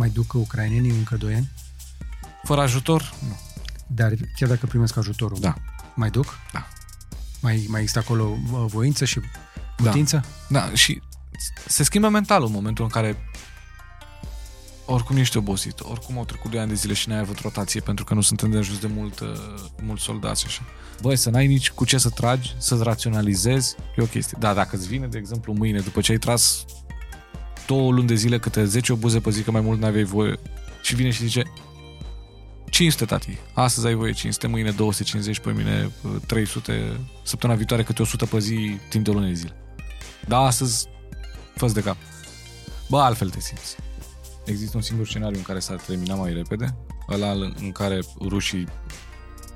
Mai duc ucrainenii încă 2 ani? Fără ajutor, nu. Dar chiar dacă primesc ajutorul, Da. mai duc? Da. Mai, mai există acolo uh, voință și putință? Da, și se schimbă mentalul în momentul în care oricum ești obosit, oricum au trecut 2 ani de zile și n-ai avut rotație pentru că nu suntem de ajuns de mult, uh, mult soldați și așa. Băi, să n-ai nici cu ce să tragi, să-ți raționalizezi, e o chestie. Da, dacă îți vine, de exemplu, mâine, după ce ai tras două luni de zile câte 10 obuze pe zi, că mai mult n-aveai voie, și vine și zice 500, tati. Astăzi ai voie 500, mâine 250, pe mine 300, săptămâna viitoare câte 100 pe zi, timp de o lună de zile. Da, astăzi fă de cap. Bă, altfel te simți. Există un singur scenariu în care s-ar termina mai repede, ăla în în care rușii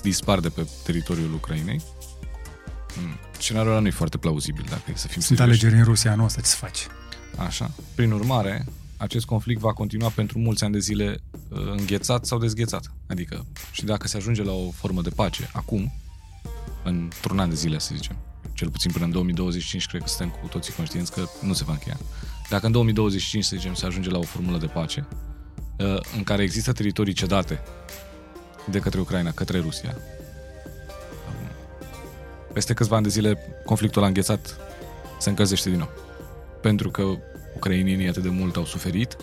dispar de pe teritoriul Ucrainei. Mm. Scenariul ăla nu e foarte plauzibil, dacă e să fim Sunt serioși. alegeri în Rusia anul ăsta, ce să faci? Așa. Prin urmare, acest conflict va continua pentru mulți ani de zile uh, înghețat sau dezghețat. Adică, și dacă se ajunge la o formă de pace acum, într-un an de zile, să zicem, cel puțin până în 2025, cred că suntem cu toții conștienți că nu se va încheia. Dacă în 2025, să zicem, se ajunge la o formulă de pace, uh, în care există teritorii cedate de către Ucraina, către Rusia, um, peste câțiva ani de zile conflictul a înghețat, se încălzește din nou pentru că ucrainienii atât de mult au suferit,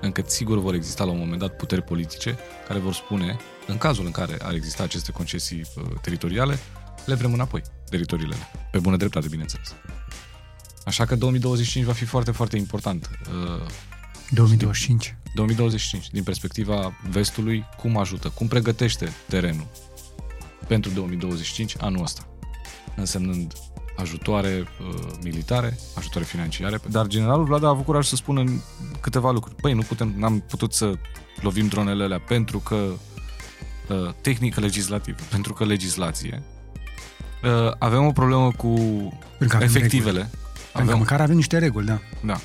încât sigur vor exista la un moment dat puteri politice care vor spune, în cazul în care ar exista aceste concesii uh, teritoriale, le vrem înapoi, teritoriile alea. Pe bună dreptate, bineînțeles. Așa că 2025 va fi foarte, foarte important. Uh, 2025. 2025, din perspectiva vestului, cum ajută, cum pregătește terenul pentru 2025, anul ăsta. Însemnând ajutoare uh, militare, ajutoare financiare, dar generalul Vlad a avut curaj să spună în câteva lucruri. Păi, nu putem, n-am putut să lovim dronele alea pentru că uh, tehnică legislativă, pentru că legislație. Uh, avem o problemă cu Pentru că avem efectivele. reguli. Pentru că Avem, măcar avem niște reguli, da. da.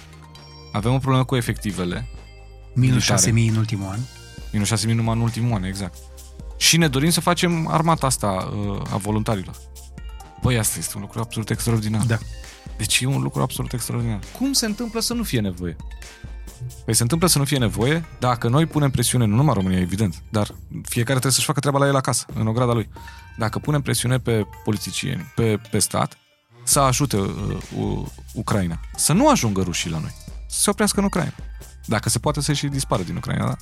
Avem o problemă cu efectivele Minus Militare. 6.000 6.000 în ultimul an. Minus 6.000 numai în ultimul an, exact. Și ne dorim să facem armata asta uh, a voluntarilor. Băi, asta este un lucru absolut extraordinar. Da. Deci e un lucru absolut extraordinar. Cum se întâmplă să nu fie nevoie? Păi se întâmplă să nu fie nevoie dacă noi punem presiune, nu numai România, evident, dar fiecare trebuie să-și facă treaba la el acasă, în ograda lui. Dacă punem presiune pe politicieni, pe, pe stat, să ajute uh, uh, Ucraina. Să nu ajungă rușii la noi. Să se oprească în Ucraina. Dacă se poate să și dispară din Ucraina, da?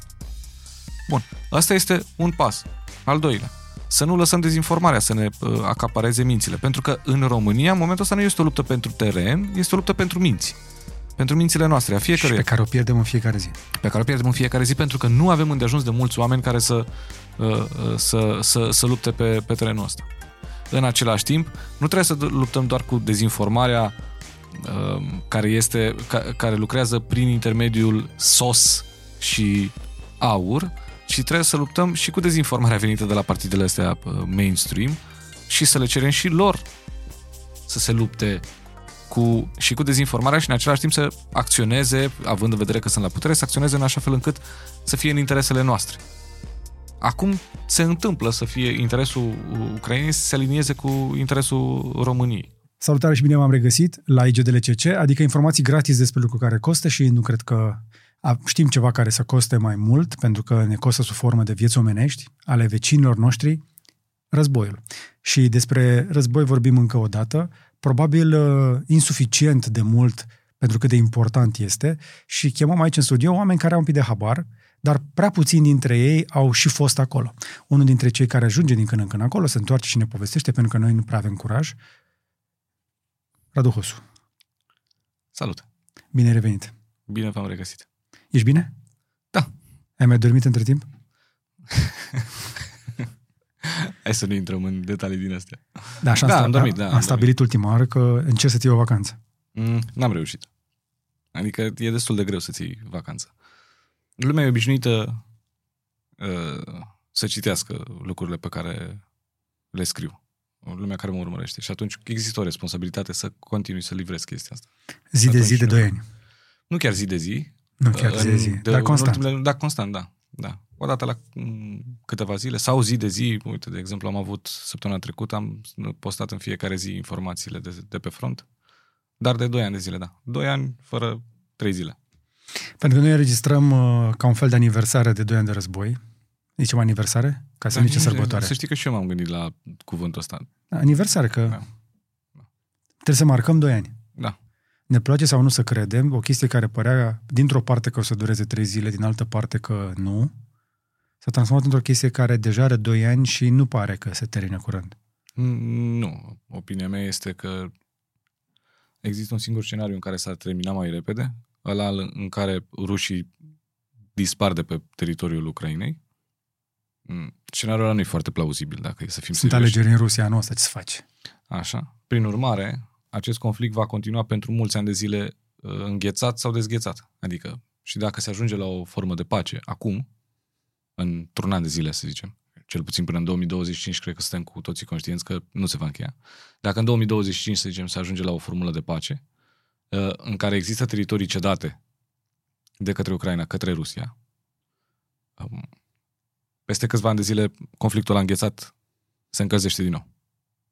Bun. Asta este un pas. Al doilea. Să nu lăsăm dezinformarea să ne uh, acapareze mințile. Pentru că în România, în momentul ăsta, nu este o luptă pentru teren, este o luptă pentru minți. Pentru mințile noastre, a Și fiecare pe care o pierdem în fiecare zi. pe care o pierdem în fiecare zi pentru că nu avem îndeajuns de mulți oameni care să, uh, uh, să, să, să lupte pe, pe terenul ăsta. În același timp, nu trebuie să luptăm doar cu dezinformarea uh, care, este, ca, care lucrează prin intermediul SOS și AUR, ci trebuie să luptăm și cu dezinformarea venită de la partidele astea uh, mainstream și să le cerem și lor să se lupte cu, și cu dezinformarea și în același timp să acționeze, având în vedere că sunt la putere, să acționeze în așa fel încât să fie în interesele noastre. Acum se întâmplă să fie interesul Ucrainei să se alinieze cu interesul României. Salutare și bine v-am regăsit la IGDLCC, adică informații gratis despre lucruri care costă și nu cred că a- știm ceva care să coste mai mult, pentru că ne costă sub formă de vieți omenești, ale vecinilor noștri, războiul. Și despre război vorbim încă o dată, probabil uh, insuficient de mult pentru cât de important este și chemăm aici în studio oameni care au un pic de habar, dar prea puțini dintre ei au și fost acolo. Unul dintre cei care ajunge din când în când acolo se întoarce și ne povestește, pentru că noi nu prea avem curaj. Radu Hosu, Salut! bine ai revenit. Bine v-am regăsit. Ești bine? Da. Ai mai dormit între timp? Hai să nu intrăm în detalii din astea. Da, așa Da, sta- am dormit, da, Am am stabilit ultima oară că încerc să-ți iei o vacanță. Mm, n-am reușit. Adică e destul de greu să-ți iei vacanță. Lumea e obișnuită uh, să citească lucrurile pe care le scriu. Lumea care mă urmărește. Și atunci există o responsabilitate să continui să livrez chestia asta. Zi de Atunci zi de nu. 2 ani. Nu chiar zi de zi. Nu chiar zi de în- zi, de- dar în constant. ultimele- da, constant, da. da. O dată la mm, câteva zile sau zi de zi. Uite, de exemplu, am avut săptămâna trecută, am postat în fiecare zi informațiile de, de pe front. Dar de 2 ani de zile, da. 2 ani fără 3 zile. Pentru că noi înregistrăm uh, ca un fel de aniversare de 2 ani de război. Zicem aniversare? Ca să Dar nu zice nici- sărbătoare. Să știi că și eu m-am gândit la cuvântul ăsta. Aniversare, că Da. trebuie să marcăm 2 ani. Da. Ne place sau nu să credem, o chestie care părea dintr-o parte că o să dureze 3 zile, din altă parte că nu, s-a transformat într-o chestie care deja are 2 ani și nu pare că se termină curând. Mm, Nu. Opinia mea este că există un singur scenariu în care s-ar termina mai repede, ăla în care rușii dispar de pe teritoriul Ucrainei. Mm, Scenariul ăla nu e foarte plauzibil, dacă e să fim Sunt serioși. alegeri în Rusia anul ăsta, ce se face? Așa. Prin urmare, acest conflict va continua pentru mulți ani de zile uh, înghețat sau dezghețat. Adică, și dacă se ajunge la o formă de pace acum, într-un an de zile, să zicem, cel puțin până în 2025, cred că suntem cu toții conștienți că nu se va încheia. Dacă în 2025, să zicem, se ajunge la o formulă de pace, uh, în care există teritorii cedate de către Ucraina, către Rusia, um, peste câțiva ani de zile, conflictul ăla înghețat se încălzește din nou.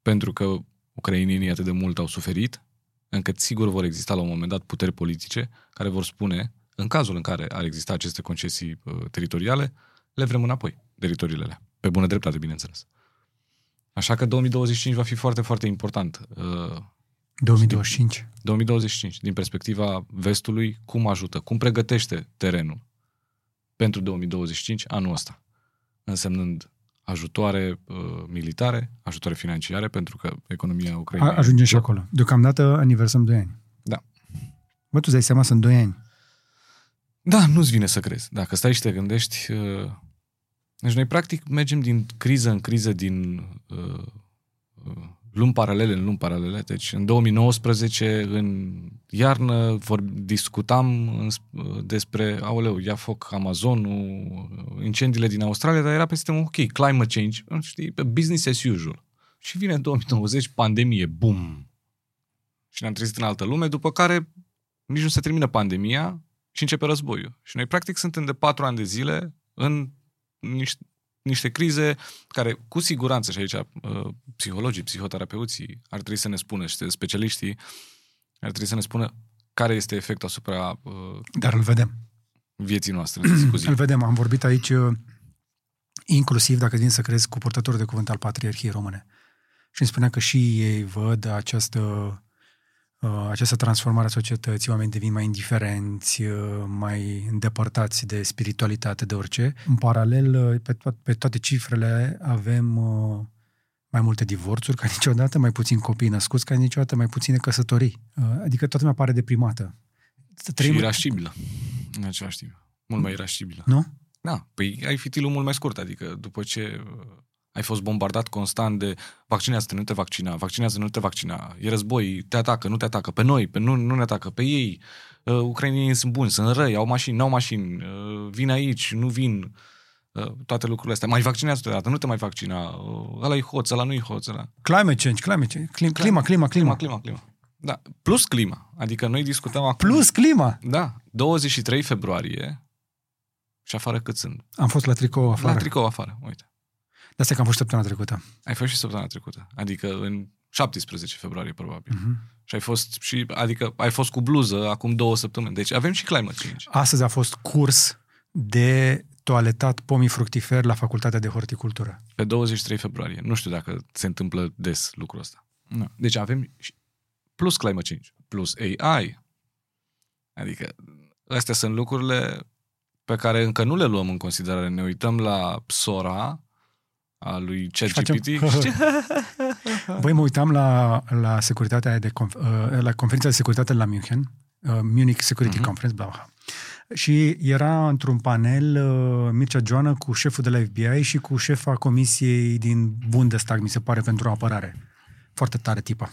Pentru că ucrainienii atât de mult au suferit, încât sigur vor exista la un moment dat puteri politice care vor spune, în cazul în care ar exista aceste concesii uh, teritoriale, le vrem înapoi, teritoriile alea. Pe bună dreptate, bineînțeles. Așa că 2025 va fi foarte, foarte important. Uh, 2025. 2025, din perspectiva vestului, cum ajută, cum pregătește terenul pentru 2025 anul ăsta, însemnând ajutoare uh, militare, ajutoare financiare, pentru că economia Ucrainei... A, ajungem și acolo. Deocamdată aniversăm 2 ani. Da. Bă, tu îți dai seama, sunt 2 ani. Da, nu-ți vine să crezi. Dacă stai și te gândești... Uh, deci noi practic mergem din criză în criză, din uh, uh, lumi paralele în lumi paralele. Deci în 2019, în iarnă, vor, discutam în, uh, despre, aoleu, ia foc Amazonul, uh, incendiile din Australia, dar era pe sistemul, ok, climate change, știi, pe business as usual. Și vine 2020, pandemie, bum! Și ne-am trezit în altă lume, după care nici nu se termină pandemia și începe războiul. Și noi, practic, suntem de patru ani de zile în niște, niște crize care, cu siguranță, și aici uh, psihologii, psihoterapeuții ar trebui să ne spună, și specialiștii ar trebui să ne spună care este efectul asupra uh, Dar îl vedem. vieții noastre de zi cu zi. Îl vedem. Am vorbit aici uh, inclusiv, dacă vin să crezi, cu purtătorul de cuvânt al Patriarhiei Române. Și îmi spunea că și ei văd această, uh, această transformare a societății, oamenii devin mai indiferenți, uh, mai îndepărtați de spiritualitate, de orice. În paralel, uh, pe, to- pe toate cifrele avem uh, mai multe divorțuri ca niciodată, mai puțini copii născuți ca niciodată, mai puține căsătorii. Uh, Adică toată lumea pare deprimată. Și irascibilă, în același timp. Mult mai irascibilă. Nu? Da, păi ai fitilul mult mai scurt, adică după ce uh, ai fost bombardat constant de vaccinează-te, nu te vaccina, vaccinează, nu te vaccina, e război, te atacă, nu te atacă, pe noi, pe nu, nu ne atacă, pe ei, uh, ucrainienii sunt buni, sunt răi, au mașini, n-au mașini, uh, vin aici, nu vin, uh, toate lucrurile astea. Mai vaccinează-te odată, nu te mai vaccina, uh, ăla e hoț, ăla nu e hoț, ăla. Climate change, climate change. Clim, clima, clima, clima. Clima, clima, clima. Da, plus clima. Adică noi discutăm acum... Plus clima. Da, 23 februarie și afară cât sunt? Am fost la tricou afară. La tricou afară, uite. De asta că am fost săptămâna trecută. Ai fost și săptămâna trecută. Adică în 17 februarie, probabil. Mm-hmm. Și ai fost și, adică ai fost cu bluză acum două săptămâni. Deci avem și climate change. Astăzi a fost curs de toaletat pomii fructiferi la Facultatea de Horticultură. Pe 23 februarie. Nu știu dacă se întâmplă des lucrul ăsta. Nu. Deci avem și- plus climate change, plus AI. Adică astea sunt lucrurile pe care încă nu le luăm în considerare. Ne uităm la Sora a lui ChatGPT. facem- Voi mă uitam la, la securitatea aia de conf, uh, la conferința de securitate la München, uh, Munich Security Mhm. Conference, bla, bla. Și era într-un panel uh, Mircea Joană cu șeful de la FBI și cu șefa comisiei din Bundestag, mi se pare, pentru apărare. Foarte tare tipa.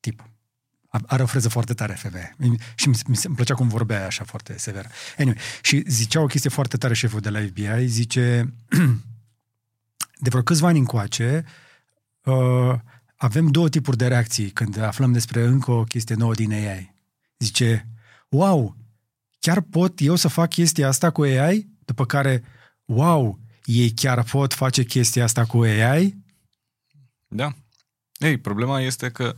Tip. A- Are o freză foarte tare, femeie. Și mi, mi, se- îmi plăcea cum vorbea așa foarte sever. Anyway, și zicea o chestie foarte tare șeful de la FBI, zice, de vreo câțiva ani încoace, uh, avem două tipuri de reacții când aflăm despre încă o chestie nouă din AI. Zice, wow, chiar pot eu să fac chestia asta cu AI? După care, wow, ei chiar pot face chestia asta cu AI? Da. Ei, problema este că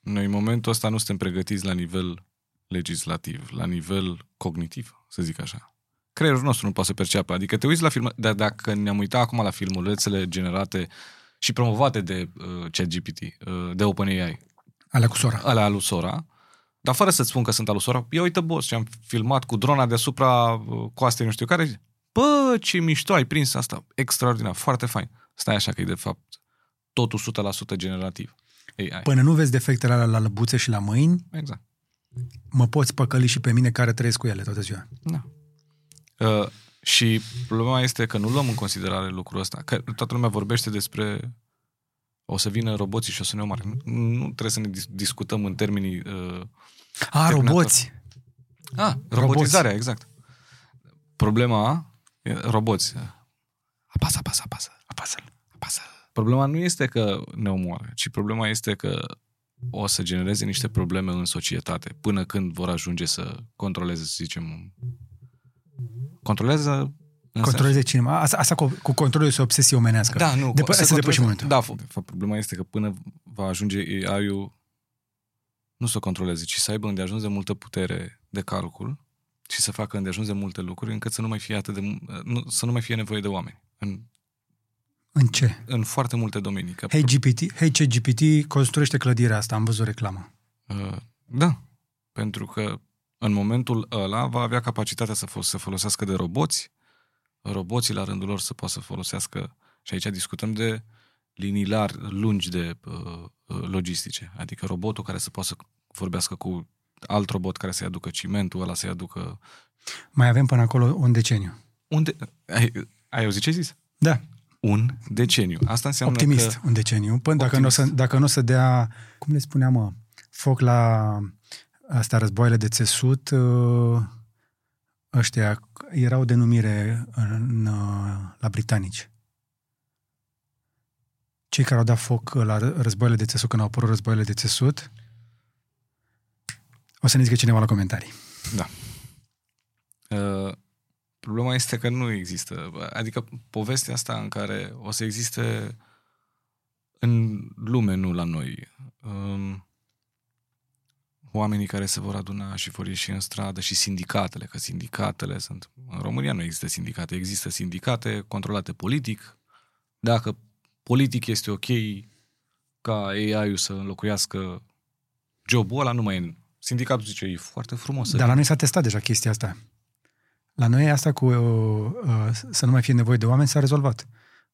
noi în momentul ăsta nu suntem pregătiți la nivel legislativ, la nivel cognitiv, să zic așa. Creierul nostru nu poate să perceapă. Adică te uiți la film, dar dacă ne-am uitat acum la filmulețele generate și promovate de uh, ChatGPT, uh, de OpenAI, Alea cu sora. alea lui Sora, dar fără să-ți spun că sunt alu Sora, ia uite, boss, ce am filmat cu drona deasupra uh, coastei nu știu care, bă, ce mișto ai prins asta, extraordinar, foarte fain. Stai așa că e de fapt totul 100% generativ. AI. Până nu vezi defectele alea la lăbuțe și la mâini, Exact. mă poți păcăli și pe mine care trăiesc cu ele toată ziua. Da. Uh, și problema este că nu luăm în considerare lucrul ăsta. Că toată lumea vorbește despre o să vină roboții și o să ne omoare. Nu, nu trebuie să ne dis- discutăm în termenii... Uh, A, Terminator. roboți! a, robotizarea, exact. Problema, e, roboți. Apasă, apasă, apasă. Apasă-l. Apasă. Problema nu este că ne omoară, ci problema este că o să genereze niște probleme în societate până când vor ajunge să controleze, să zicem, controlează în Controleze cineva. Asta, asta cu, cu controlul este o obsesie omenească. Da, nu. Depă- să să depășim momentul. Da, de fapt, problema este că până va ajunge AI-ul nu să o controleze, ci să aibă îndeajuns de multă putere de calcul și să facă îndeajuns de multe lucruri încât să nu mai fie atât de, mu- nu, să nu mai fie nevoie de oameni în, În ce? în foarte multe domenii. Că, Hey GPT, hey GPT construiește clădirea asta, am văzut reclamă. uh, da, pentru că în momentul ăla va avea capacitatea să fol- să folosească de roboți, roboții la rândul lor să poată să folosească, și aici discutăm de linii lar, lungi de uh, uh, logistice, adică robotul care să poată să vorbească cu alt robot care să-i aducă cimentul, ăla să-i aducă... Mai avem până acolo un deceniu. Unde... Ai, ai auzit ce ai zis? Da, Un deceniu. Asta înseamnă optimist, că... un deceniu. Până dacă nu, o să, Optimist. dacă nu o să dea, cum le spuneam, mă, foc la astea războaiele de țesut, uh, ăștia erau denumire în, uh, la britanici. Cei care au dat foc la războaiele de țesut, când au apărut războaiele de țesut, o să ne zică cineva la comentarii. Da. Uh, problema este că nu există. Adică povestea asta în care o să existe în lume, nu la noi, um, oamenii care se vor aduna și vor ieși în stradă și sindicatele, că sindicatele sunt... În România nu există sindicate, există sindicate controlate politic. Dacă politic este ok ca AI-ul să înlocuiască jobul ăla, nu mai e... Sindicatul zice, e foarte frumos. să Dar la noi s-a testat deja chestia asta. La noi asta cu uh, uh, să nu mai fie nevoie de oameni s-a rezolvat.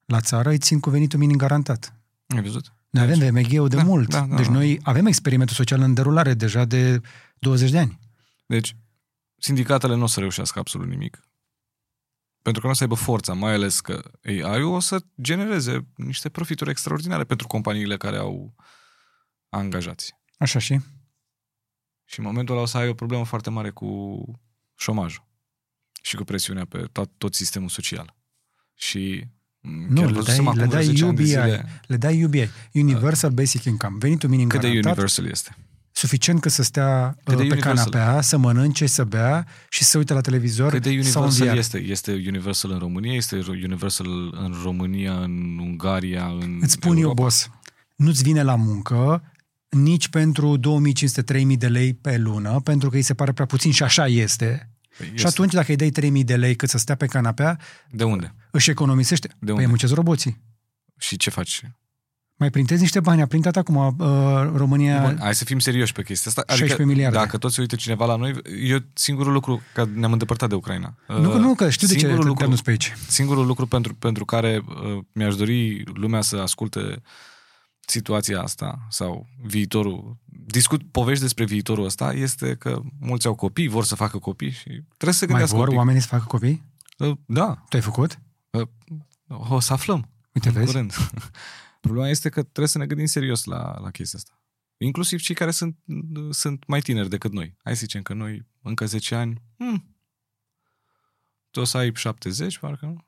La țară îi țin cu venitul minim garantat. Ai văzut? Noi avem VMG-ul de Da, mult. da, da, deci da. noi avem experimentul social în derulare deja de 20 de ani. Deci, sindicatele nu o să reușească absolut nimic. Pentru că nu o să aibă forța, mai ales că AI-ul o să genereze niște profituri extraordinare pentru companiile care au angajați. Așa și? Și în momentul ăla o să ai o problemă foarte mare cu șomajul și cu presiunea pe tot, tot sistemul social. Și Nu, chiar le văzusem dai, acum le vreo dai 10 ani de UBI. zile Le dai UBI. Universal Basic Income. Venitul minim cât de garantat. universal este. Suficient că să stea Cât de uh, pe universal? canapea, să mănânce, să bea și să se uite la televizor Cât de sau în universal VR. este? Este universal în România? Este universal în România, în Ungaria, în Îți spun eu, Europa? boss, nu-ți vine la muncă nici pentru 2500-3000 de lei pe lună, pentru că îi se pare prea puțin și așa este. Păi Și este. atunci, dacă îi dai 3000 de lei cât să stea pe canapea, De unde? își economisește. De păi unde? muncesc roboții. Și ce faci? Mai printezi niște bani. A printat acum uh, România... Bun, hai să fim serioși pe chestia asta. 16 miliarde. Dacă tot se uită cineva la noi, eu singurul lucru, că ne-am îndepărtat de Ucraina. Nu, că nu, că știu de ce Singurul te lucru, lucru... pe aici. Singurul lucru pentru, pentru care uh, mi-aș dori lumea să asculte situația asta sau viitorul, discut povești despre viitorul ăsta, este că mulți au copii, vor să facă copii și trebuie să Mai gândească vor un pic. oamenii să facă copii? Uh, Da, Tu ai făcut? o să aflăm. Uite, în vezi? curând. Problema este că trebuie să ne gândim serios la, la chestia asta. Inclusiv cei care sunt, sunt mai tineri decât noi. Hai să zicem că noi, încă 10 ani, hmm, tu o să ai 70, parcă nu?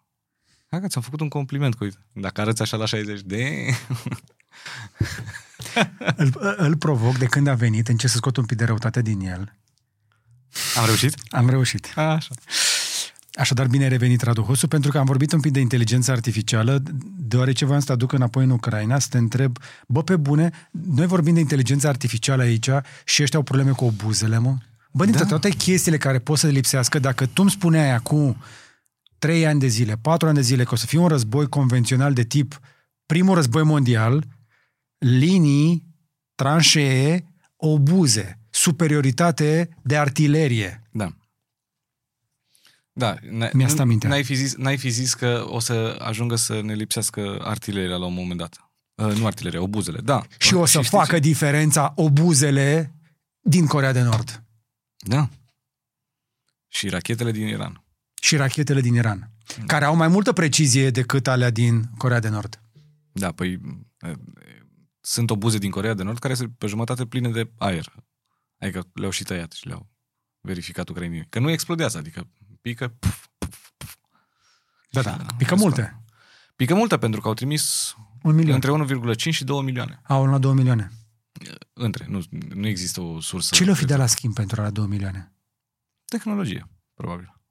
Hai că ți-am făcut un compliment, cu uite, dacă arăți așa la 60, de... Îl, îl provoc de când a venit, încerc să scot un pic de răutate din el. Am reușit? Am reușit. Așa. Așadar, bine ai revenit, Radu Hosu, pentru că am vorbit un pic de inteligență artificială, deoarece voiam să te aduc înapoi în Ucraina, să te întreb, bă, pe bune, noi vorbim de inteligență artificială aici și ăștia au probleme cu obuzele, mă? Bă, dintre Da. toate chestiile care pot să lipsească, dacă tu îmi spuneai acum 3 ani de zile, 4 ani de zile că o să fie un război convențional de tip primul război mondial, linii, tranșee, obuze, superioritate de artilerie. Da. Da, n- Mi-a stat mintea. N-ai fi, zis, n-ai fi zis că o să ajungă să ne lipsească artileria la un moment dat. Uh, nu artileria, obuzele, da. Și o să știți facă ce? diferența obuzele din Corea de Nord Da. Și rachetele din Iran. și rachetele din Iran, care au mai multă precizie decât alea din Corea de Nord. Da, păi uh, sunt obuze din Corea de Nord care sunt pe jumătate pline de aer. Adică le-au și tăiat și le-au verificat ucrainienii. Că nu explodează, adică pică... Puf, puf, puf. Da, Și, da, da, pică asta. multe. Pică multe pentru că au trimis Un milion. între 1,5 și 2 milioane. Au la 2 milioane. Între, nu, nu există o sursă. Ce le-o fi de la schimb pentru la 2 milioane? Tehnologie, probabil.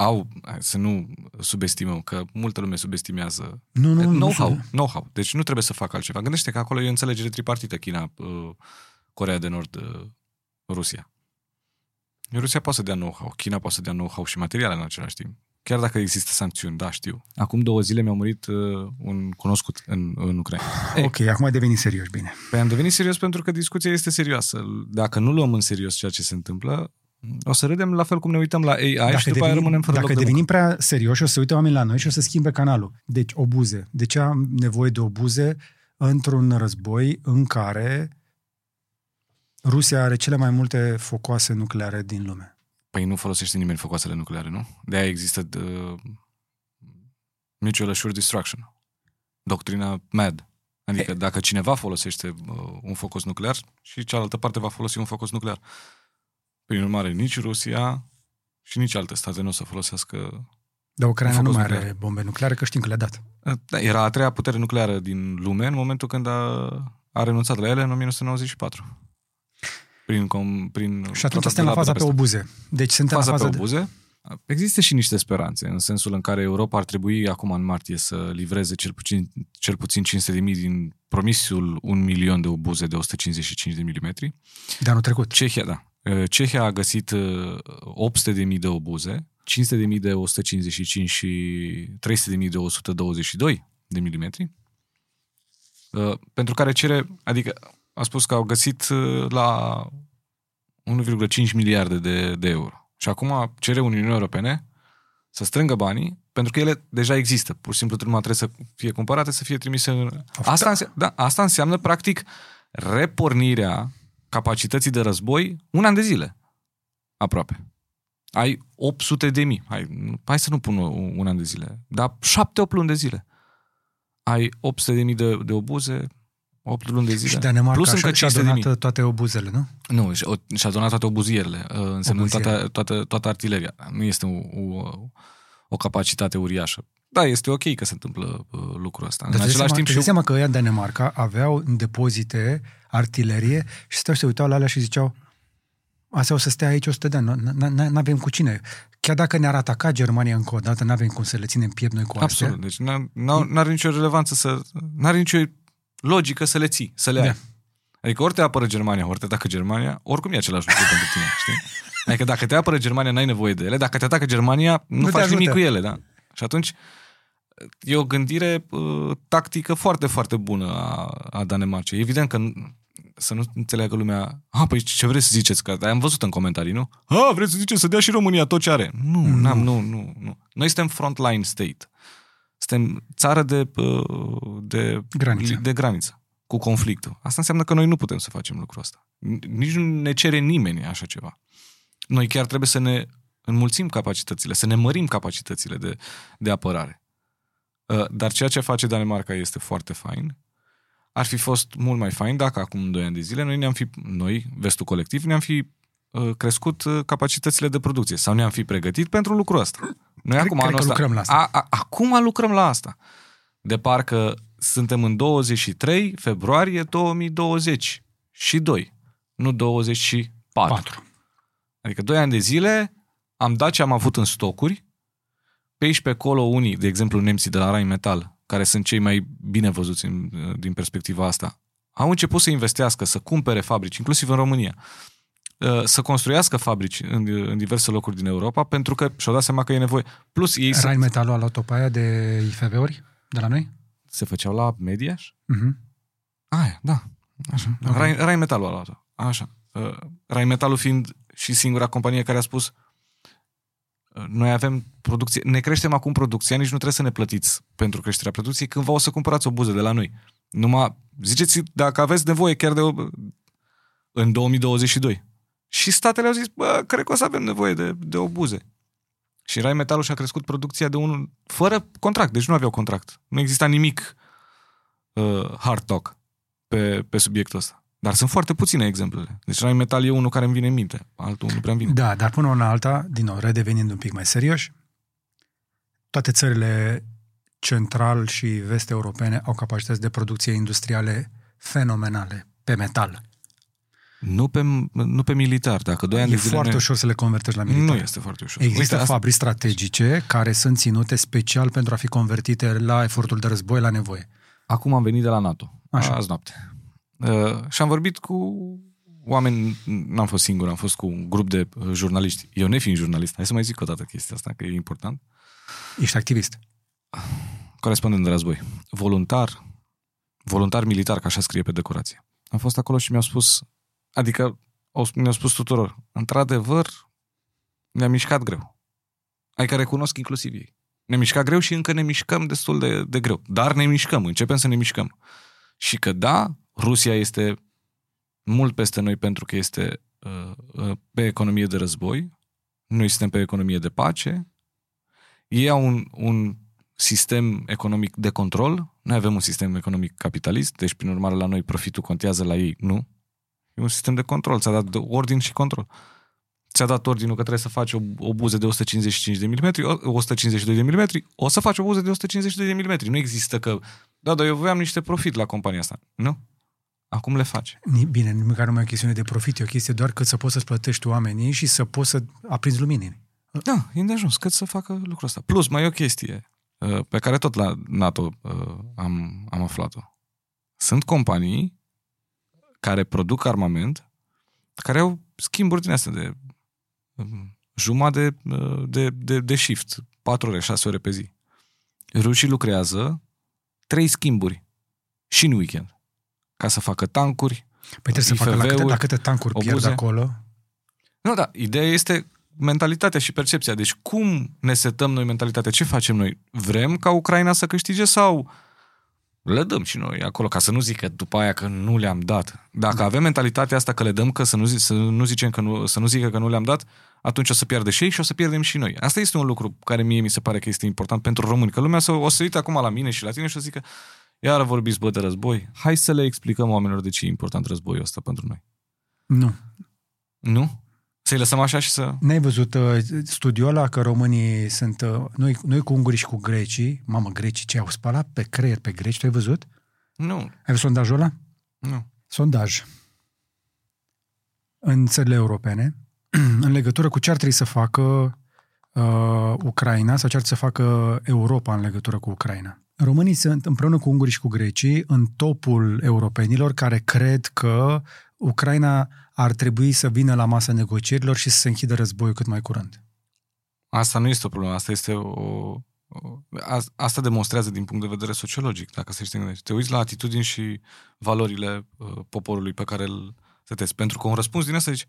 Au, hai să nu subestimăm, că multă lume subestimează Nu, nu, nu. know-how, Nu, know-how. Deci nu trebuie să facă altceva. Gândește că acolo e o înțelegere tripartită, China, uh, Corea de Nord, uh, Rusia. Rusia poate să dea know-how, China poate să dea know-how și materiale în același timp. Chiar dacă există sancțiuni, da, știu. Acum două zile mi-a murit uh, un cunoscut în, în Ucraina. Ei, Ok, acum ai devenit serios, bine. Păi am devenit serios pentru că discuția este serioasă. Dacă nu luăm în serios ceea ce se întâmplă, o să râdem la fel cum ne uităm la AI și după aia rămânem fără dacă loc de devenim prea serioși, o să se uite oamenii la noi și o să schimbe canalul. Deci, obuze. De ce am nevoie de obuze într-un război în care Rusia are cele mai multe focoase nucleare din lume? Păi nu folosește nimeni focoasele nucleare, nu? De aia există uh, Mutual Assured Destruction. Doctrina MAD. Adică dacă cineva folosește uh, un focus nuclear și cealaltă parte va folosi un focus nuclear. Prin urmare, nici Rusia și nici alte state nu o să folosească... Dar Ucraina Un nu focus mai are nuclear. bombe nucleare, că știm că le-a dat. Uh, Da, era a treia putere nucleară din lume în momentul când a, a renunțat la ele în 1994. Prin, com, prin Și atunci tratatul suntem la de faza pe Budapesta. obuze. Deci suntem faza la pe faza de... obuze. Există și niște speranțe, în sensul în care Europa ar trebui acum în martie să livreze cel puțin, cel puțin 500 de mii din promisul un milion de obuze de 155 de milimetri. de anul trecut. Cehia, da. Uh, Cehia a găsit 800 de mii de obuze, 500 de mii de 155 și 300 de mii de 122 de milimetri, uh, pentru care cere, adică a spus că au găsit uh, la 1,5 miliarde de, de euro. Și acum cere Uniunii Europene să strângă banii, pentru că ele deja există. Pur și simplu numai trebuie să fie cumpărate, să fie trimise în... Asta, înse- da, asta înseamnă, practic, repornirea capacității de război un an de zile. Aproape. Ai 800 de mii. Hai, nu- hai să nu pun un, un an de zile. Dar 7-8 luni de zile. Ai 800 de mii de, de obuze, 8 luni de zile. Și Danemarca Plus încă și-a 500 de mii. donat toate obuzele, nu? Nu, și- o- și-a donat toate obuzierele, uh, însemnând Obuziere. toată, toată, toată artileria. Nu este o, o, o capacitate uriașă. Da, este ok că se întâmplă uh, lucrul ăsta. Dar în îți dai același seama, timp îți și dai seama că ăia în Danemarca aveau în depozite artilerie și stăteau și se uitau la alea și ziceau Astea o să stea aici 100 de ani, nu avem cu cine. Chiar dacă ne-ar ataca Germania încă o dată, nu avem cum să le ținem piept noi cu astea. Absolut. Deci n- n- n-are nicio relevanță să... N-are nicio logică să le ții, să le ai. Da. Adică ori te apără Germania, ori te atacă Germania, oricum e același lucru pentru tine, știi? Adică dacă te apără Germania, n-ai nevoie de ele. Dacă te atacă Germania, nu, Nu te faci nimic ajută. cu ele, da? Și atunci e o gândire uh, tactică foarte, foarte bună a, a Danemarcei. Evident că n- să nu înțeleagă lumea, a, păi ce vreți să ziceți? Că am văzut în comentarii, nu? A, vreți să ziceți să dea și România tot ce are? Nu, Nu. n-am, nu, nu, nu. Noi suntem frontline state. Suntem țară de, uh, de, Graniță. de graniță cu conflictul. Asta înseamnă că noi nu putem să facem lucrul ăsta. Nici nu ne cere nimeni așa ceva. Noi chiar trebuie să ne înmulțim capacitățile, să ne mărim capacitățile de, de apărare. Uh, Dar ceea ce face Danemarca este foarte fain. Ar fi fost mult mai fain dacă acum 2 ani de zile noi ne-am fi, noi, vestul colectiv, ne-am fi uh, crescut uh, capacitățile de producție sau ne-am fi pregătit pentru lucrul ăsta. Noi Cred- acum cred anul că ăsta, lucrăm la asta. A, a, acum lucrăm la asta. De parcă suntem în 23 februarie 2020 și 2, nu 24. Patru. Adică 2 ani de zile am dat ce am avut în stocuri, pe aici pe acolo unii, de exemplu nemții de la Rheinmetall, care sunt cei mai bine văzuți în, din perspectiva asta, au început să investească, să cumpere fabrici, inclusiv în România. uh, să construiască fabrici în, în diverse locuri din Europa, pentru că și-au dat seama că e nevoie. Plus ei se, Rheinmetallul a luat o paia de IFV-uri de la noi? se făceau la Mediaș? Mhm. Aia, da. Așa. Ok. Rai, Rheinmetallul a luat Așa. Uh, Rheinmetallul fiind și singura companie care a spus uh, noi avem producție, ne creștem acum producția, nici nu trebuie să ne plătiți pentru creșterea producției, cândva o să cumpărați o buză de la noi. Numai, ziceți dacă aveți nevoie chiar de o, în 2022. Și statele au zis, bă, cred că o să avem nevoie de, de obuze. Și Rheinmetallul și-a crescut producția de unul, fără contract, deci nu aveau contract. Nu exista nimic uh, hard talk pe, pe subiectul ăsta. Dar sunt foarte puține exemplele. Deci Rheinmetall e unul care îmi vine în minte, altul nu prea îmi vine. Da, dar până una alta, din nou, redevenind un pic mai serioși, toate țările central și vest europene au capacități de producție industriale fenomenale pe metal. Nu pe, nu pe militar, dacă doi ani E de zile foarte ne... ușor să le convertești la militar. Nu este foarte ușor. Există Uite, asta- fabrici strategice care sunt ținute special pentru a fi convertite la efortul de război la nevoie. Acum am venit de la NATO, Așa. azi noapte. Uh, și am vorbit cu oameni, n-am fost singur, am fost cu un grup de uh, jurnaliști. Eu nefiind jurnalist, hai să mai zic o dată chestia asta, că e important. Ești activist. Corespondent de război. Voluntar, voluntar militar, ca așa scrie pe decorație. Am fost acolo și mi-au spus, adică au- mi-au spus tuturor, într-adevăr, ne-a mișcat greu. Adică recunosc inclusiv ei. Ne mișcat greu și încă ne mișcăm destul de, de greu. Dar ne mișcăm, începem să ne mișcăm. Și că da, Rusia este mult peste noi pentru că este uh, uh, pe economie de război, noi suntem pe economie de pace, ei au un, un sistem economic de control, noi avem un sistem economic capitalist, deci prin urmare la noi profitul contează, la ei nu. E un sistem de control, ți-a dat de- ordin și control. Ți-a dat ordinul că trebuie să faci o, o buză de 155 de mm, 152 de mm, o să faci o buză de 152 de mm. Nu există că, da, dar eu voiam niște profit la compania asta. Nu. Acum le face. Ni- Bine, nici măcar nu mai e o chestiune de profit, e o chestie doar că să poți să-ți plătești oamenii și să poți să aprinzi lumini. Da, e de ajuns cât să facă lucrul ăsta. Plus, mai e o chestie uh, pe care tot la NATO uh, am, am aflat-o. Sunt companii care produc armament, care au schimburi din astea de um, jumătate de, uh, de, de, de shift, 4 ore, 6 ore pe zi. Rușii lucrează trei schimburi și în weekend ca să facă tancuri. Păi trebuie să facă la câte, IFV-uri, la câte tancuri pierd obuze. acolo. Nu, da, ideea este mentalitatea și percepția. Deci cum ne setăm noi mentalitatea? Ce facem noi? Vrem ca Ucraina să câștige sau le dăm și noi acolo, ca să nu zică după aia că nu le-am dat. Dacă avem mentalitatea asta că le dăm, că să nu, zi, să nu zicem că nu, să nu zică că nu le-am dat, atunci o să pierdă și ei și o să pierdem și noi. Asta este un lucru care mie mi se pare că este important pentru români. Că lumea să, o să uite acum la mine și la tine și o să zică iară vorbiți bă de război. Hai să le explicăm oamenilor de ce e important războiul ăsta pentru noi. Nu. Nu? Să-i lăsăm așa și să... N-ai văzut uh, studiul ăla că românii sunt... Uh, noi, noi cu ungurii și cu grecii, mamă, grecii ce au spălat pe creier pe greci, tu ai văzut? Nu, Ai văzut sondajul ăla? nu. Sondaj. În țările europene, în legătură cu ce ar trebui să facă uh, Ucraina sau ce ar trebui să facă Europa în legătură cu Ucraina. Românii sunt împreună cu ungurii și cu grecii în topul europenilor care cred că Ucraina ar trebui să vină la masa negocierilor și să se închidă războiul cât mai curând. Asta nu este o problemă, asta este o... o a- asta demonstrează din punct de vedere sociologic, dacă să știi gândești. Te uiți la atitudini și valorile uh, poporului pe care îl setezi. Pentru că un răspuns din asta zici,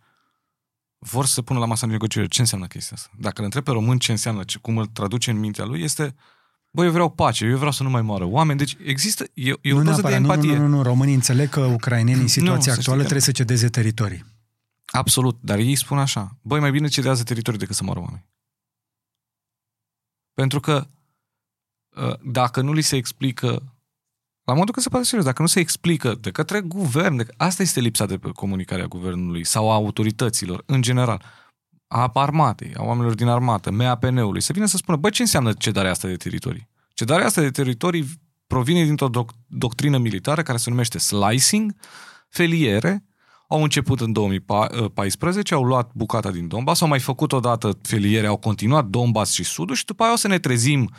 vor să pună la masa negocierilor. Ce înseamnă chestia asta? Dacă îl întreb pe român ce înseamnă, ce, cum îl traduce în mintea lui, este Băi, eu vreau pace, eu vreau să nu mai moară oameni. Deci există, e, e o nu, doză de neapărat, nu, empatie. nu, nu, nu, românii înțeleg că ucrainenii în situația să știi actuală că- trebuie să cedeze teritorii. Absolut, dar ei spun așa, băi, mai bine cedează teritoriul decât să moară oameni. Pentru că uh, dacă nu li se explică, la modul că se poate serios, dacă nu se explică de către guvern, de, asta este lipsa de comunicare a guvernului sau a autorităților, în general, a armatei, a oamenilor din armată, MAPN-ului, să vină să spună, bă, ce înseamnă cedarea asta de teritorii? Cedarea asta de teritorii provine dintr-o doc- doctrină militară care se numește slicing, feliere, au început în 2014, au luat bucata din Donbass, au mai făcut odată feliere, au continuat Donbass și Sudul și după aia o să ne trezim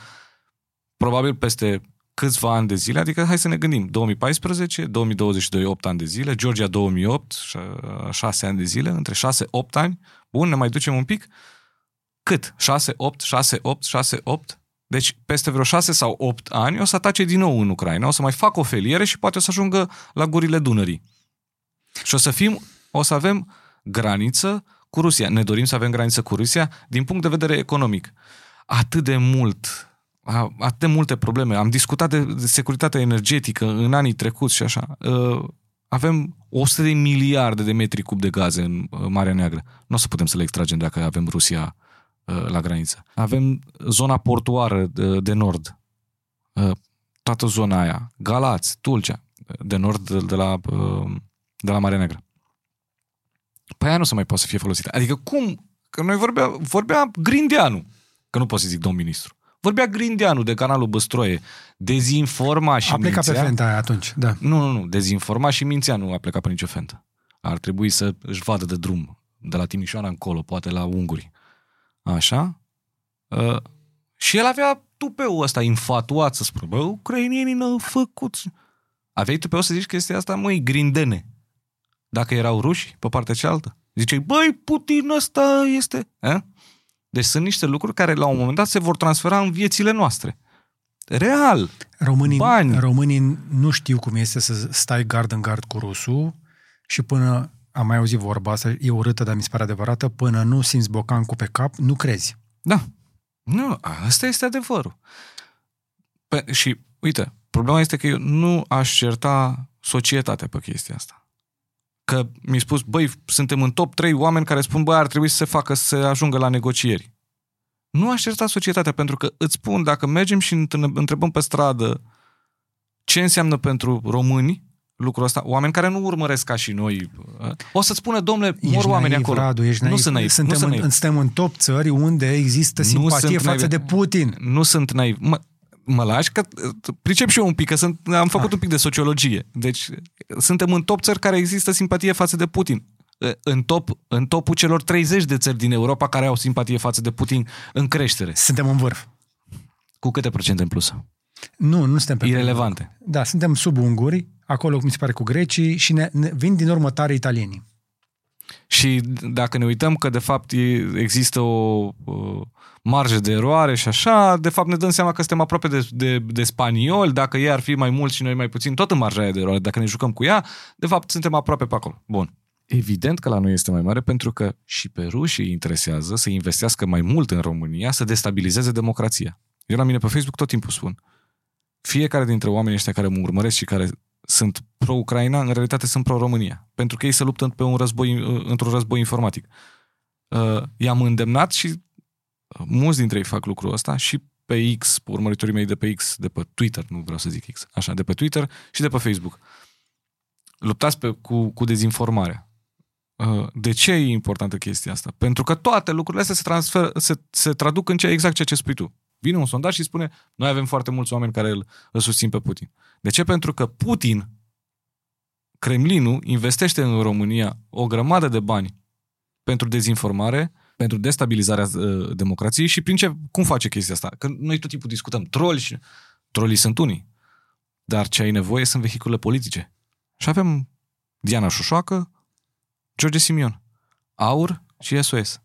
probabil peste câțiva ani de zile, adică hai să ne gândim, 2014, 2022, 8 ani de zile, Georgia 2008, 6 ani de zile, între 6-8 ani, bun, ne mai ducem un pic, cât? 6, 8, 6, 8, 6, 8? Deci peste vreo 6 sau 8 ani o să atace din nou în Ucraina, o să mai facă o feliere și poate o să ajungă la gurile Dunării. Și o să fim, o să avem graniță cu Rusia. Ne dorim să avem graniță cu Rusia din punct de vedere economic. Atât de mult atât de multe probleme. Am discutat de, de securitatea energetică în anii trecuți și așa. Uh, avem 100 de miliarde de metri cub de gaze în uh, Marea Neagră. Nu o să putem să le extragem dacă avem Rusia uh, la graniță. Avem zona portuară de, de nord. Toată zona aia. Galați, Tulcea, de nord de, de la, de la Marea Neagră. Păi aia nu se mai poate să fie folosită. Adică cum? Că noi vorbea, vorbea Grindeanu, că nu pot să zic domn ministru. Vorbea Grindeanu de canalul Băstroie. Dezinforma și A plecat mințea. pe fenta aia atunci, da. Nu, nu, nu. Dezinforma și mințea nu a plecat pe nicio fentă. Ar trebui să își vadă de drum. De la Timișoara încolo, poate la unguri. Așa? Uh, și el avea tupeul ăsta infatuat să spună, bă, ucrainienii n-au făcut. Aveai tupeu să zici chestia asta, măi, grindene. Dacă erau ruși pe partea cealaltă. Ziceai, băi, Putin ăsta este... Eh? Deci sunt niște lucruri care la un moment dat se vor transfera în viețile noastre. Real. Românii, Bani. românii nu știu cum este să stai gard în gard cu rusul și până, am mai auzit vorba asta, e urâtă, dar mi se pare adevărată, până nu simți bocancul pe cap, nu crezi. Da. Nu, asta este adevărul. Pe, și, uite, problema este că eu nu aș certa societatea pe chestia asta că mi-a spus, băi, suntem în top 3 oameni care spun, băi, ar trebui să se facă să ajungă la negocieri. Nu aș certa societatea, pentru că îți spun, dacă mergem și întrebăm pe stradă ce înseamnă pentru români lucrul ăsta, oameni care nu urmăresc ca și noi, o să-ți spună, domnule, mor oameni acolo. Radu, ești nu sunt naiv. Suntem, nu sunt naiv. În, suntem în top țări unde există simpatie față naiv. de Putin. Nu sunt naiv. Mă, mă lași, că pricep și eu un pic, că sunt, am făcut ah. un pic de sociologie. Deci suntem în top țări care există simpatie față de Putin. În, top, în topul celor 30 de țări din Europa care au simpatie față de Putin în creștere. Suntem în vârf. Cu câte procente în plus? Nu, nu suntem pe Irelevante. Da, suntem sub unguri, acolo mi se pare cu grecii și ne, ne, vin din urmă tare italienii. Și dacă ne uităm că de fapt există o, o marjă de eroare și așa, de fapt ne dăm seama că suntem aproape de, de, de spanioli, dacă ei ar fi mai mulți și noi mai puțin, tot în marja de eroare, dacă ne jucăm cu ea, de fapt suntem aproape pe acolo. Bun. Evident că la noi este mai mare pentru că și pe rușii interesează să investească mai mult în România, să destabilizeze democrația. Eu la mine pe Facebook tot timpul spun, fiecare dintre oamenii ăștia care mă urmăresc și care sunt pro-Ucraina, în realitate sunt pro-România. Pentru că ei se luptă pe un război, într-un război informatic. Uh, i-am îndemnat și mulți dintre ei fac lucrul ăsta și pe X, pe urmăritorii mei de pe X, de pe Twitter, nu vreau să zic X, așa, de pe Twitter și de pe Facebook. Luptați pe, cu, cu dezinformarea. Uh, de ce e importantă chestia asta? Pentru că toate lucrurile astea se, transfer, se, se traduc în ce, exact ceea ce spui tu. Vine un sondaj și spune, noi avem foarte mulți oameni care îl, îl susțin pe Putin. De ce? Pentru că Putin, Kremlinul, investește în România o grămadă de bani pentru dezinformare, pentru destabilizarea uh, democrației și prin ce, cum face chestia asta? Că noi tot timpul discutăm troli și trolii sunt unii. Dar ce ai nevoie sunt vehicule politice. Și avem Diana Șușoacă, George Simion, Aur și SOS.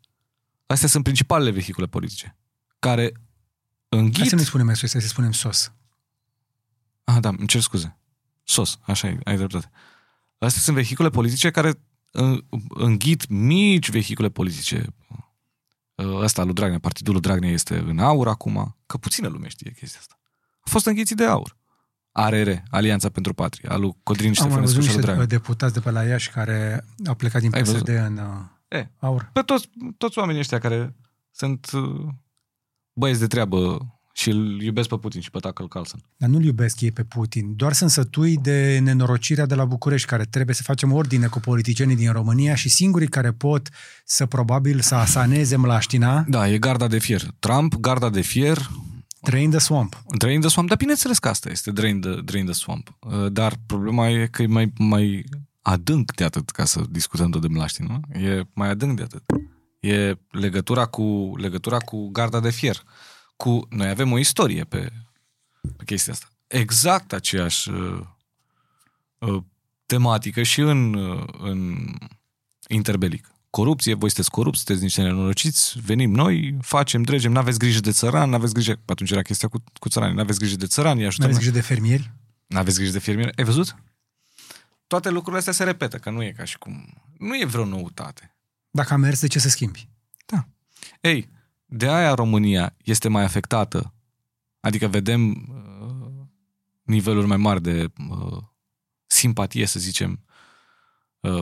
Astea sunt principalele vehicule politice care înghit... Hai să nu spunem SOS, hai să spunem SOS. Ah, da, îmi cer scuze. SOS, așa ai, ai dreptate. Astea sunt vehicule politice care înghit mici vehicule politice. Ăsta lui Dragnea, partidul lui Dragnea este în aur acum, că puțină lume știe chestia asta. A fost înghițit de aur. ARR, Alianța pentru Patrie, al lui Codrin Ștefănescu și lui Dragnea. deputați de pe la Iași care au plecat din PSD în uh, e, aur. Pe toți, toți oamenii ăștia care sunt uh, băieți de treabă și îl iubesc pe Putin și pe Tucker Carlson. Dar nu-l iubesc ei pe Putin. Doar sunt sătui de nenorocirea de la București, care trebuie să facem ordine cu politicienii din România și singurii care pot să probabil să asaneze mlaștina. Da, e garda de fier. Trump, garda de fier. Drain the swamp. Drain the swamp, dar bineînțeles că asta este, drain the, drain the swamp. Uh, dar problema e că e mai, mai adânc de atât ca să discutăm tot de mlaștină. E mai adânc de atât. E legătura cu, legătura cu garda de fier cu... Noi avem o istorie pe, pe chestia asta. exact aceeași uh, uh, tematică și în, uh, în interbelic. Corupție, voi sunteți corupți, sunteți niște nenorociți, venim noi, facem, dregem, n-aveți grijă de țăran, n-aveți grijă, atunci era chestia cu, cu țărani, n-aveți grijă de țărani, Nu ajutăm. aveți grijă de fermieri? N-aveți grijă de fermieri. Ai văzut? Toate lucrurile astea se repetă, că nu e ca și cum... Nu e vreo noutate. Dacă a mers, de ce să schimbi? Da. Ei, de aia România este mai afectată. Adică vedem uh, niveluri mai mari de uh, simpatie, să zicem, uh,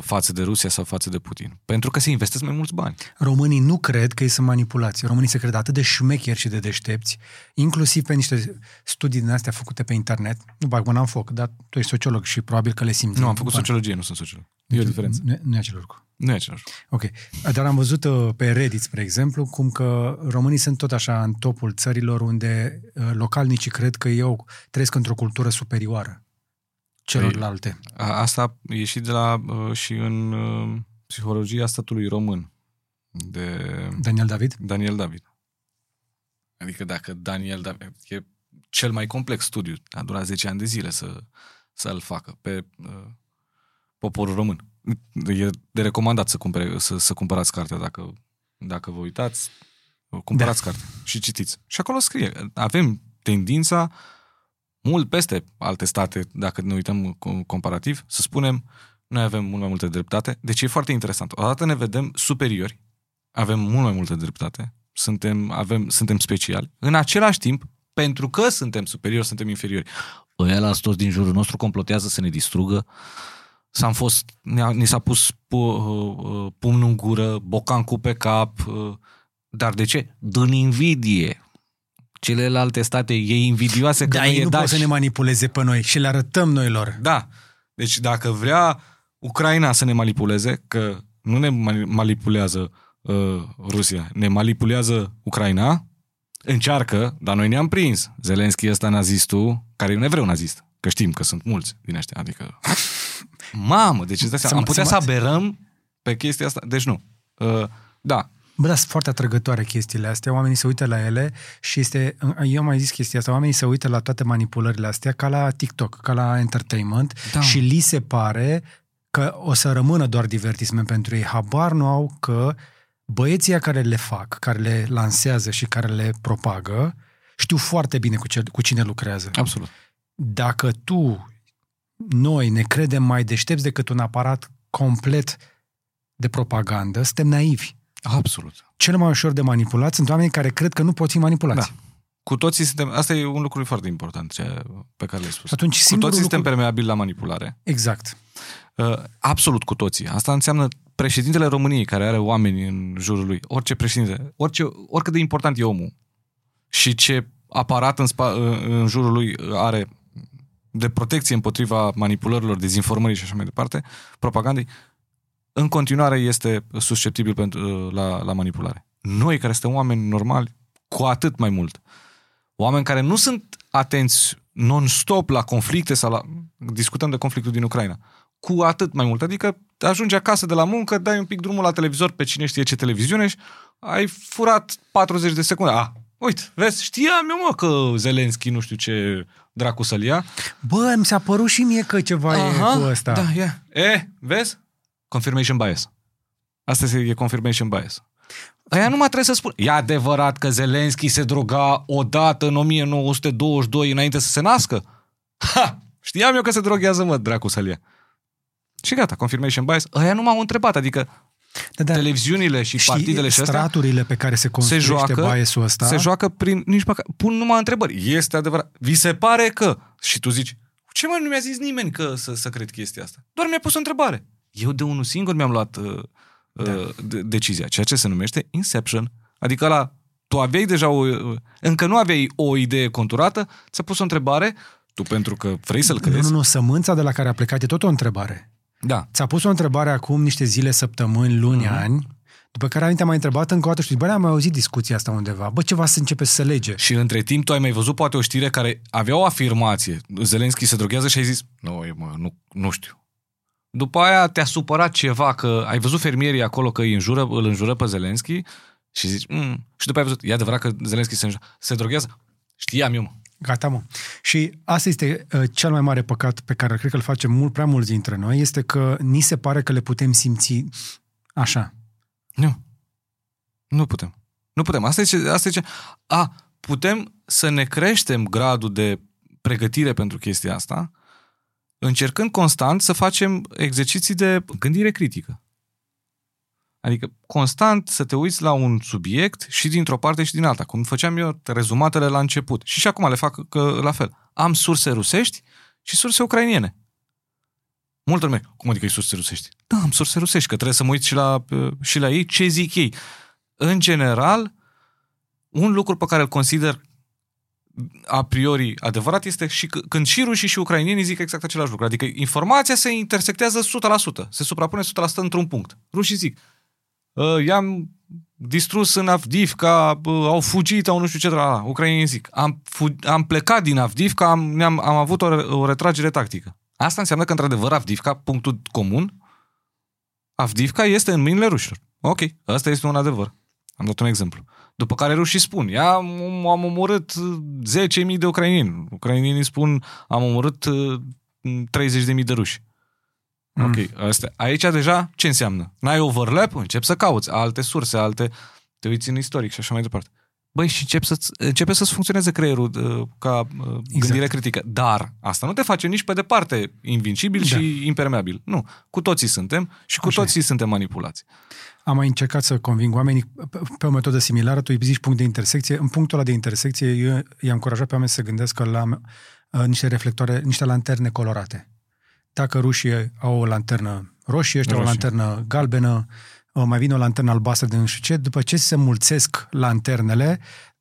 față de Rusia sau față de Putin. Pentru că se investesc mai mulți bani. Românii nu cred că ei sunt manipulați. Românii se cred atât de șmecheri și de deștepți, inclusiv pe niște studii din astea făcute pe internet. Nu bag mâna în foc, dar tu ești sociolog și probabil că le simți. Nu, am făcut sociologie, nu sunt sociolog. E o diferență. Nu, nu e același lucru. Nu e același. Ok. Dar am văzut uh, pe Reddit, spre exemplu, cum că românii sunt tot așa în topul țărilor unde uh, localnicii cred că eu trăiesc într-o cultură superioară celorlalte. A, asta e și, de la, uh, și în uh, psihologia statului român de Daniel David? Daniel David. Adică dacă Daniel David e cel mai complex studiu, a durat 10 ani de zile să, să-l facă pe uh, poporul român. E de recomandat să, cumpere, să, să cumpărați cartea dacă, dacă vă uitați. Cumpărați da. cartea și citiți. Și acolo scrie. Avem tendința mult peste alte state, dacă ne uităm comparativ, să spunem noi avem mult mai multă dreptate. Deci e foarte interesant. Odată ne vedem superiori, avem mult mai multă dreptate, suntem, avem, suntem speciali. În același timp, pentru că suntem superiori, suntem inferiori. Ăia la toți din jurul nostru complotează să ne distrugă. S-am fost, ne-a, ni s-a pus pu, uh, pumnul în gură, bocancul pe cap. Uh, dar de ce? Din invidie. Celelalte state e invidioase că da, nu ei e nu daci. pot să ne manipuleze pe noi și le arătăm noi lor. Da. Deci dacă vrea Ucraina să ne manipuleze, că nu ne manipulează uh, Rusia, ne manipulează Ucraina, încearcă, dar noi ne-am prins. Zelenski ăsta nazistul, care e un evreu nazist, că știm că sunt mulți din ăștia, adică... Mamă, deci îți dai seama, am putea să aberăm pe chestia asta. Deci nu. Uh, da, Bă, dar sunt foarte atrăgătoare chestiile astea, oamenii se uită la ele și este, eu am mai zis chestia asta, oamenii se uită la toate manipulările astea ca la TikTok, ca la entertainment Da. și li se pare că o să rămână doar divertisment pentru ei. Habar nu au că băieții care le fac, care le lansează și care le propagă, știu foarte bine cu, ce, cu cine lucrează. absolut. Dacă tu, noi, ne credem mai deștepți decât un aparat complet de propagandă, suntem naivi. Absolut. Cel mai ușor de manipulat sunt oamenii care cred că nu pot fi manipulați. Da. Cu toții suntem, asta e un lucru foarte important ce, pe care l-ai spus. Și atunci cu singurul toții lucru... suntem permeabili la manipulare. Exact. Uh, absolut cu toții. Asta înseamnă președintele României, care are oameni în jurul lui, orice președinte, orice, oricât de important e omul și ce aparat în, spa, în jurul lui are de protecție împotriva manipulărilor, dezinformării și așa mai departe, propagandei, în continuare este susceptibil pentru, la, la manipulare. Noi, care suntem oameni normali, cu atât mai mult. Oameni care nu sunt atenți non-stop la conflicte sau la... Discutăm de conflictul din Ucraina. Cu atât mai mult. Adică ajungi acasă de la muncă, dai un pic drumul la televizor pe cine știe ce televiziune și ai furat 40 de secunde. Ah, uite, vezi, știam eu, mă, că Zelenski nu știu ce dracu să-l ia. Bă, mi s-a părut și mie că ceva Aha, e cu ăsta. Da, e. E, vezi? Confirmation bias. Asta e confirmation bias. Aia nu mai trebuie să spun. E adevărat că Zelenski se droga odată în 1922 înainte să se nască? Ha! Știam eu că se droghează, mă, dracu să ia. Și gata, confirmation bias. Aia nu m-au întrebat, adică da, da. televiziunile și Știi partidele și astea straturile pe care se construiește se joacă, biasul ăsta. Se joacă prin, nici măcar, pun numai întrebări. Este adevărat. Vi se pare că? Și tu zici, ce mai nu mi-a zis nimeni că să, să cred chestia asta? Doar mi-a pus o întrebare. Eu de unul singur mi-am luat uh, da. de, decizia, ceea ce se numește inception. Adică la tu aveai deja o, încă nu aveai o idee conturată, ți-a pus o întrebare, tu pentru că vrei să-l crezi. Nu, nu, nu, sămânța de la care a plecat e tot o întrebare. Da. Ți-a pus o întrebare acum niște zile, săptămâni, luni, mm-hmm. ani, după care aminte mai întrebat încă o dată și bă, am mai auzit discuția asta undeva. Bă, ceva să începe să se lege. Și între timp tu ai mai văzut poate o știre care avea o afirmație. Zelenski se droghează și ai zis, nu, mă, nu, nu știu. După aia te-a supărat ceva că ai văzut fermierii acolo că îi înjură, îl înjură pe Zelenski și zici, mm. și după aia ai văzut, e adevărat că Zelenski se, se droghează? Știam eu, mă. Gata, mă. Și asta este uh, cel mai mare păcat pe care cred că îl facem mult prea mulți dintre noi, este că ni se pare că le putem simți așa. Nu. Nu putem. Nu putem. Asta e ce, asta e ce... A, putem să ne creștem gradul de pregătire pentru chestia asta, încercând constant să facem exerciții de gândire critică. Adică constant să te uiți la un subiect și dintr-o parte și din alta, cum făceam eu rezumatele la început. Și și acum le fac că, la fel. Am surse rusești și surse ucrainiene. Multă lume, cum adică e surse rusești? Da, am surse rusești, că trebuie să mă uit și la, și la ei ce zic ei. În general, un lucru pe care îl consider a priori adevărat este și când și rușii și ucrainienii zic exact același lucru. Adică informația se intersectează 100%, se suprapune 100% într-un punct. Rușii zic, ă, i-am distrus în Avdivka, au fugit, au nu știu ce, la ucrainienii zic, am, fu- am plecat din Avdivka, am, am, am avut o, o retragere tactică. Asta înseamnă că, într-adevăr, Avdivka, punctul comun, Avdivka este în mâinile rușilor. Ok, asta este un adevăr. Am dat un exemplu. După care rușii spun, ia, am, am omorât 10.000 de ucrainieni. Ucrainienii spun, am omorât 30.000 de ruși. Mm. Ok, asta. Aici deja ce înseamnă? N-ai overlap? Încep să cauți alte surse, alte... Te uiți în istoric și așa mai departe. Băi, și încep să începe să-ți funcționeze creierul uh, ca uh, exact. gândire critică. Dar asta nu te face nici pe departe invincibil da. și impermeabil. Nu. Cu toții suntem și cu așa toții e. suntem manipulați. Am mai încercat să conving oamenii pe o metodă similară. Tu îi zici punct de intersecție. În punctul ăla de intersecție, eu i-am încurajat pe oameni să gândească la uh, niște reflectoare, niște lanterne colorate. Dacă rușii au o lanternă roșie, ăștia roșie. o lanternă galbenă, uh, mai vine o lanternă albastră de nu știu ce, după ce se mulțesc lanternele,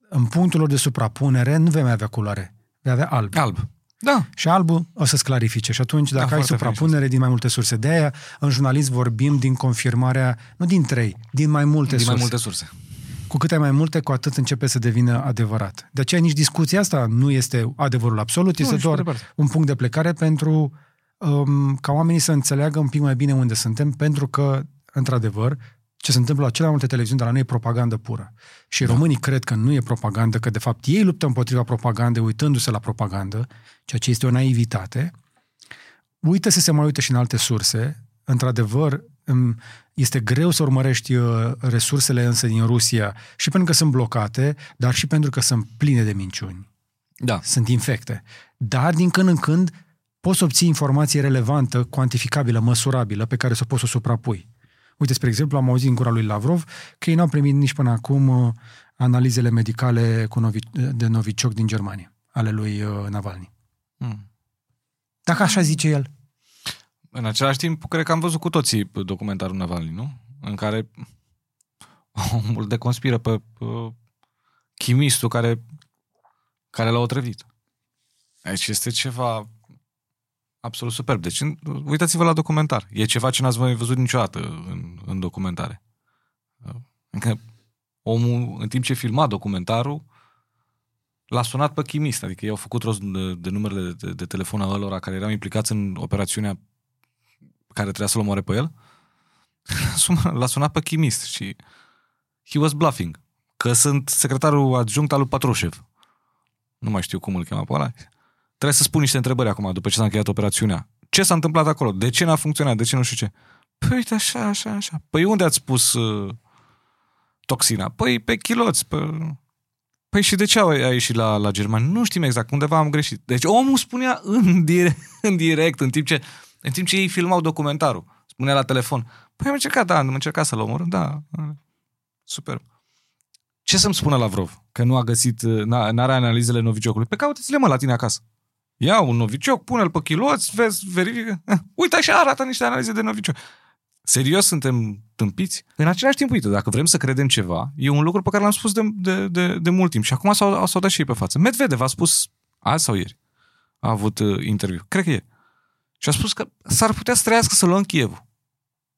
în punctul lor de suprapunere nu vei mai avea culoare, vei avea alb. Alb. Da. Și albul o să-ți clarifice. Și atunci, dacă da, ai suprapunere din mai multe surse de aia, în jurnalism vorbim din confirmarea, nu din trei, din mai multe din surse. mai multe surse. Cu câte mai multe, cu atât începe să devină adevărat. De aceea nici discuția asta nu este adevărul absolut, nu, este doar un punct de plecare pentru um, ca oamenii să înțeleagă un pic mai bine unde suntem, pentru că, într-adevăr, ce se întâmplă la cele mai multe televiziuni de la noi e propagandă pură. Și da. românii cred că nu e propagandă, că de fapt ei luptă împotriva propagandei uitându-se la propagandă, ceea ce este o naivitate. Uită să se mai uită și în alte surse. Într-adevăr, este greu să urmărești uh, resursele însă din Rusia și pentru că sunt blocate, dar și pentru că sunt pline de minciuni. Da. Sunt infecte. Dar din când în când poți să obții informație relevantă, cuantificabilă, măsurabilă, pe care să o poți să o suprapui. Uite, spre exemplu, am auzit în gura lui Lavrov că ei n-au primit nici până acum uh, analizele medicale cu Novi, de Novicioc din Germania, ale lui uh, Navalny. Hmm. Dacă așa zice el. În același timp, cred că am văzut cu toții documentarul Navalny, nu? În care omul deconspiră pe, pe chimistul care, care l-a otrăvit. Aici este ceva absolut superb. Deci uitați-vă la documentar. E ceva ce n-ați mai văzut niciodată în, în documentare. Încă omul, în timp ce filma documentarul, l-a sunat pe chimist, adică i-au făcut rost de, de numerele de, de telefon a ălora care erau implicați în operațiunea care trebuia să-l omoare pe el. L-a sunat pe chimist și he was bluffing. Că sunt secretarul adjunct al lui Patrușev. Nu mai știu cum îl cheamă pe ăla. Trebuie să spun niște întrebări acum, după ce s-a încheiat operațiunea. Ce s-a întâmplat acolo? De ce n-a funcționat? De ce nu știu ce? Păi uite, așa, așa, așa. Păi unde ați pus uh, toxina? Păi pe chiloți. Pe... Păi și de ce a ieșit la, la Germania? Nu știm exact, undeva am greșit. Deci omul spunea în direct, în, direct, în timp ce în timp ce ei filmau documentarul. Spunea la telefon. Păi am încercat, da, am încercat să-l omor. Da, super. Ce să-mi spună Lavrov? Că nu a găsit, n-are analizele noviciocului. Pe caută-ți-le mă la tine acasă. Ia un novicioc, pune-l pe chiloți, vezi, verifică. Eh, uite așa arată niște analize de novicioc. Serios suntem tâmpiți? În același timp, uite, dacă vrem să credem ceva, e un lucru pe care l-am spus de, de, de, de mult timp și acum s-au, s-au dat și ei pe față. Medvedev a spus azi sau ieri. A avut uh, interviu. Cred că e. Și a spus că s-ar putea să trăiască să luăm Chievul.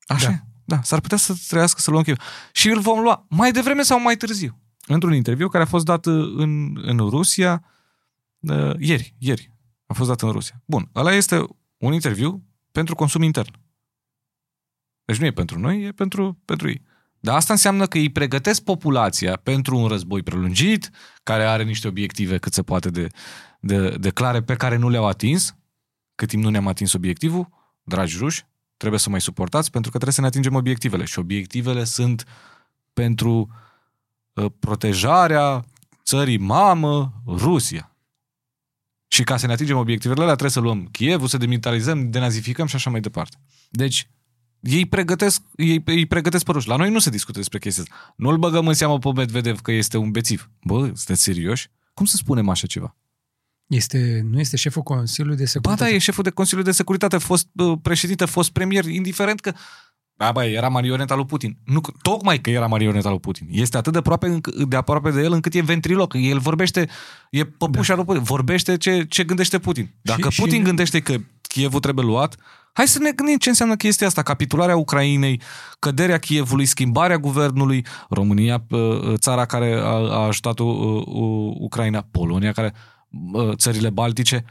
Așa da. Da, s-ar putea să trăiască să luăm Chievul. Și îl vom lua mai devreme sau mai târziu. Într-un interviu care a fost dat uh, în, în Rusia uh, ieri, ieri, a fost dat în Rusia. Bun, ăla este un interviu pentru consum intern. Deci nu e pentru noi, e pentru, pentru ei. Dar asta înseamnă că îi pregătesc populația pentru un război prelungit, care are niște obiective cât se poate de, de, de clare, pe care nu le-au atins, cât timp nu ne-am atins obiectivul, dragi ruși, trebuie să mai suportați pentru că trebuie să ne atingem obiectivele. Și obiectivele sunt pentru uh, protejarea țării mamă, Rusia. Și ca să ne atingem obiectivele alea, trebuie să luăm Kievul, să demilitarizăm, denazificăm și așa mai departe. Deci, ei pregătesc, ei, ei pregătesc pe ruși. La noi nu se discută despre chestia asta. Nu-l băgăm în seamă pe Medvedev că este un bețiv. Bă, sunteți serioși? Cum să spunem așa ceva? Este, nu este șeful Consiliului de Ba Securitate? da, e șeful de Consiliul de Securitate, fost uh, președinte, fost premier, indiferent că ba, bă, era marioneta lui Putin. Nu, că- tocmai că era marioneta lui Putin. Este atât de aproape, înc- de aproape de el încât e ventriloc. El vorbește, e păpușa da. lui Putin. Vorbește ce, ce gândește Putin. Dacă Și- Putin și- gândește că Kievul trebuie luat, hai să ne gândim ce înseamnă chestia asta. Capitularea Ucrainei, căderea Kievului, schimbarea guvernului, România, uh, țara care a, a ajutat uh, uh, Ucraina, Polonia, care uh, țările Baltice.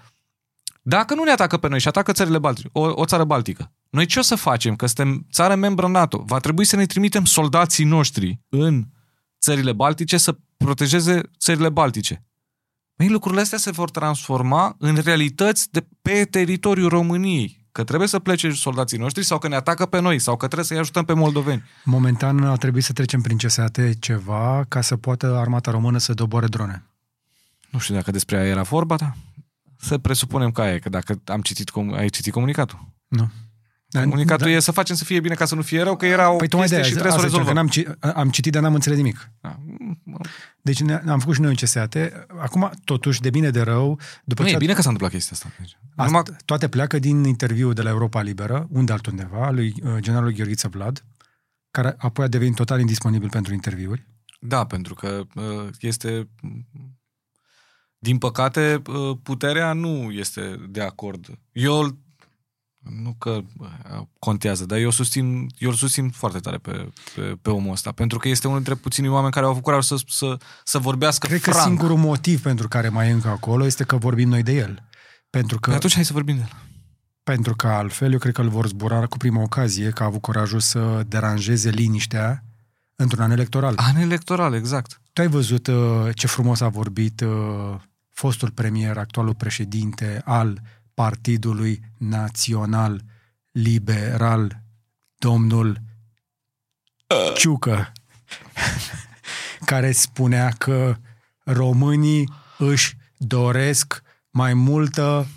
Dacă nu ne atacă pe noi și atacă țările Baltice, o, o țară baltică, noi ce o să facem? Că suntem țară membră NATO. Va trebui să ne trimitem soldații noștri în țările Baltice să protejeze țările Baltice. Păi lucrurile astea se vor transforma în realități de pe teritoriul României. Că trebuie să plece soldații noștri sau că ne atacă pe noi sau că trebuie să-i ajutăm pe moldoveni. Momentan a trebuit să trecem prin CSAT ceva ca să poată armata română să doboare drone. Nu știu dacă despre aia era vorba, dar să presupunem că aia e, că dacă am citit, com- ai citit comunicatul. Nu. Comunicatul e să facem să fie bine ca să nu fie rău, că era o Păi tocmai de chestie aia, și trebuie să o asta ziceam, rezolvăm. că n-am, ci- am citit, dar n-am înțeles nimic. Da. Deci ne, am făcut și noi un CSAT. Acum, totuși, de bine de rău, după Nu, ce e a- bine că s-a întâmplat chestia asta. Deci, Asta, Numai, toate pleacă din interviul de la Europa Liberă, unde altundeva, lui uh, generalul Gheorghiță Vlad, care apoi a devenit total indisponibil pentru interviuri. da, pentru că uh, este... Din păcate, uh, puterea nu este de acord. Eu, nu că uh, contează, dar eu susțin, eu îl susțin foarte tare pe, pe, pe omul ăsta, pentru că este unul dintre puținii oameni care au avut curaj să, să, să vorbească Cred că franc. singurul motiv pentru care mai e încă acolo este că vorbim noi de el. Pentru că, Păi atunci hai să vorbim de el. pentru că altfel eu cred că îl vor zbura cu prima ocazie, că a avut curajul să deranjeze liniștea într-un an electoral. An electoral, exact. Tu ai văzut uh, ce frumos a vorbit uh, fostul premier, actualul președinte al Partidului Național Liberal, domnul Ciucă, care spunea că românii își doresc mai multă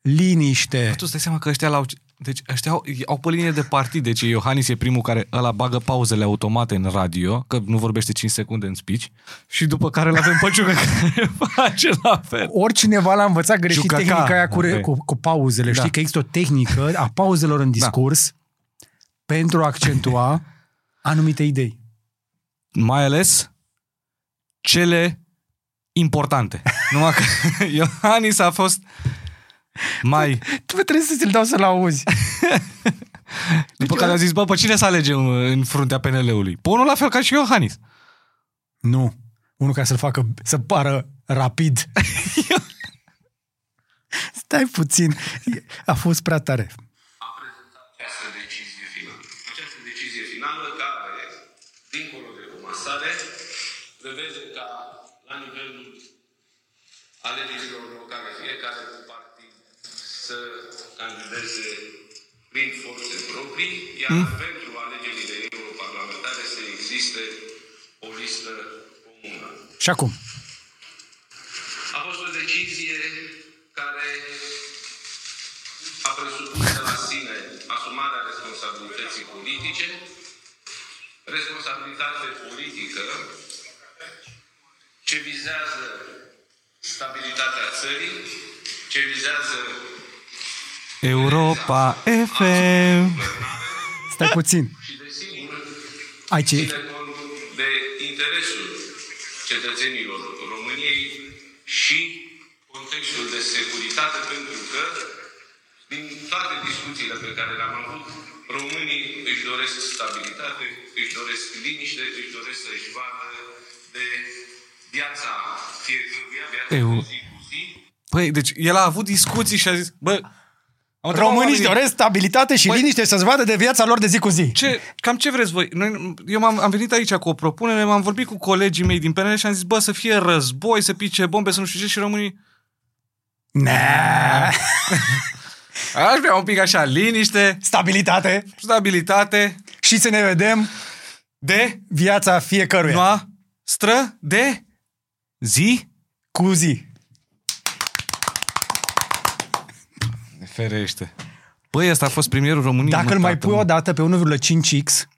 liniște. Tu stai seama că ăștia l-au... Deci ăștia au, au pe linie de partid. Deci Iohannis e primul care ăla bagă pauzele automate în radio, că nu vorbește 5 secunde în speech, și după care îl avem pe Ciucă care face la fel. Oricine l-a învățat greșit Ciucaca. tehnica aia cu, Ok. cu, cu pauzele. Da. Știi că există o tehnică a pauzelor în discurs pentru a accentua anumite idei. Mai ales cele importante. Numai că Iohannis a fost mai... Tu trebuie să ți-l dau să-l auzi. După care a zis, bă, pe cine să alegem în fruntea PNL-ului? Pe unul la fel ca și Iohannis. Nu. Unul care să-l facă să pară rapid. Stai puțin. A fost prea tare. această decizie finală. Această decizie finală care, dincolo de comasare, prevede ca la nivelul alegerilor locale fiecare partid să candideze prin forțe proprii, iar pentru alegerile europarlamentare să existe o listă comună. Și acum. A fost o decizie care a presupus de la sine asumarea responsabilității politice, responsabilitate politică ce vizează stabilitatea țării, ce vizează Europa FM. Stai puțin. și, desigur, Ai ce? ține cont de interesul cetățenilor României și contextul de securitate, pentru că din toate discuțiile pe care le-am avut, românii își doresc stabilitate, își doresc liniște, își doresc să-și vadă de viața fiecăruia, viața Eu- de zi cu zi, Păi, deci el a avut discuții și a zis, bă, Am întrebat Românii își oamenii, doresc stabilitate și Băi- liniște să-ți vadă de viața lor de zi cu zi. Ce, cam ce vreți voi? Noi, eu m-am, am venit aici cu o propunere, m-am vorbit cu colegii mei din PNL și am zis, bă, să fie război, să pice bombe, să nu știu ce, și românii... Ne. Aș vrea un pic așa, liniște, Stabilitate stabilitate, și să ne vedem de viața fiecăruia. noastră, de zi. Cu zi. Ferește. Băi, ăsta a fost premierul României. Dacă mă, îl mai tată, pui mă. o dată pe 1,5x,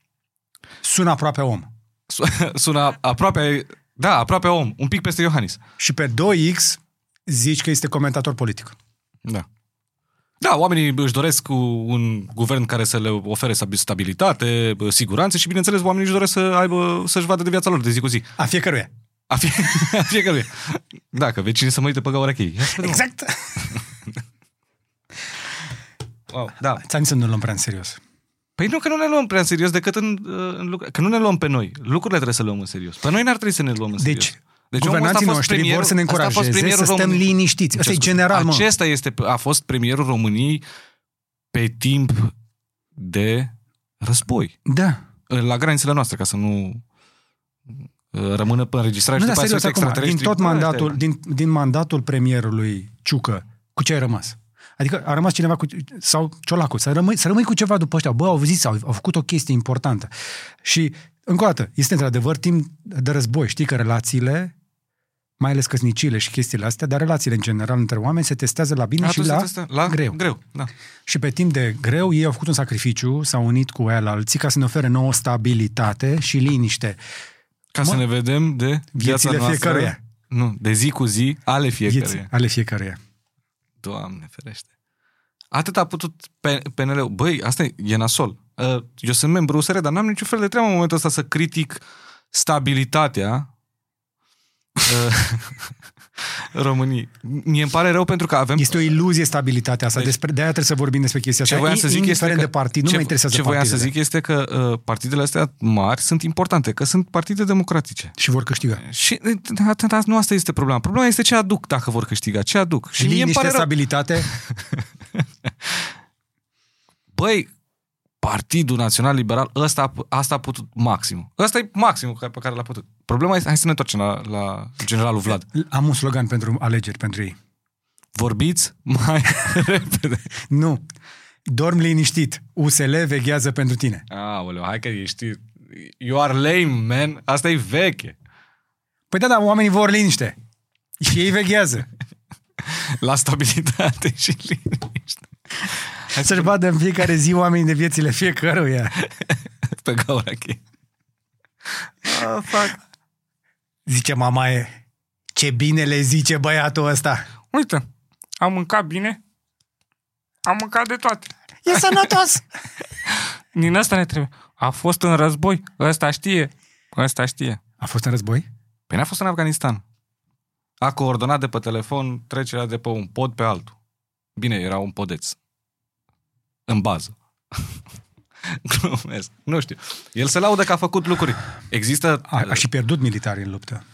sună aproape om. Su- Sună aproape, da, aproape om, un pic peste Iohannis. Și pe 2x zici că este comentator politic. Da. Da, oamenii își doresc cu un guvern care să le ofere stabilitate, siguranță și, bineînțeles, oamenii își doresc să aibă, să-și vadă de viața lor de zi cu zi. A fiecăruia. A, fie, a fiecare. Da, că vecinii să mă uite pe gaura cheii. Ia să vedem. Exact. Wow, da. Ți-am zis să nu luăm prea în serios. Păi nu că nu ne luăm prea în serios decât în, în lucru, că nu ne luăm pe noi. Lucrurile trebuie să le luăm în serios. Pe noi n-ar trebui să ne luăm în serios. Deci, Deci omul ăsta a Guvernanții fost noștri premierul- vor să ne ăsta a fost încurajeze premierul să stăm României. liniștiți. Asta e Ce general, mă. Acesta este, a fost premierul României pe timp de război. Da. La granițele noastre, ca să nu uh, rămână pe înregistrare Nu, și dar după serios aceea acum, din extraterestri. tot Bă, mandatul, ăștia- din, din mandatul premierului Ciucă, cu ce ai rămas? Adică a rămas cineva cu, sau Ciolacu, să rămâi, să rămâi cu ceva după ăștia. Bă, au zis, au, au făcut o chestie importantă. Și, încă o dată, este într-adevăr timp de război. Știi că relațiile, mai ales căsnicile și chestiile astea, dar relațiile în general între oameni se testează la bine și Atunci la, este- la greu. greu da. Și pe timp de greu, ei au făcut un sacrificiu, s-au unit cu aia la alții ca să ne ofere nouă stabilitate și liniște. Ca Mă, să ne vedem de viața viețile noastră. fiecăruia. Nu, de zi cu zi ale fiecăruia. Vieți ale fiecăruia. Doamne ferește. Atât a putut pe- PNL-ul. Băi, asta e, e nasol. Uh, Eu sunt membru USR, dar n-am niciun fel de treabă în momentul ăsta să critic stabilitatea uh, României. Mie îmi pare rău pentru că avem... Este o iluzie stabilitatea asta. Deci- Despre, de-aia trebuie să vorbim despre chestia Ce asta. voiam să zic este Indiferent că, de partid, nu ce, mă interesează Ce voiam să partidele. zic este că uh, partidele astea mari sunt importante, că sunt partide democratice. Și vor câștiga. Și uh, atât, nu asta este problema. Problema este ce aduc dacă vor câștiga. Ce aduc? Și mie îmi Liniște, pare rău. stabilitate. Băi, Partidul Național Liberal, ăsta, a pu- asta a putut maximul. Ăsta e maximul care- pe care l-a putut. Problema este, hai să ne întoarcem la, la generalul Vlad. Am un slogan pentru alegeri pentru ei. Vorbiți mai repede. Nu. Dorm liniștit. USL veghează pentru tine. Aoleu, hai că ești... You are lame, man. Asta e veche. Păi da, da, oamenii vor liniște. Și ei veghează. La stabilitate și liniște. Hai Să-și vadă în fiecare zi oamenii de viețile fiecăruia. pe gaura cheie. Oh, fuck. Zice mama e, ce bine le zice băiatul ăsta. Uite, am mâncat bine, am mâncat de toate. E sănătos. Din asta ne trebuie. A fost în război, ăsta știe, ăsta știe. A fost în război? Păi n-a fost în Afganistan. A coordonat de pe telefon trecerea de pe un pod pe altul. Bine, era un podeț. În bază. Glumesc. Nu știu. El se laudă că a făcut lucruri. Există... A, a și pierdut militari în luptă.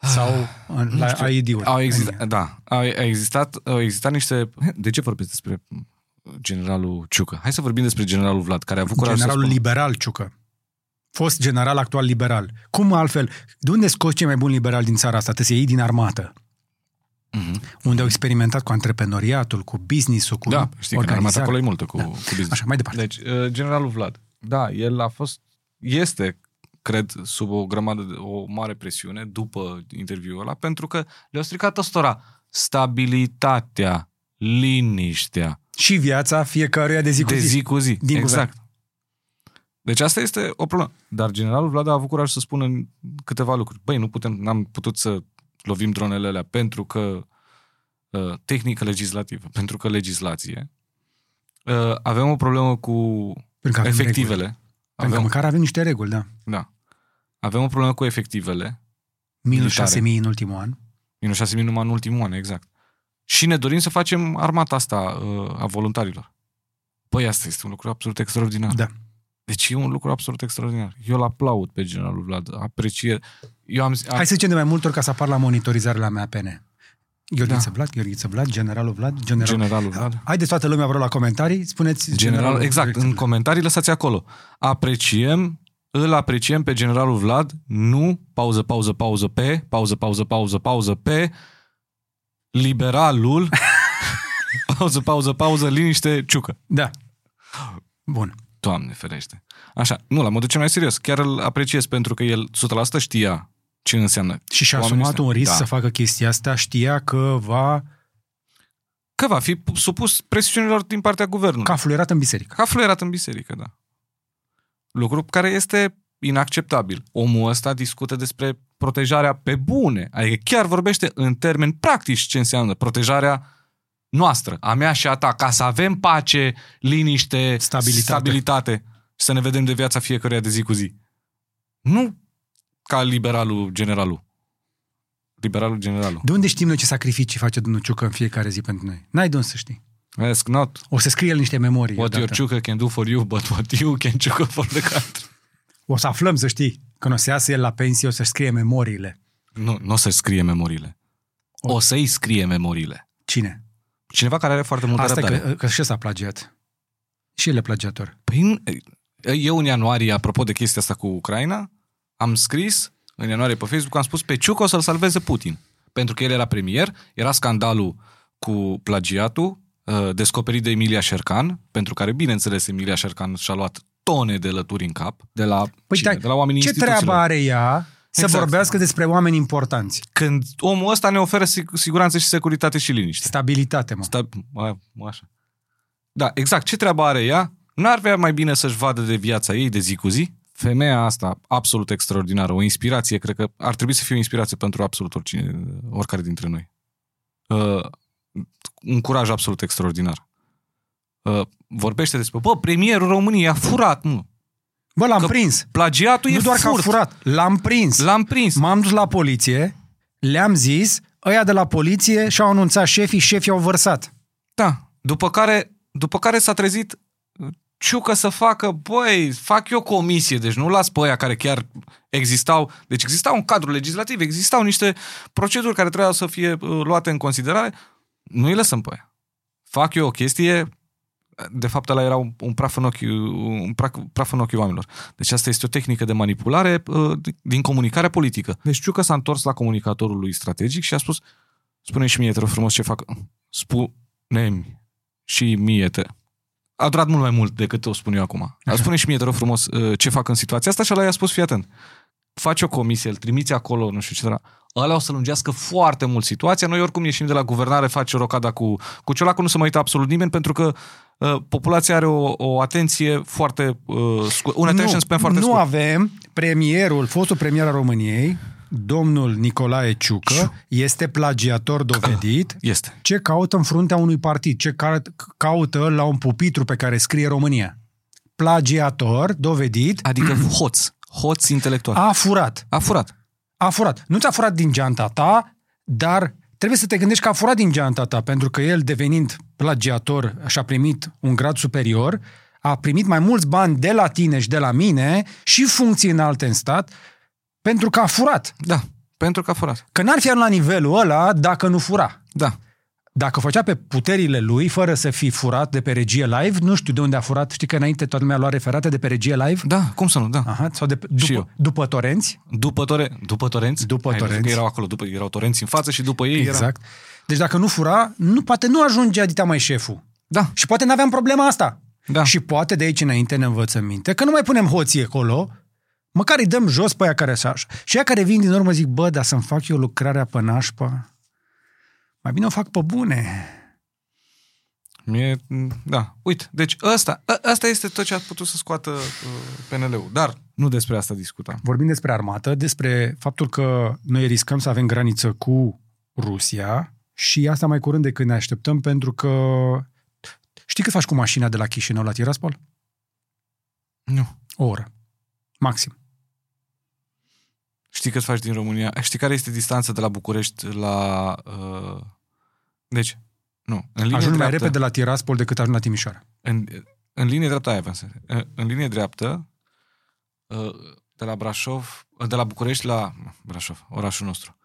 Sau în, la știu. AID-uri. Au existat, da, au existat, au existat niște... De ce vorbesc despre generalul Ciucă? Hai să vorbim despre generalul Vlad, care a avut curaj să Generalul spună. liberal Ciucă. Fost general actual liberal. Cum altfel? De unde scoți cei mai buni liberali din țara asta? Trebuie să iei din armată. Mhm. Unde au experimentat cu antreprenoriatul, cu business-ul, cu Da, știi că în armată organizarea. acolo e multă cu, Da. cu business. Așa, mai departe. Deci, uh, generalul Vlad, da, el a fost, este, cred, sub o grămadă, de, o mare presiune după interviul ăla, pentru că le-au stricat ăstora stabilitatea, liniștea, Și viața fiecăruia de zi cu de zi. zi cu zi. Din exact. Deci asta este o problemă. Dar generalul Vlad a avut curaj să spună câteva lucruri. Băi, nu putem, n-am putut să lovim dronele alea pentru că uh, tehnică legislativă, pentru că legislație. Uh, avem o problemă cu Pentru că avem efectivele. reguli. Pentru că Avem, măcar avem niște reguli, da. da. Avem o problemă cu efectivele. Minus Militare. 6.000 în ultimul an. Minus 6.000 numai în ultimul an, exact. Și ne dorim să facem armata asta uh, a voluntarilor. Păi asta este un lucru absolut extraordinar. Da. Deci e un lucru absolut extraordinar. Eu îl aplaud pe generalul Vlad, apreciez. Eu am, am Hai să zicem de mai multe ori ca să apar la monitorizare la MAPN. Gheorghiță Vlad, Gheorghiță Vlad, generalul Vlad, general... Generalul Vlad. Haideți toată lumea vreo la comentarii, spuneți General, generalul exact, Gheorghiță în Vlad. comentarii lăsați acolo. Apreciem, îl apreciem pe generalul Vlad, nu, pauză, pauză, pauză pe, pauză, pauză, pauză, pauză pe, liberalul, pauză, pauză, pauză, liniște, ciucă. Da. Bun. Doamne ferește. Așa, nu, la modul cel mai serios. Chiar îl apreciez pentru că el 100% știa ce înseamnă. Și și-a oamenii asumat ăștia. un risc Da. să facă chestia asta, știa că va... Că va fi supus presiunilor din partea guvernului. Ca fluierat în biserică. Ca fluierat în biserică, da. Lucru care este inacceptabil. Omul ăsta discută despre protejarea pe bune. Adică chiar vorbește în termeni practici ce înseamnă protejarea noastră, a mea și a ta, ca să avem pace, liniște, Stabilitate. stabilitate și să ne vedem de viața fiecăruia de zi cu zi. Nu ca liberalul generalul. Liberalul generalul. De unde știm noi ce sacrificii face domnul Ciucă în fiecare zi pentru noi? N-ai de unde să știi. Ask not O să scrie el niște memorii. what your odată. chuka can do for you, but what you can chuka for the country. O să aflăm, să știi. Când o să iasă el la pensie, o să scrie memoriile. Nu, nu o să scrie memoriile. O să-i scrie memoriile. Cine? Cineva care are foarte multă Asta răbdare. că, că și ăsta a plagiat. Și el e plagiator. Păi, nu- eu în ianuarie, apropo de chestia asta cu Ucraina, am scris în ianuarie pe Facebook, am spus pe Ciucă o să-l salveze Putin. Pentru că el era premier, era scandalul cu plagiatul, uh, descoperit de Emilia Șercan, pentru care, bineînțeles, Emilia Șercan și-a luat tone de lături în cap de la, Păi, cine? dar de la oamenii ce instituțiilor. treabă are ea să Exact. vorbească despre oameni importanți? Când omul ăsta ne oferă sig- siguranță și securitate și liniște. Stabilitate, mă. Sta... A, așa. Da, exact. Ce treabă are ea? N-ar vrea mai bine să-și vadă de viața ei de zi cu zi? Femeia asta, absolut extraordinară, o inspirație, cred că ar trebui să fie o inspirație pentru absolut oricine, oricare dintre noi. Uh, un curaj absolut extraordinar. Uh, vorbește despre, bă, premierul României a furat, nu. Bă, l-am Că prins. Plagiatul Nu e doar că a furt. furat, l-am prins. L-am prins. M-am dus la poliție, le-am zis, ăia de la poliție și-au anunțat șefii, șefii au vărsat. Da. După care, după care s-a trezit uh, Ciucă să facă, băi, fac eu comisie, deci nu las pe aia care chiar existau, deci exista un cadru legislativ, existau niște proceduri care trebuiau să fie uh, luate în considerare, nu îi lăsăm pe aia. Fac eu o chestie, de fapt ăla era un, un praf în ochii, un praf, praf în ochii oamenilor. Deci asta este o tehnică de manipulare uh, din comunicarea politică. Deci Ciucă s-a întors la comunicatorul lui strategic și a spus, spune și mie, te rog frumos, ce fac. Spune-mi și mie te... A durat mult mai mult decât o spun eu acum. A spune și mie, te rog frumos, uh, ce fac în situația asta și ăla i-a spus, fii atent. Faci o comisie, îl trimiți acolo, nu știu ce, dar ăla o să lungească foarte mult situația. Noi oricum ieșim de la guvernare, face rocada cu, cu ciolacul, nu se mai uită absolut nimeni, pentru că uh, populația are o, o atenție foarte uh, scurt, un attention span foarte nu scurt. avem premierul, fostul premier al României, domnul Nicolae Ciucă, este plagiator dovedit. Este. Ce caută în fruntea unui partid? Ce ca- caută la un pupitru pe care scrie România? Plagiator dovedit Adică hoț. Hoț intelectual. a furat. A furat. A furat. Nu ți-a furat din geanta ta, dar trebuie să te gândești că a furat din geanta ta, pentru că el, devenind plagiator și a primit un grad superior, a primit mai mulți bani de la tine și de la mine și funcții înalte în stat, pentru că a furat. Da. Pentru că a furat. Că n-ar fi ajuns la nivelul ăla dacă nu fura. Da. Dacă făcea pe puterile lui, fără să fi furat de pe regie live, nu știu de unde a furat, știi că înainte toată lumea lua referate de pe regie live? Da, cum să nu, da. Aha, sau de, Și eu. după, după torenți? După, tore- după torenți? După Ai văzut torenți. Că erau acolo, după, erau torenți în față și după ei era... Exact. Deci dacă nu fura, nu, poate nu ajungea dita mai șeful. Da, Și poate n-aveam problema asta. da. Și poate de aici înainte ne învățăm minte că nu mai punem hoții acolo, măcar îi dăm jos pe aia care așa. Și ea care vin din urmă zic, bă, dar să-mi fac eu lucrarea pe nașpa, mai bine o fac pe bune. Mie, da. Uite, deci ăsta, ă- ăsta este tot ce a putut să scoată uh, PNL-ul. Dar nu despre asta discutam. Vorbim despre armată, despre faptul că noi riscăm să avem graniță cu Rusia și asta mai curând decât ne așteptăm pentru că știi cât faci cu mașina de la Chișinău la Tiraspol? Nu. O oră. Maxim. Știi cât faci din România? Știi care este distanța de la București la... Uh... Deci, nu. În linie Ajung mai dreaptă, repede la Tiraspol decât ajung la Timișoara. În, în linie dreaptă aia vreau să în, în linie dreaptă uh, de la Brașov, uh, de la București la Brașov, orașul nostru.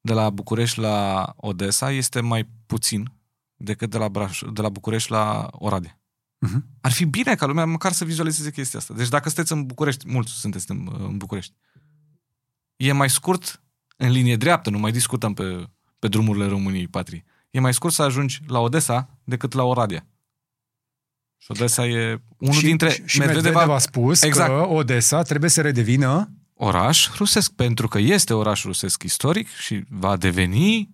de la București la Odessa este mai puțin decât de la, Braș- de la București la Oradea. Mhm. Ar fi bine ca lumea măcar să vizualizeze chestia asta. Deci dacă sunteți în București, mulți sunteți în, în București, e mai scurt în linie dreaptă, nu mai discutăm pe, pe drumurile României patrii. E mai scurt să ajungi la Odessa decât la Oradea. Și Odessa e unul și, dintre... și, și Medvedev a spus Exact. că Odessa trebuie să redevină oraș rusesc, pentru că este oraș rusesc istoric și va deveni...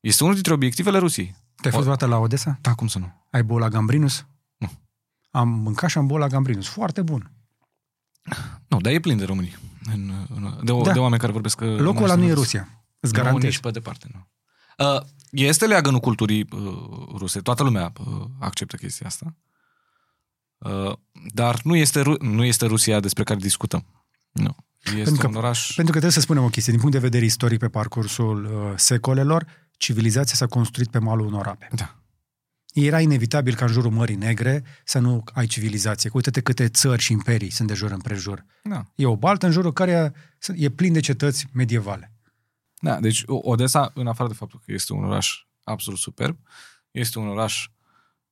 Este unul dintre obiectivele Rusiei. Te-ai fost vreodată la Odessa? Da, cum să nu? Ai băut la Gambrinus? Nu. Am mâncat și am băut la Gambrinus. Foarte bun. Nu, dar e plin de români. În, în, de, Da. da. de oameni care vorbesc... Locul ăla nu e Rusia. Îți Nu, garantez. nici pe departe, nu. Uh, este leagănul culturii uh, ruse. Toată lumea uh, acceptă chestia asta. Uh, dar nu este, Ru- nu este Rusia despre care discutăm. Nu. Este Pentru că- un oraș... Pentru că trebuie să spunem o chestie. Din punct de vedere istoric, pe parcursul uh, secolelor, civilizația s-a construit pe malul unor ape. Da. Era inevitabil ca în jurul Mării Negre să nu ai civilizație. Uite-te câte țări și imperii sunt de jur împrejur. Da. E o baltă în jurul care e plin de cetăți medievale. Da, deci O- Odessa, în afară de faptul că este un oraș absolut superb, este un oraș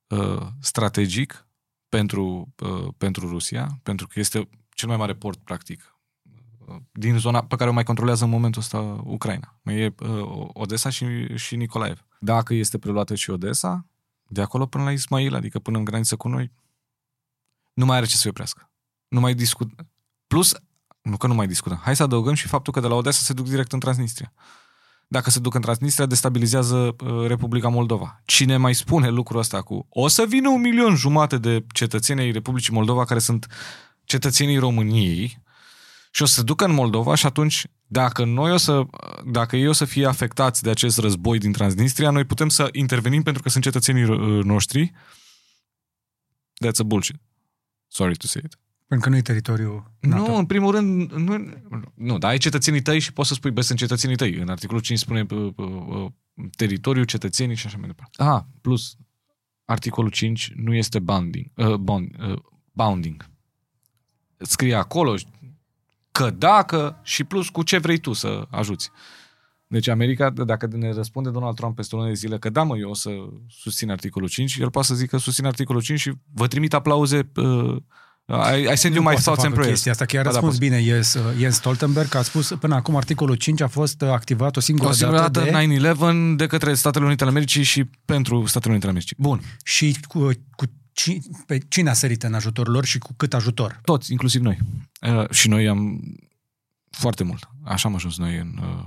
uh, strategic pentru, uh, pentru Rusia, pentru că este cel mai mare port, practic, uh, din zona pe care o mai controlează în momentul ăsta Ucraina. Mai e uh, Odessa și, și Nicolaev. Dacă este preluată și Odessa, de acolo până la Ismail, adică până în graniță cu noi, nu mai are ce să se oprească. Nu mai discut. Plus, nu că nu mai discutăm. Hai să adăugăm și faptul că de la Odessa se duc direct în Transnistria. Dacă se duc în Transnistria, destabilizează uh, Republica Moldova. Cine mai spune lucrul ăsta cu o să vină un milion jumate de cetățeni ai Republicii Moldova care sunt cetățenii României și o să se ducă în Moldova și atunci dacă noi o să, dacă ei o să fie afectați de acest război din Transnistria, noi putem să intervenim pentru că sunt cetățenii uh, noștri. That's a bullshit. Sorry to say it. Pentru că nu e teritoriul NATO. Nu, în primul rând, nu, nu, dar ai cetățenii tăi și poți să spui, bă, sunt cetățenii tăi. În articolul 5 spune uh, uh, teritoriu, cetățenii și așa mai departe. Ah, plus, articolul 5 nu este bounding, uh, bond, uh, bounding. Scrie acolo că dacă și plus cu ce vrei tu să ajuți. Deci America, dacă ne răspunde Donald Trump peste o lună de zile că da, mă, eu o să susțin articolul 5, el poate să zică susțin articolul 5 și vă trimit aplauze uh, I, I send you my poate să thoughts and facă prayers. chestia asta. Chiar a Ba da, răspuns poți. bine Jens, uh, Jens Stoltenberg, că a spus până acum articolul 5 a fost uh, activat o singură, O singură dată de... 9-11 de către Statele Unite ale Americii și pentru Statele Unite ale Americii. Bun. și cu, cu ci, pe cine a sărit în ajutorul lor și cu cât ajutor. Toți, inclusiv noi. Uh, și noi am foarte mult. Așa am ajuns noi în, uh,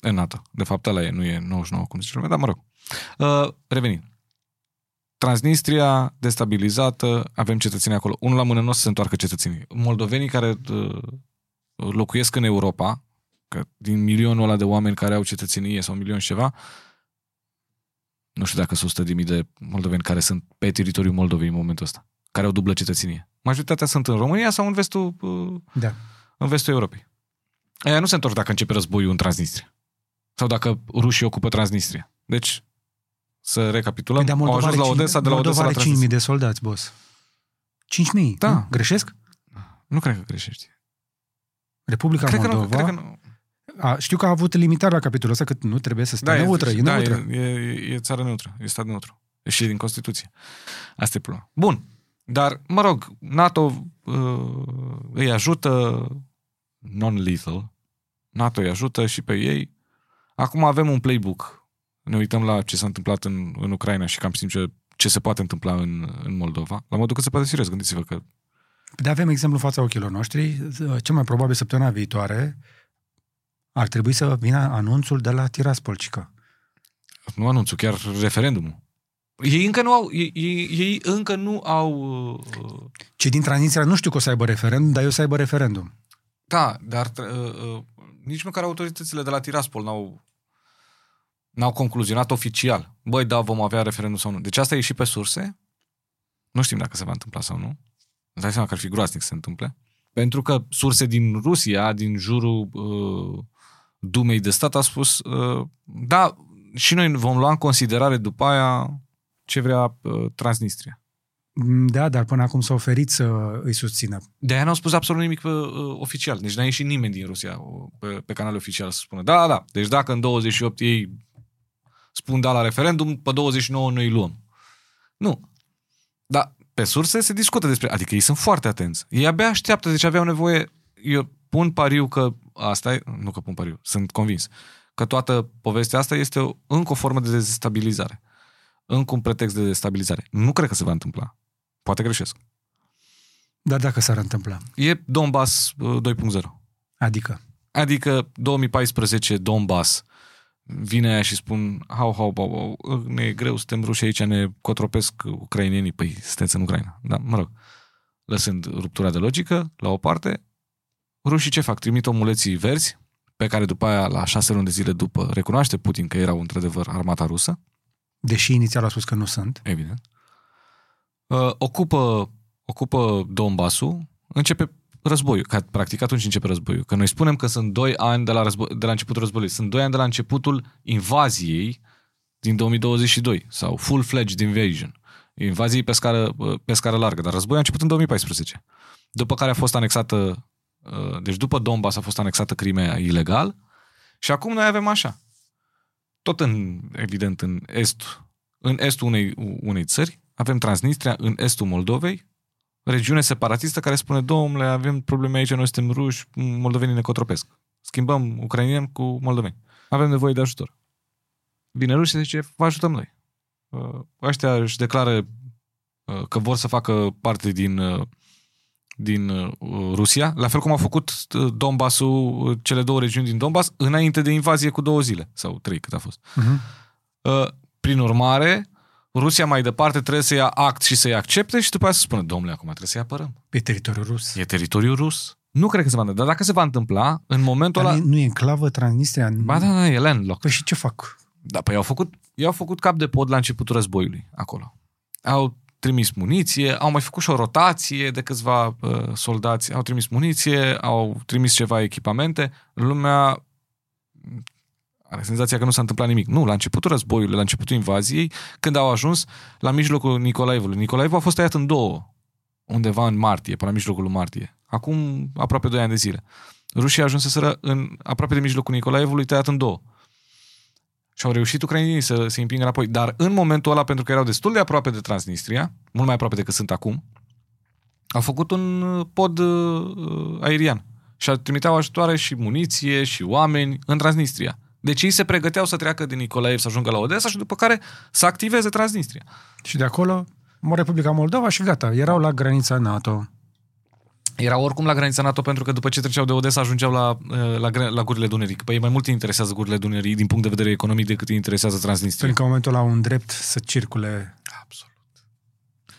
în NATO. De fapt, ăla e, nu e 99, cum zice lumea, dar mă rog. Uh, revenind. Transnistria destabilizată, avem cetățenii acolo. Unul la mână nu o să se întoarcă cetățenii. Moldovenii care uh, locuiesc în Europa, că din milionul ăla de oameni care au cetățenie sau un milion și ceva, nu știu dacă sunt 100 de mii de moldoveni care sunt pe teritoriul Moldovei în momentul ăsta, care au dublă cetățenie. Majoritatea sunt în România sau în vestul, uh, Da. în vestul Europei. Aia nu se întorc dacă începe războiul în Transnistria. Sau dacă rușii ocupă Transnistria. Deci, să recapitulăm, Păi, dar au Moldova ajuns are la cinci- Odessa, de la Moldova Odessa la are 5.000 Transnistria. de soldați, boss. 5.000? Da. Nu? Greșesc? Nu cred că greșești. Republica Cred că, nu, Moldova... cred că nu. A, știu că a avut limitare la capitolul ăsta, că nu trebuie să stea Da, neutră. e, E da, neutră. e, e, e țară neutră, e stat neutru. E și din Constituție. Asta e problema. Bun. Dar, mă rog, NATO uh, îi ajută non-lethal. NATO îi ajută și pe ei. Acum avem un playbook. Ne uităm la ce s-a întâmplat în, în Ucraina și cam știm ce, ce se poate întâmpla în, în Moldova. La modul că se poate serios. Gândiți-vă că De avem exemplu în fața ochilor noștri. Cel mai probabil săptămâna viitoare ar trebui să vină anunțul de la Tiraspolcică. nu anunțul, chiar referendumul. Ei încă nu au, ei, ei, ei încă nu au uh, Cei din Transnistria nu știu că o să aibă referendum, dar eu să aibă referendum. Da, dar uh, uh, nici măcar autoritățile de la Tiraspol n-au, n-au concluzionat oficial. Băi, da, vom avea referendum sau nu. Deci asta e și pe surse. Nu știm dacă se va întâmpla sau nu. Îți dai seama că ar fi groaznic să se întâmple. Pentru că surse din Rusia, din jurul uh, Dumei de stat, a spus uh, da, și noi vom lua în considerare după aia ce vrea uh, Transnistria. Da, dar până acum s-a oferit să îi susțină. De aia n-au spus absolut nimic pe, uh, oficial. Deci n-a ieșit nimeni din Rusia uh, pe, pe canal oficial să spună da, da, da. Deci dacă în 28 ei spun da la referendum, pe 29 noi îi luăm. Nu. Dar pe surse se discută despre... Adică ei sunt foarte atenți. Ei abia așteaptă, deci aveau nevoie... Eu pun pariu că asta e... Nu că pun pariu, sunt convins. Că toată povestea asta este o, încă o formă de destabilizare. Încă un pretext de destabilizare. Nu cred că se va întâmpla. Poate greșesc. Dar dacă s-ar întâmpla. E Donbass uh, 2.0. Adică, Adică 2014 Donbass vine aia și spun hau, hau, hau, hau, ne e greu, suntem ruși aici, ne cotropesc ucrainenii. Păi, sunteți în Ucraina. Da, mă rog. Lăsând ruptura de logică la o parte, rușii ce fac? Trimit omuleții verzi, pe care după aia, la șase luni de zile după, recunoaște Putin că erau într-adevăr armata rusă, deși inițial a spus că nu sunt, evident. Uh, ocupă, ocupă Donbassul, începe războiul, că practic atunci începe războiul. Că noi spunem că sunt doi ani de la, război, de la începutul războiului, sunt doi ani de la începutul invaziei din 2022 sau full-fledged invasion. Invaziei pe scară, uh, pe scară largă, dar războiul a început în 2014. După care a fost anexată, uh, deci după Donbass a fost anexată Crimea ilegal și acum noi avem așa. Tot în, evident, în est, în estul unei, unei țări, avem Transnistria, în estul Moldovei, regiune separatistă care spune, domnule, avem probleme aici, noi suntem ruși, moldovenii ne cotropesc. Schimbăm ucrainieni cu moldoveni. Avem nevoie de ajutor. Vine rușii și zice, vă ajutăm noi. Uh, Ăștia își declară uh, că vor să facă parte din, uh, din uh, Rusia, la fel cum au făcut uh, Donbassul, uh, cele două regiuni din Donbass, înainte de invazie cu două zile, sau trei cât a fost. uh-huh. Uh, Prin urmare, Rusia mai departe trebuie să ia act și să-i accepte și după aceea să spună, domnule, acum trebuie să-i apărăm. pe teritoriul rus. E teritoriul rus. Nu cred că se va întâmpla, dar dacă se va întâmpla, în momentul Dar ăla... nu- nu e enclavă Transnistria? Ba da, da, e landlocked. Păi și ce fac? Da, păi au făcut, ei au făcut cap de pod la începutul războiului acolo. Au trimis muniție, au mai făcut și o rotație de câțiva uh, soldați, au trimis muniție, au trimis ceva echipamente. Lumea are senzația că nu s-a întâmplat nimic. Nu, la începutul războiului, la începutul invaziei, când au ajuns la mijlocul Nicolaevului. Nicolaevul a fost tăiat în două, undeva în martie, până la mijlocul lui martie. Acum aproape 2 ani de zile. Rușii ajunseseră în aproape de mijlocul Nicolaevului tăiat în două. Și au reușit ucrainienii să se împingă înapoi. Dar în momentul ăla, pentru că erau destul de aproape de Transnistria, mult mai aproape decât sunt acum, au făcut un uh, pod uh, aerian. Și trimiteau ajutoare și muniție și oameni în Transnistria. Deci ei se pregăteau să treacă din Nicolaev să ajungă la Odessa și după care să activeze Transnistria. Și de acolo, mă Republica Moldova și gata, erau la granița NATO. Era oricum la granița NATO pentru că după ce treceau de Odessa ajungeau la, uh, la, gre- la gurile Dunării. Că Pe ei mai mult îi interesează gurile Dunării din punct de vedere economic decât îi interesează Transnistria. Pentru că în momentul ăla au un drept să circule. Absolut.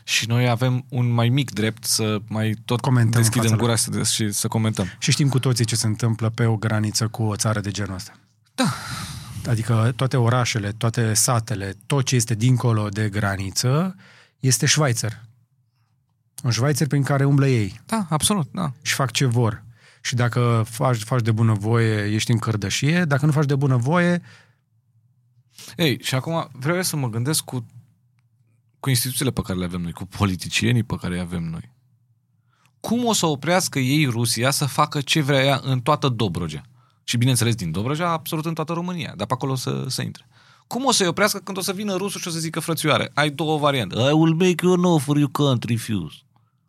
Și noi avem un mai mic drept să mai tot Comentăm în deschidem fața gura să, și să comentăm. Și știm cu toții ce se întâmplă pe o graniță cu o țară de genul ăsta. Da. Adică toate orașele, toate satele, tot ce este dincolo de graniță este Schweizer. Un Schweizer prin care umblă ei Da, absolut, da. și fac ce vor. Și dacă faci, faci de bună voie, ești în cărdășie, dacă nu faci de bună voie, Ei, și acum vreau eu să mă gândesc cu, cu instituțiile pe care le avem noi, cu politicienii pe care le avem noi. Cum o să oprească ei Rusia să facă ce vrea ea în toată Dobrogea? Și bineînțeles din Dobrogea, absolut în toată România, dar pe acolo să, să intre. Cum o să-i oprească când o să vină rusul și o să zică frățioare? Ai două variante. I will make you an offer you can't refuse.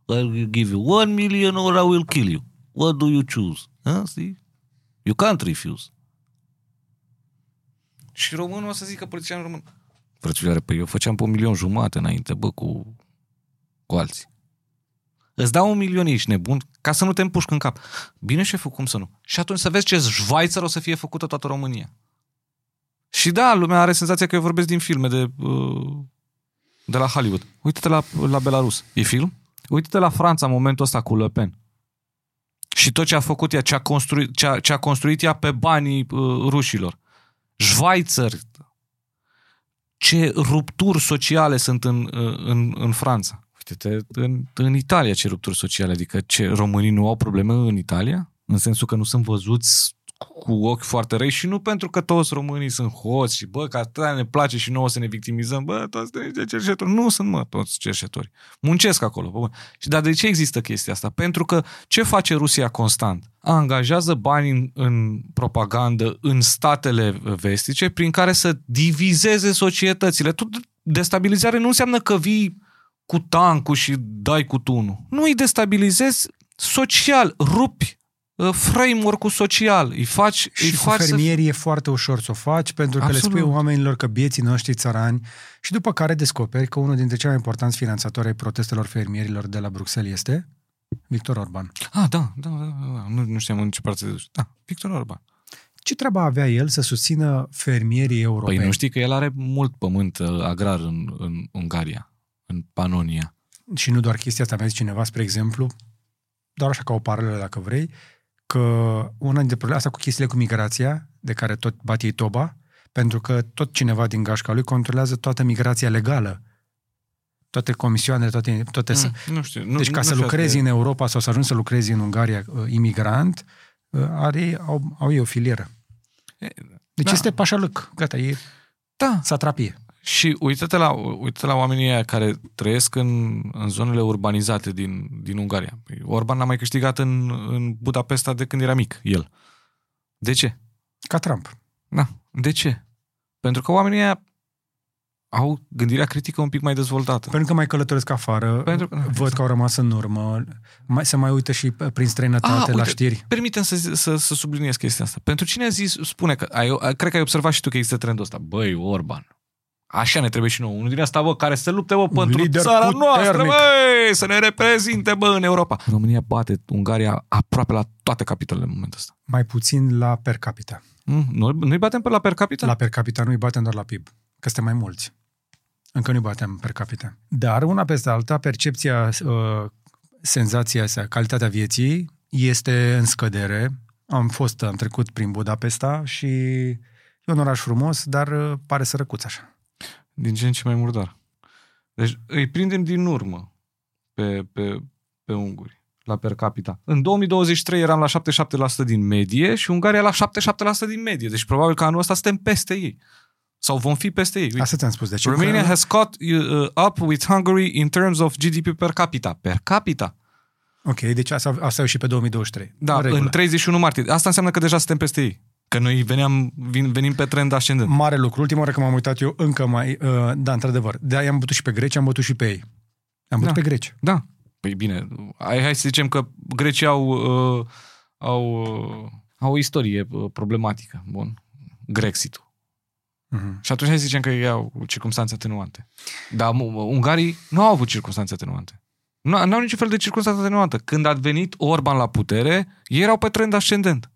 I will give you one million or I will kill you. What do you choose? Huh? See? You can't refuse. Și românul o să zică politicianul român. Frățioare, păi eu făceam pe un milion jumate înainte, bă, cu, cu alții. Îți dau un milion, ești nebun, ca să nu te împușc în cap. Bine, șeful, cum să nu? Și atunci să vezi ce Schweizer o să fie făcută toată România. Și da, lumea are senzația că eu vorbesc din filme de, uh, de la Hollywood. Uite-te la, la Belarus. E film? Uite-te la Franța în momentul ăsta cu Le Pen. Și tot ce a făcut ea, ce a construit, ce a, ce a construit ea pe banii uh, rușilor. Schweizer. Ce rupturi sociale sunt în, uh, în, în Franța. Uite-te în, în Italia ce rupturi sociale. Adică ce, românii nu au probleme în Italia? În sensul că nu sunt văzuți cu ochi foarte răi și nu pentru că toți românii sunt hoți și bă, că atât ne place și nouă să ne victimizăm, bă, toți sunt niște cerșetori. Nu sunt, mă, toți cerșetori. Muncesc acolo. Bă. Și dar de ce există chestia asta? Pentru că ce face Rusia constant? Angajează bani în, în propagandă în statele vestice prin care să divizeze societățile. Tot destabilizare nu înseamnă că vii cu tancul și dai cu tunul. Nu îi destabilizezi social, rupi uh, framework-ul social, îi faci, Și îi cu faci să... fermierii e foarte ușor să o faci, pentru că Absolut. le spui oamenilor că bieții noștri țărani și după care descoperi că unul dintre cei mai importanți finanțatori ai protestelor fermierilor de la Bruxelles este Victor Orban. Ah, da, da, da, da, nu, nu știam în ce parte de Da, Victor Orban. Ce treabă avea el să susțină fermierii europeni? Păi nu știi că el are mult pământ uh, agrar în, în Ungaria, în Panonia. Și nu doar chestia asta, mi-a zis cineva, spre exemplu, doar așa ca o paralelă dacă vrei, că una dintre probleme, asta cu chestiile cu migrația, de care tot bat ei toba, pentru că tot cineva din gașca lui controlează toată migrația legală. Toate comisioanele, toate... toate Mm, nu știu. Nu, deci ca nu să știu lucrezi asta în Europa sau să ajungi să lucrezi în Ungaria uh, imigrant, uh, are, au, au ei o filieră. E, Deci da. este pașalăc. Gata, e Da, satrapie. Și uite-te la, uite la oamenii aia care trăiesc în, în zonele urbanizate din, din Ungaria. Păi Orban n-a mai câștigat în, în Budapesta de când era mic, el. De ce? Ca Trump. Da. De ce? Pentru că oamenii aia au gândirea critică un pic mai dezvoltată. Pentru că mai călătoresc afară, Pentru că- văd că au rămas în urmă, mai, se mai uită și prin străinătate Ah, la uite, știri. Permitem să, zi- să, să subliniez chestia asta. Pentru cine a zis, spune că, ai, ai- cred că ai observat și tu că există trendul ăsta. Băi, Orban, așa ne trebuie și nouă. Unul din asta, bă, care să lupte, bă, pentru lider țara noastră, puternic. băi, să ne reprezinte, bă, în Europa. România bate Ungaria aproape la toate capitolele în momentul ăsta. Mai puțin la per capita. Mm, Noi, noi batem pe la per capita? La per capita nu-i batem doar la PIB, că suntem mai mulți. Încă nu-i batem per capita. Dar una peste alta, percepția, uh, senzația asta, calitatea vieții este în scădere. Am fost, am trecut prin Budapesta și e un oraș frumos, dar uh, pare sărăcuț așa. Din ce în ce mai murdar. Deci îi prindem din urmă pe, pe, pe unguri la per capita. În 2023 eram la 77% din medie și Ungaria la 77% din medie. Deci probabil că anul ăsta suntem peste ei. Sau vom fi peste ei. Uite. Asta ți-am spus. Deci Romania has caught uh, up with Hungary in terms of GDP per capita. Per capita. Ok, deci asta, asta e și pe 2023. Da, În regulă. în 31 martie. Asta înseamnă că deja suntem peste ei. Că noi veneam, vin, venim pe trend ascendent. Mare lucru. Ultima oară când m-am uitat eu, încă mai... Uh, da, într-adevăr. De aia am bătut și pe greci, am bătut și pe ei. Am bătut Da. pe greci. Da. Păi bine, hai, hai să zicem că grecii au, uh, au, uh, au o istorie uh, problematică. Bun. Grexitul. Uh-huh. Și atunci hai să zicem că ei au circunstanțe atenuante. Dar mu- ungarii nu au avut circunstanțe atenuante. Nu au niciun fel de circunstanță atenuantă. Când a venit Orban la putere, ei erau pe trend ascendent.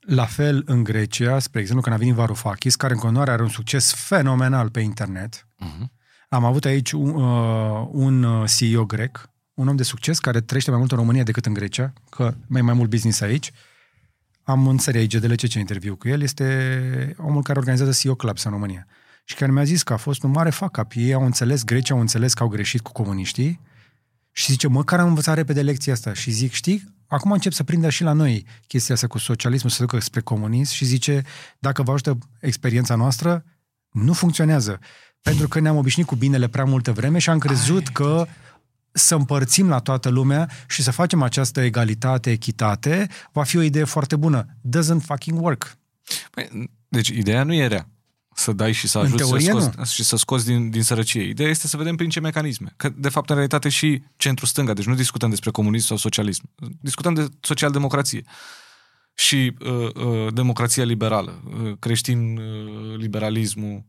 La fel în Grecia, spre exemplu, când a venit Varoufakis, care în continuare are un succes fenomenal pe internet. Uh-huh. Am avut aici un, uh, un uh, CEO grec, un om de succes care trăiește mai mult în România decât în Grecia, că mai mai mult business aici. Am în seria IGDL ce interviu cu el, este omul care organizează CEO Clubs în România. Și care mi-a zis că a fost un mare fuck up. Ei au înțeles, grecii au înțeles că au greșit cu comuniștii și zice, măcar am învățat repede lecția asta. Și zic, știi, acum încep să prindă și la noi chestia asta cu socialismul, să se ducă spre comunism și zice, dacă vă ajută experiența noastră, nu funcționează. Pentru că ne-am obișnuit cu binele prea multă vreme și am crezut Ai, că să împărțim la toată lumea și să facem această egalitate, echitate, va fi o idee foarte bună. Doesn't fucking work. Păi, deci ideea nu e rea să dai și să În ajuți să teorie, scoți, și să scoți din, din sărăcie. Ideea este să vedem prin ce mecanisme. Că, de fapt, în realitate și centru-stânga, deci nu discutăm despre comunism sau socialism, discutăm de social-democrație și uh, uh, democrația liberală, uh, creștin-liberalismul,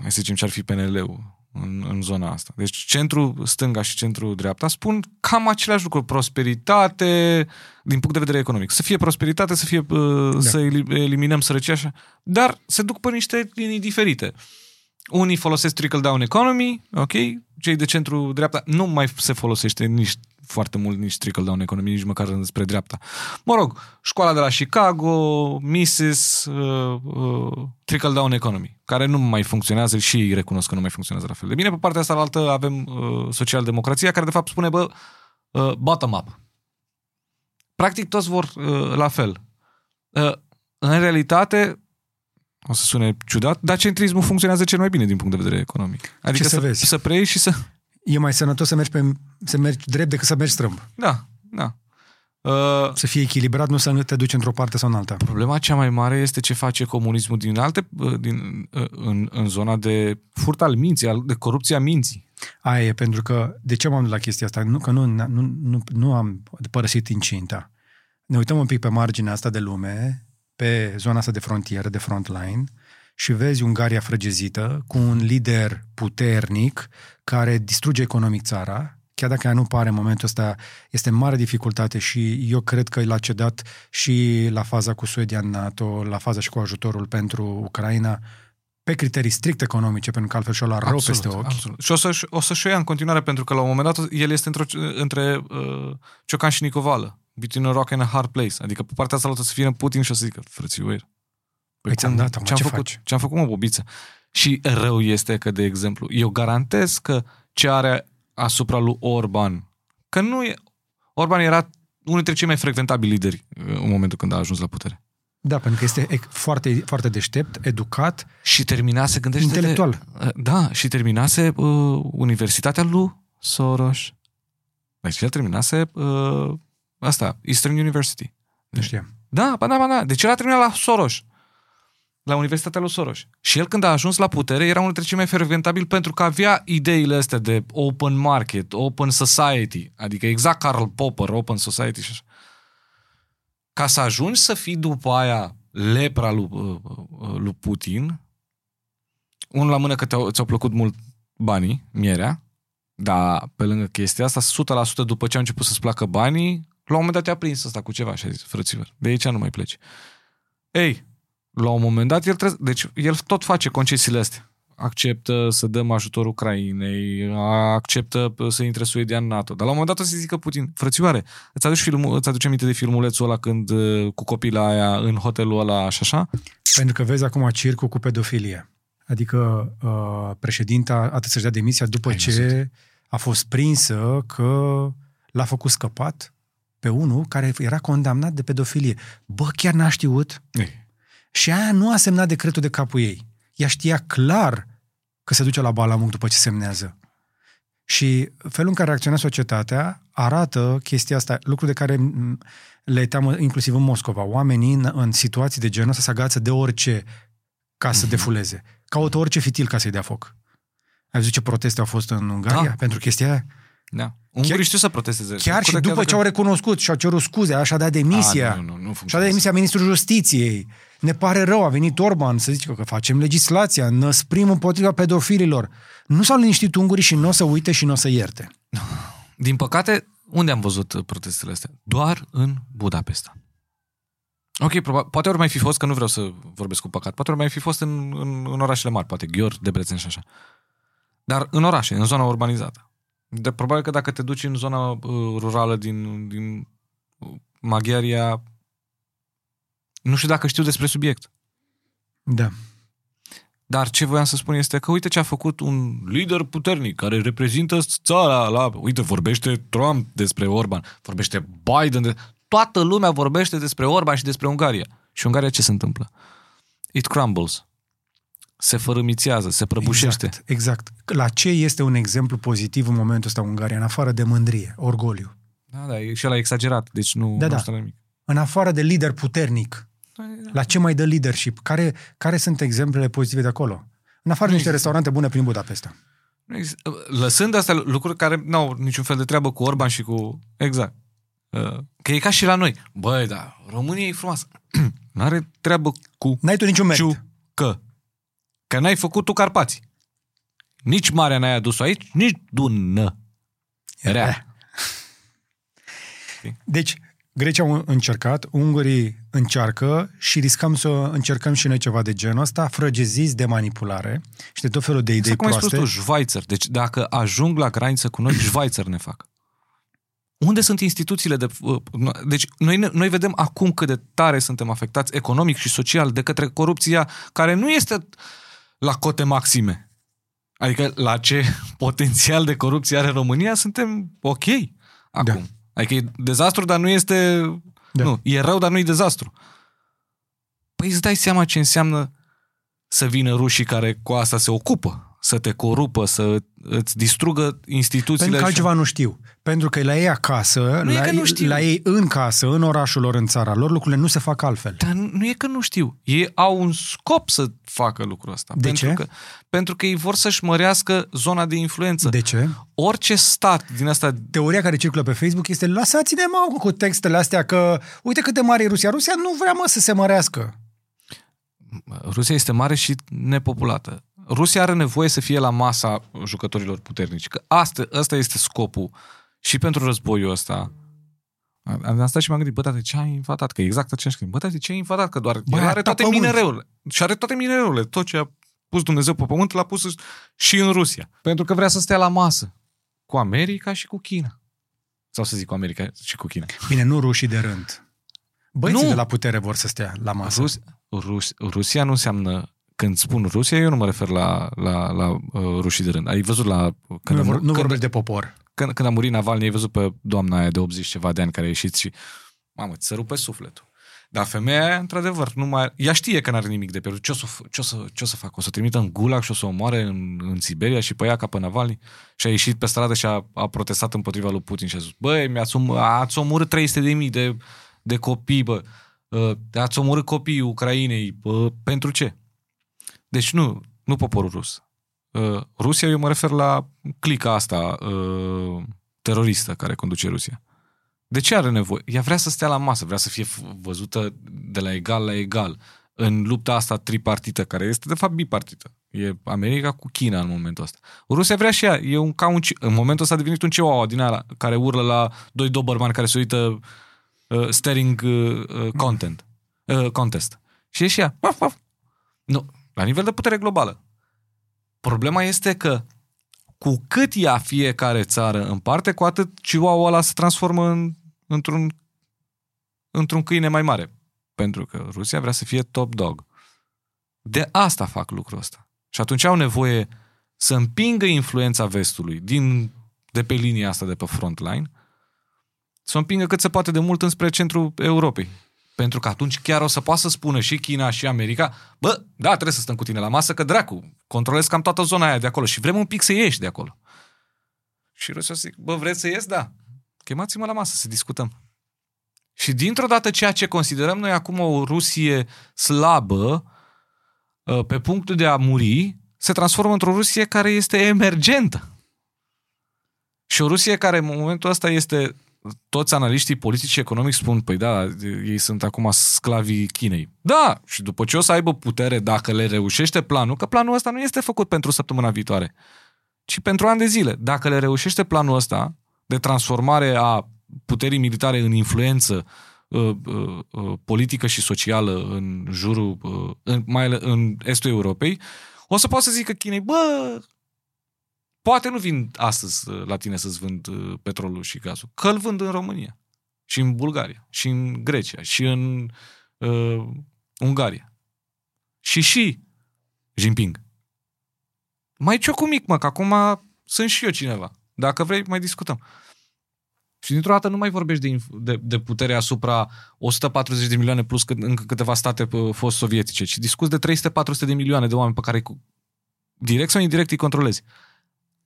hai să zicem ce ar fi PNL-ul în, în zona asta. Deci centru stânga și centru dreapta spun cam același lucru. Prosperitate din punct de vedere economic. Să fie prosperitate, să fie uh, Da. să eli- eliminăm sărăcia așa. Dar se duc pe niște linii diferite. Unii folosesc trickle-down economy, ok? Cei de centru dreapta nu mai se folosește nici foarte mult nici trickle-down economy, nici măcar spre dreapta. Mă rog, școala de la Chicago, Mises, uh, uh, trickle-down economy, care nu mai funcționează și ei recunosc că nu mai funcționează la fel de bine. Pe partea asta la altă avem uh, social-democrația, care de fapt spune, bă, uh, bottom-up. Practic toți vor uh, la fel. Uh, în realitate, o să sune ciudat, dar centrismul funcționează cel mai bine din punct de vedere economic. Adică Ce să să, vezi? să preiei și să... E mai sănătos să mergi, pe, să mergi drept decât să mergi strâmb. Da, da. Uh, Să fie echilibrat, nu să nu te duci într-o parte sau în alta. Problema cea mai mare este ce face comunismul din alte, din, în, în zona de furt al minții, al- de corupție a minții. Aia e, pentru că, de ce m-am dus la chestia asta? Nu, că nu, nu, nu, nu am părăsit incinta. Ne uităm un pic pe marginea asta de lume, pe zona asta de frontieră, de frontline, și vezi Ungaria frăgezită, cu un lider puternic care distruge economic țara, chiar dacă ea nu pare în momentul ăsta, este în mare dificultate și eu cred că l-a cedat și la faza cu Suedia în NATO, la faza și cu ajutorul pentru Ucraina, pe criterii strict economice, pentru că altfel și-o la rău peste ochi. Absolut. Și o, să, o să-și o ia în continuare, pentru că la un moment dat el este într-o, între uh, Ciocan și Nicovală. Between a rock and a hard place. Adică pe partea asta să fie Putin și o să zică, frățiuier. Păi ți-am dat, acum, ce-am ce făcut? faci? Ce-am făcut, mă, bobiță? Și rău este că, de exemplu, eu garantez că ce are asupra lui Orban, că nu e... Orban era unul dintre cei mai frecventabili lideri uh, în momentul când a ajuns la putere. Da, pentru că este ec- foarte, foarte deștept, educat, Și terminase, gândește Intelectual. Da, și terminase uh, Universitatea lui Soros. Deci el terminase uh, asta, Eastern University. nu știam. Da, ba da, ba da. Deci el a terminat la Soros. La Universitatea lui Soros. Și el când a ajuns la putere era unul dintre cei mai ferventabili pentru că avea ideile astea de open market, open society. Adică exact Karl Popper, open society și așa. Ca să ajungi să fii după aia lepra lui, uh, uh, lui Putin, unul la mână că te-au, ți-au plăcut mult banii, mierea, dar pe lângă chestia asta, 100% după ce au început să-ți placă banii, la un moment dat te-a prins asta cu ceva și a zis, frăților, de aici nu mai pleci. Ei, la un moment dat, el trebuie, deci el tot face concesiile astea. Acceptă să dăm ajutor Ucrainei, acceptă să intre Suedia în NATO. Dar la un moment dat o să zică Putin, frățioare, îți aduci, filmul, îți aduce aminte de filmulețul ăla când uh, cu copila aia în hotelul ăla și așa? Pentru că vezi acum circul cu pedofilie. Adică uh, președinta atât să-și dea demisia după Ai ce văzut. a fost prinsă că l-a făcut scăpat pe unul care era condamnat de pedofilie. Bă, chiar n-a știut? Ei. Și aia nu a semnat decretul de capul ei. Ea știa clar că se duce la Balamuc după ce semnează. Și felul în care reacționa societatea arată chestia asta, lucru de care m, le teamă inclusiv în Moscova. Oamenii în, în situații de genul ăsta se agață de orice ca să Mhm. defuleze. Caută orice fitil ca să-i dea foc. Ai văzut ce proteste au fost în Ungaria Da. pentru chestia aia? Da. Ungurii știu să protesteze. Chiar și Cu după dacă- ce au recunoscut și au cerut scuze, așa a dat demisia. A, nu, nu, nu, nu Și a dat funcționează. demisia ministrul justiției. Ne pare rău, a venit Orban să zică că facem legislația, năsprim împotriva pedofililor. Nu s-au liniștit ungurii și nu o să uite și nu o să ierte. Din păcate, unde am văzut uh, protestele astea? Doar în Budapesta. Ok, probabil, poate ori mai fi fost, că nu vreau să vorbesc cu păcat, poate ori mai fi fost în, în, în orașele mari, poate Ghior, Debrecen și așa. Dar în orașe, în zona urbanizată. De, probabil că dacă te duci în zona uh, rurală din, din uh, Maghiaria, nu știu dacă știu despre subiect. Da. Dar ce voiam să spun este că uite ce a făcut un lider puternic care reprezintă țara la... Uite, vorbește Trump despre Orban, vorbește Biden, de... toată lumea vorbește despre Orban și despre Ungaria. Și Ungaria ce se întâmplă? It crumbles. Se fărâmițează, se prăbușește. Exact, exact. La ce este un exemplu pozitiv în momentul ăsta Ungaria, în afară de mândrie, orgoliu? Da, da, e și ăla exagerat, deci nu, Da, nu da. știu nimic. În afară de lider puternic, la ce mai dă leadership? Care, care sunt exemplele pozitive de acolo? În afară de niște restaurante bune prin Budapesta. Nu există- Lăsând astea lucruri care nu au niciun fel de treabă cu Orban și cu... Exact. Uh, Că e ca și la noi. Băi, da, România e frumoasă. N-are treabă cu N-ai tu niciun merit. ciu că. Că n-ai făcut tu Carpații. Nici marea n-ai adus aici, nici Dună. Rea. Deci, Grecia au încercat, ungurii încearcă și riscăm să încercăm și noi ceva de genul ăsta, frăgeziți de manipulare și de tot felul de idei Exact cum ai spus proaste. tu, Schweizer. Deci dacă ajung la graniță cu noi, Schweizer ne fac. Unde sunt instituțiile de... Deci noi, ne- noi vedem acum cât de tare suntem afectați economic și social de către corupția care nu este la cote maxime. Adică la ce potențial de corupție are România, suntem ok acum. Da. Adică e dezastru, dar nu este... Da. Nu, e rău, dar nu e dezastru. Păi îți dai seama ce înseamnă să vină rușii care cu asta se ocupă, să te corupă, să îți distrugă instituțiile. Pentru că și- altceva nu știu. Pentru că la ei acasă, Nu e la, că nu ei, știu. la ei în casă, în orașul lor, în țara lor, lucrurile nu se fac altfel. Dar nu nu e că nu știu. Ei au un scop să facă lucrul ăsta. De pentru ce? Că, pentru că ei vor să-și mărească zona de influență. De ce? Orice stat din asta... Teoria care circulă pe Facebook este lăsați-ne mă cu textele astea că uite cât de mare e Rusia. Rusia nu vrea mă să se mărească. Rusia este mare și nepopulată. Rusia are nevoie să fie la masa jucătorilor puternici. Că asta, asta este scopul și pentru războiul ăsta. Am am stat și m-am gândit, bă, tati, ce ai invadat? Că exact ce am Bă, tati, ce ai invadat? Că doar Bă, el are pe toate pământ. minereurile. Și are toate minereurile. Tot ce a pus Dumnezeu pe pământ l-a pus și în Rusia. Pentru că vrea să stea la masă. Cu America și cu China. Sau să zic cu America și cu China. Bine, nu rușii de rând. Băieții Nu. de la putere vor să stea la masă. Rus, Rus, Rusia nu înseamnă când spun Rusia, eu nu mă refer la, la, la uh, rușii de rând. Ai văzut la... Când, nu, a, vor, mur- nu când, vorbești de popor. când, când a murit Navalny, ai văzut pe doamna aia de 80 ceva de ani care a ieșit și... Mamă, ți se rupe sufletul. Dar femeia aia, într-adevăr, nu mai... Ea știe că n-are nimic de pierdut. Ce o să, f- ce o să, ce o să facă? O să o trimită în Gulag și o să o omoare în, în Siberia și pe ea ca pe Navalny? Și a ieșit pe stradă și a, a protestat împotriva lui Putin și a zis, băi, mi-ați om, ați omorât 300 de mii de, de copii, bă. Uh, ați omorât copiii Ucrainei. Bă, pentru ce? Deci nu, nu poporul rus. Uh, Rusia, eu mă refer la clica asta uh, teroristă care conduce Rusia. De ce are nevoie? Ea vrea să stea la masă, vrea să fie f- văzută de la egal la egal în lupta asta tripartită, care este de fapt bipartită. E America cu China în momentul ăsta. Rusia vrea și ea. E un, ca un, ci- în momentul ăsta a devenit un chihuahua din ala care urlă la doi dobermani care se uită uh, staring uh, uh, content, uh, contest. Și e și ea. Waf, waf. Nu, la nivel de putere globală. Problema este că cu cât ia fiecare țară în parte, cu atât chihuahua ăla se transformă în, într-un, într-un câine mai mare. Pentru că Rusia vrea să fie top dog. De asta fac lucrul ăsta. Și atunci au nevoie să împingă influența vestului din, de pe linia asta de pe frontline, să o împingă cât se poate de mult înspre centrul Europei. Pentru că atunci chiar o să poată să spună și China și America, bă, da, trebuie să stăm cu tine la masă, că dracu, controlez cam toată zona aia de acolo și vrem un pic să ieși de acolo. Și Rusia o să zic, bă, vreți să ies? Da. Chemați-mă la masă să discutăm. Și dintr-o dată ceea ce considerăm noi acum o Rusie slabă, ă, pe punctul de a muri, se transformă într-o Rusie care este emergentă. Și o Rusie care în momentul ăsta este toți analiștii politici și economici spun, păi da, ei sunt acum sclavii Chinei. Da, și după ce o să aibă putere, dacă le reușește planul, că planul ăsta nu este făcut pentru săptămâna viitoare, ci pentru ani de zile. Dacă le reușește planul ăsta de transformare a puterii militare în influență uh, uh, uh, politică și socială în jurul, uh, în, mai ale- în estul Europei, o să poată să zică Chinei, bă, poate nu vin astăzi uh, la tine să-ți vând uh, petrolul și gazul, că îl vând în România și în Bulgaria și în Grecia și în uh, Ungaria. Și și Jinping. Mai ciocul mic, mă, că acum sunt și eu cineva. Dacă vrei, mai discutăm. Și dintr-o dată nu mai vorbești de, inf- de, de putere asupra 140 de milioane plus cât, încă câteva state uh, fost sovietice, ci discuți de 300-400 de milioane de oameni pe care cu, direct sau indirect îi controlezi.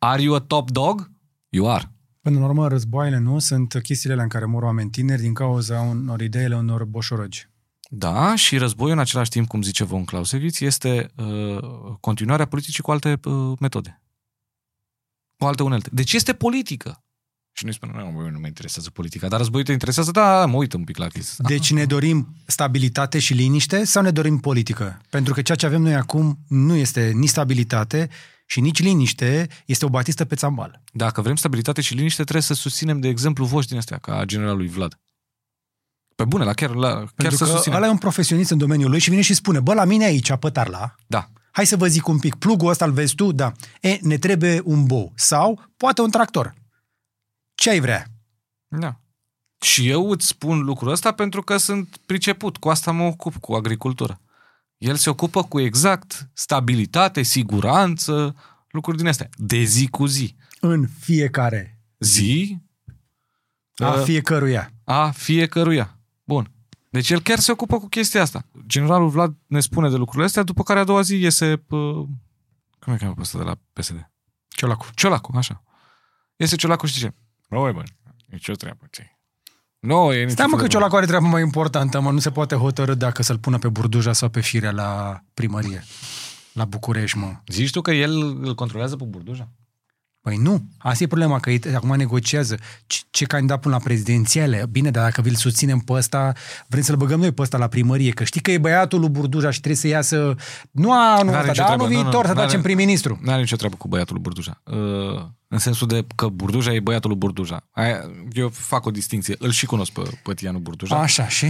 Are you a top dog? You are. Până la urmă, războaiele nu sunt chestiile alea în care mor oameni tineri din cauza unor ideile unor boșorogi. Da, și războiul în același timp, cum zice von Clausewitz, este uh, continuarea politicii cu alte uh, metode. Cu alte unelte. Deci este politică. Și noi spunem, nu, bă, nu mă interesează politica, dar războiul te interesează, da, mă uit un pic la chestia. Deci ne dorim stabilitate și liniște sau ne dorim politică? Pentru că ceea ce avem noi acum nu este nici stabilitate și nici liniște, este o batistă pe țambal. Dacă vrem stabilitate și liniște, trebuie să susținem, de exemplu, voci din astea, ca generalului Vlad. Pe bune, la chiar, la, chiar Pentru să că susținem. ăla e un profesionist în domeniul lui și vine și spune, bă, la mine aici, pe Tarla, Da. hai să vă zic un pic, plugul ăsta îl vezi tu? Da. E, ne trebuie un bou sau poate un tractor. Ce ai vrea? Da. Și eu îți spun lucrul ăsta pentru că sunt priceput, cu asta mă ocup, cu agricultură. El se ocupă cu exact stabilitate, siguranță, lucruri din astea. De zi cu zi. În fiecare Zi a uh, fiecăruia. a fiecăruia. Bun. Deci el chiar se ocupă cu chestia asta. Generalul Vlad ne spune de lucrurile astea, după care a doua zi iese... Pă... Cum e cheamă pe ăsta de la PSD? Ciolacu. Ciolacu, așa. Iese Ciolacu și zice, Băi, bă, nici o treabă, ce Nu, e nicio Stai mă că problemă." Ciolacu are treabă mai importantă, mă, nu se poate hotărâ dacă să-l pună pe Burduja sau pe Firea la primărie. La București, mă. Zici tu că el îl controlează pe Burduja? Păi nu, asta e problema, că ei acum negociază ce, ce candidat pun la prezidențiale. Bine, dar dacă vi-l susținem pe ăsta, vrem să-l băgăm noi pe ăsta la primărie, că știi că e băiatul lui Burduja și trebuie să iasă, nu anul N-are ăsta, nicio dar anul treabă, nu, nu, viitor să n-are- facem prim-ministru. Nu are nicio treabă cu băiatul lui Burduja. Uh, în sensul de că Burduja e băiatul lui Burduja. Aia, eu fac o distinție. Îl și cunosc pe, pe Tianu Burduja. Așa, și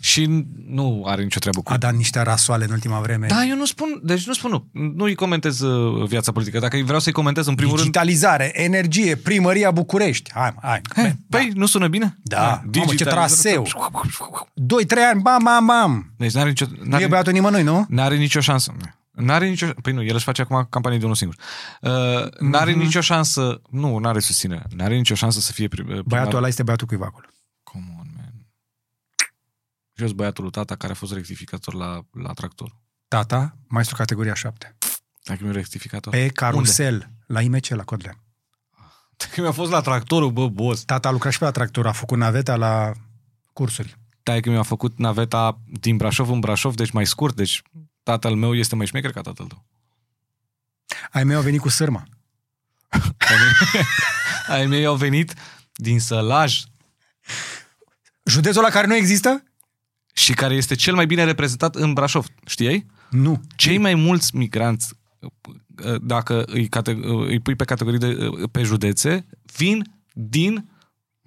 Și nu are nicio treabă cu... a dat niște rasoale în ultima vreme. Da, eu nu spun, deci nu spun nu. Nu îi comentez uh, viața politică. Dacă vreau să-i comentez în primul rând... Digitalizare, energie, primăria București. Hai, hai. Hey, păi, nu sună bine? Da. Mamă, ce digitalizare. traseu. Doi, trei ani, bam, bam, bam. Deci n-are nicio... Nu N-are, e băiatul nimănui, nu? N-are nicio șansă. N-are nicio... Păi nu, el își face acum campanie de unul singur. Uh, n-are Mhm. nicio șansă... Nu, n-are susținere. N-are nicio șansă să fie prim, primar. Băiatul ăla este băiatul cuiva acolo. Come on, man. Jos băiatul lui tata care a fost rectificator la, la tractor. Tata, maestru categoria 7. Dacă mi-a rectificator. Pe carusel, la IMC, la Codlea. Dacă mi-a fost la tractorul, bă, boss. Tata a lucrat și pe la tractor, a făcut naveta la cursuri. Taică mi-a făcut naveta din Brașov în Brașov, deci mai scurt, deci tatăl meu este mai șmecher ca tatăl tău. Ai mei au venit cu sârma. Ai mei, ai mei au venit din Sălaj Județul la care nu există? și care este cel mai bine reprezentat în Brașov. Știai? Nu. Cei mai mulți migranți, dacă îi, cate- îi pui pe categorii de, pe județe, vin din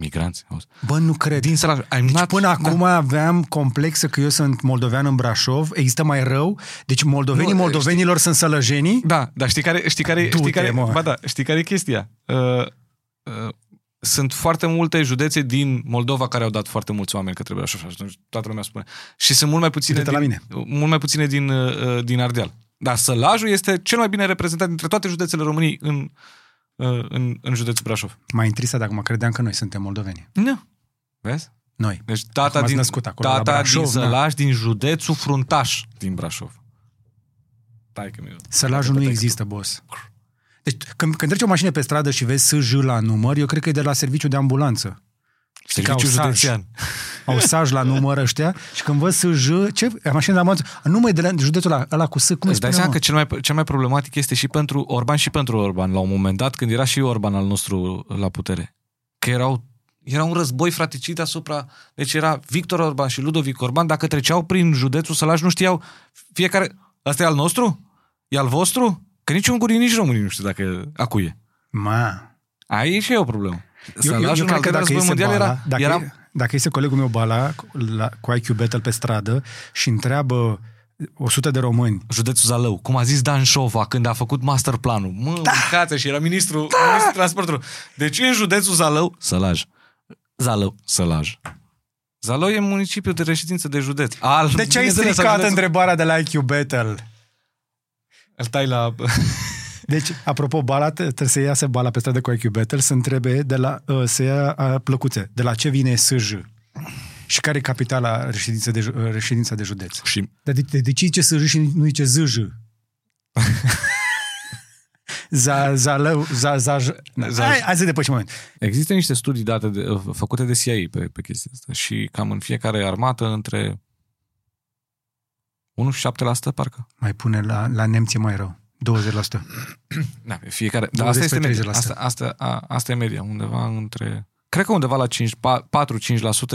migranți. auzi. Bă, nu cred. Din Sălaj. I'm Deci not- până da. acum aveam complexă că eu sunt moldovean în Brașov, există mai rău, deci moldovenii Nu, moldovenilor sunt sălăjenii. Da, dar știi care, știi care, Du-te, știi care, mă. ba da, știi care e chestia? Uh, uh, sunt foarte multe județe din Moldova care au dat foarte mulți oameni către Brașov și atunci toată lumea spune. Și sunt mult mai puține Uite-te din, la mult mai puține din, uh, din Ardeal. Dar Sălajul este cel mai bine reprezentat dintre toate județele României în, uh, în, în județul Brașov. M-a intrisat acum, credeam că noi suntem moldoveni. Nu. Vezi? Noi. Deci tata Acum ați din, născut acolo, la tata Brașov, din da. Sălaj, din județul Fruntaș din Brașov. Stai că mi Sălajul nu există, boss. Deci când, când trece o mașină pe stradă și vezi SJ la număr, eu cred că e de la serviciu de ambulanță. Știi că au Serviciu saj. județean. Au saj la număr ăștia și când văd SJ, ce? Mașina de ambulanță, nu mai e de la județul ăla, ăla cu S, cum îi Îți dai spune, seama mă? că cel mai, cel mai problematic este și pentru Orban și pentru Orban la un moment dat, când era și Orban al nostru la putere. Că erau, era un război fraticid asupra... Deci era Victor Orban și Ludovic Orban, dacă treceau prin județul Sălaj, nu știau fiecare... Asta e al nostru? E al vostru? Că nici ungurii, nici românii nu știu dacă acuie. Ma. Aici e și o problemă. Eu, eu, eu Sălajul în al cred că doilea dacă război este mondial Bala, era, dacă, era, e, dacă este colegul meu Bala la, cu IQ Battle pe stradă și întreabă 100 de români județul Zalău, cum a zis Dan Șova când a făcut masterplanul. Mă, da. și era ministrul, da. ministrul transportului. Deci în județul Zalău, Sălaj. Zalău, Sălaj. Zalău e municipiul de reședință de județ. Al, De ce ai bineînțeles, al stricat județul- întrebarea de la IQ Battle? Îl tai la... Deci, apropo, Bala, te- trebuie să iasă Bala pe stradă cu IQ Battle, să întrebe de la, uh, să ia uh, plăcuțe, de la ce vine SJ și care e capitala reședință de, ju- uh, reședința de județ. și Dar de, de, de ce zice SJ și nu zice ZJ? Za, zalău, za, za, za, Za- hai, hai să depășim moment. există niște studii date de, făcute de CIA pe, pe chestia asta și cam în fiecare armată între 1 și 7% parcă. Mai pune la, la nemți e mai rău. 20%. Da, pe fiecare. Dar asta 20 este pe media. 30%. Asta, asta, a, asta e media, undeva între... Cred că undeva la 5, pa-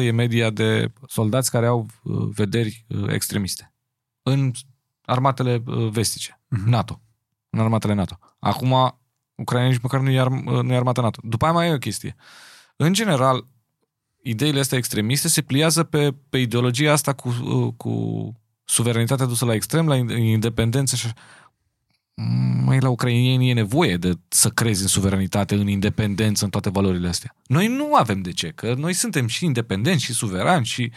4-5% e media de soldați care au uh, vederi uh, extremiste. În armatele uh, vestice, Mhm. NATO. În armatele NATO. Acum, Ucraina nici măcar nu e, arm, uh, nu e armata NATO. După aia mai e o chestie. În general, ideile astea extremiste se pliază pe, pe ideologia asta cu, uh, cu suveranitatea dusă la extrem, la in- independență și așa. Mai la ucrainieni e nevoie de să crezi în suveranitate, în independență, în toate valorile astea. Noi nu avem de ce, că noi suntem și independenți și suverani și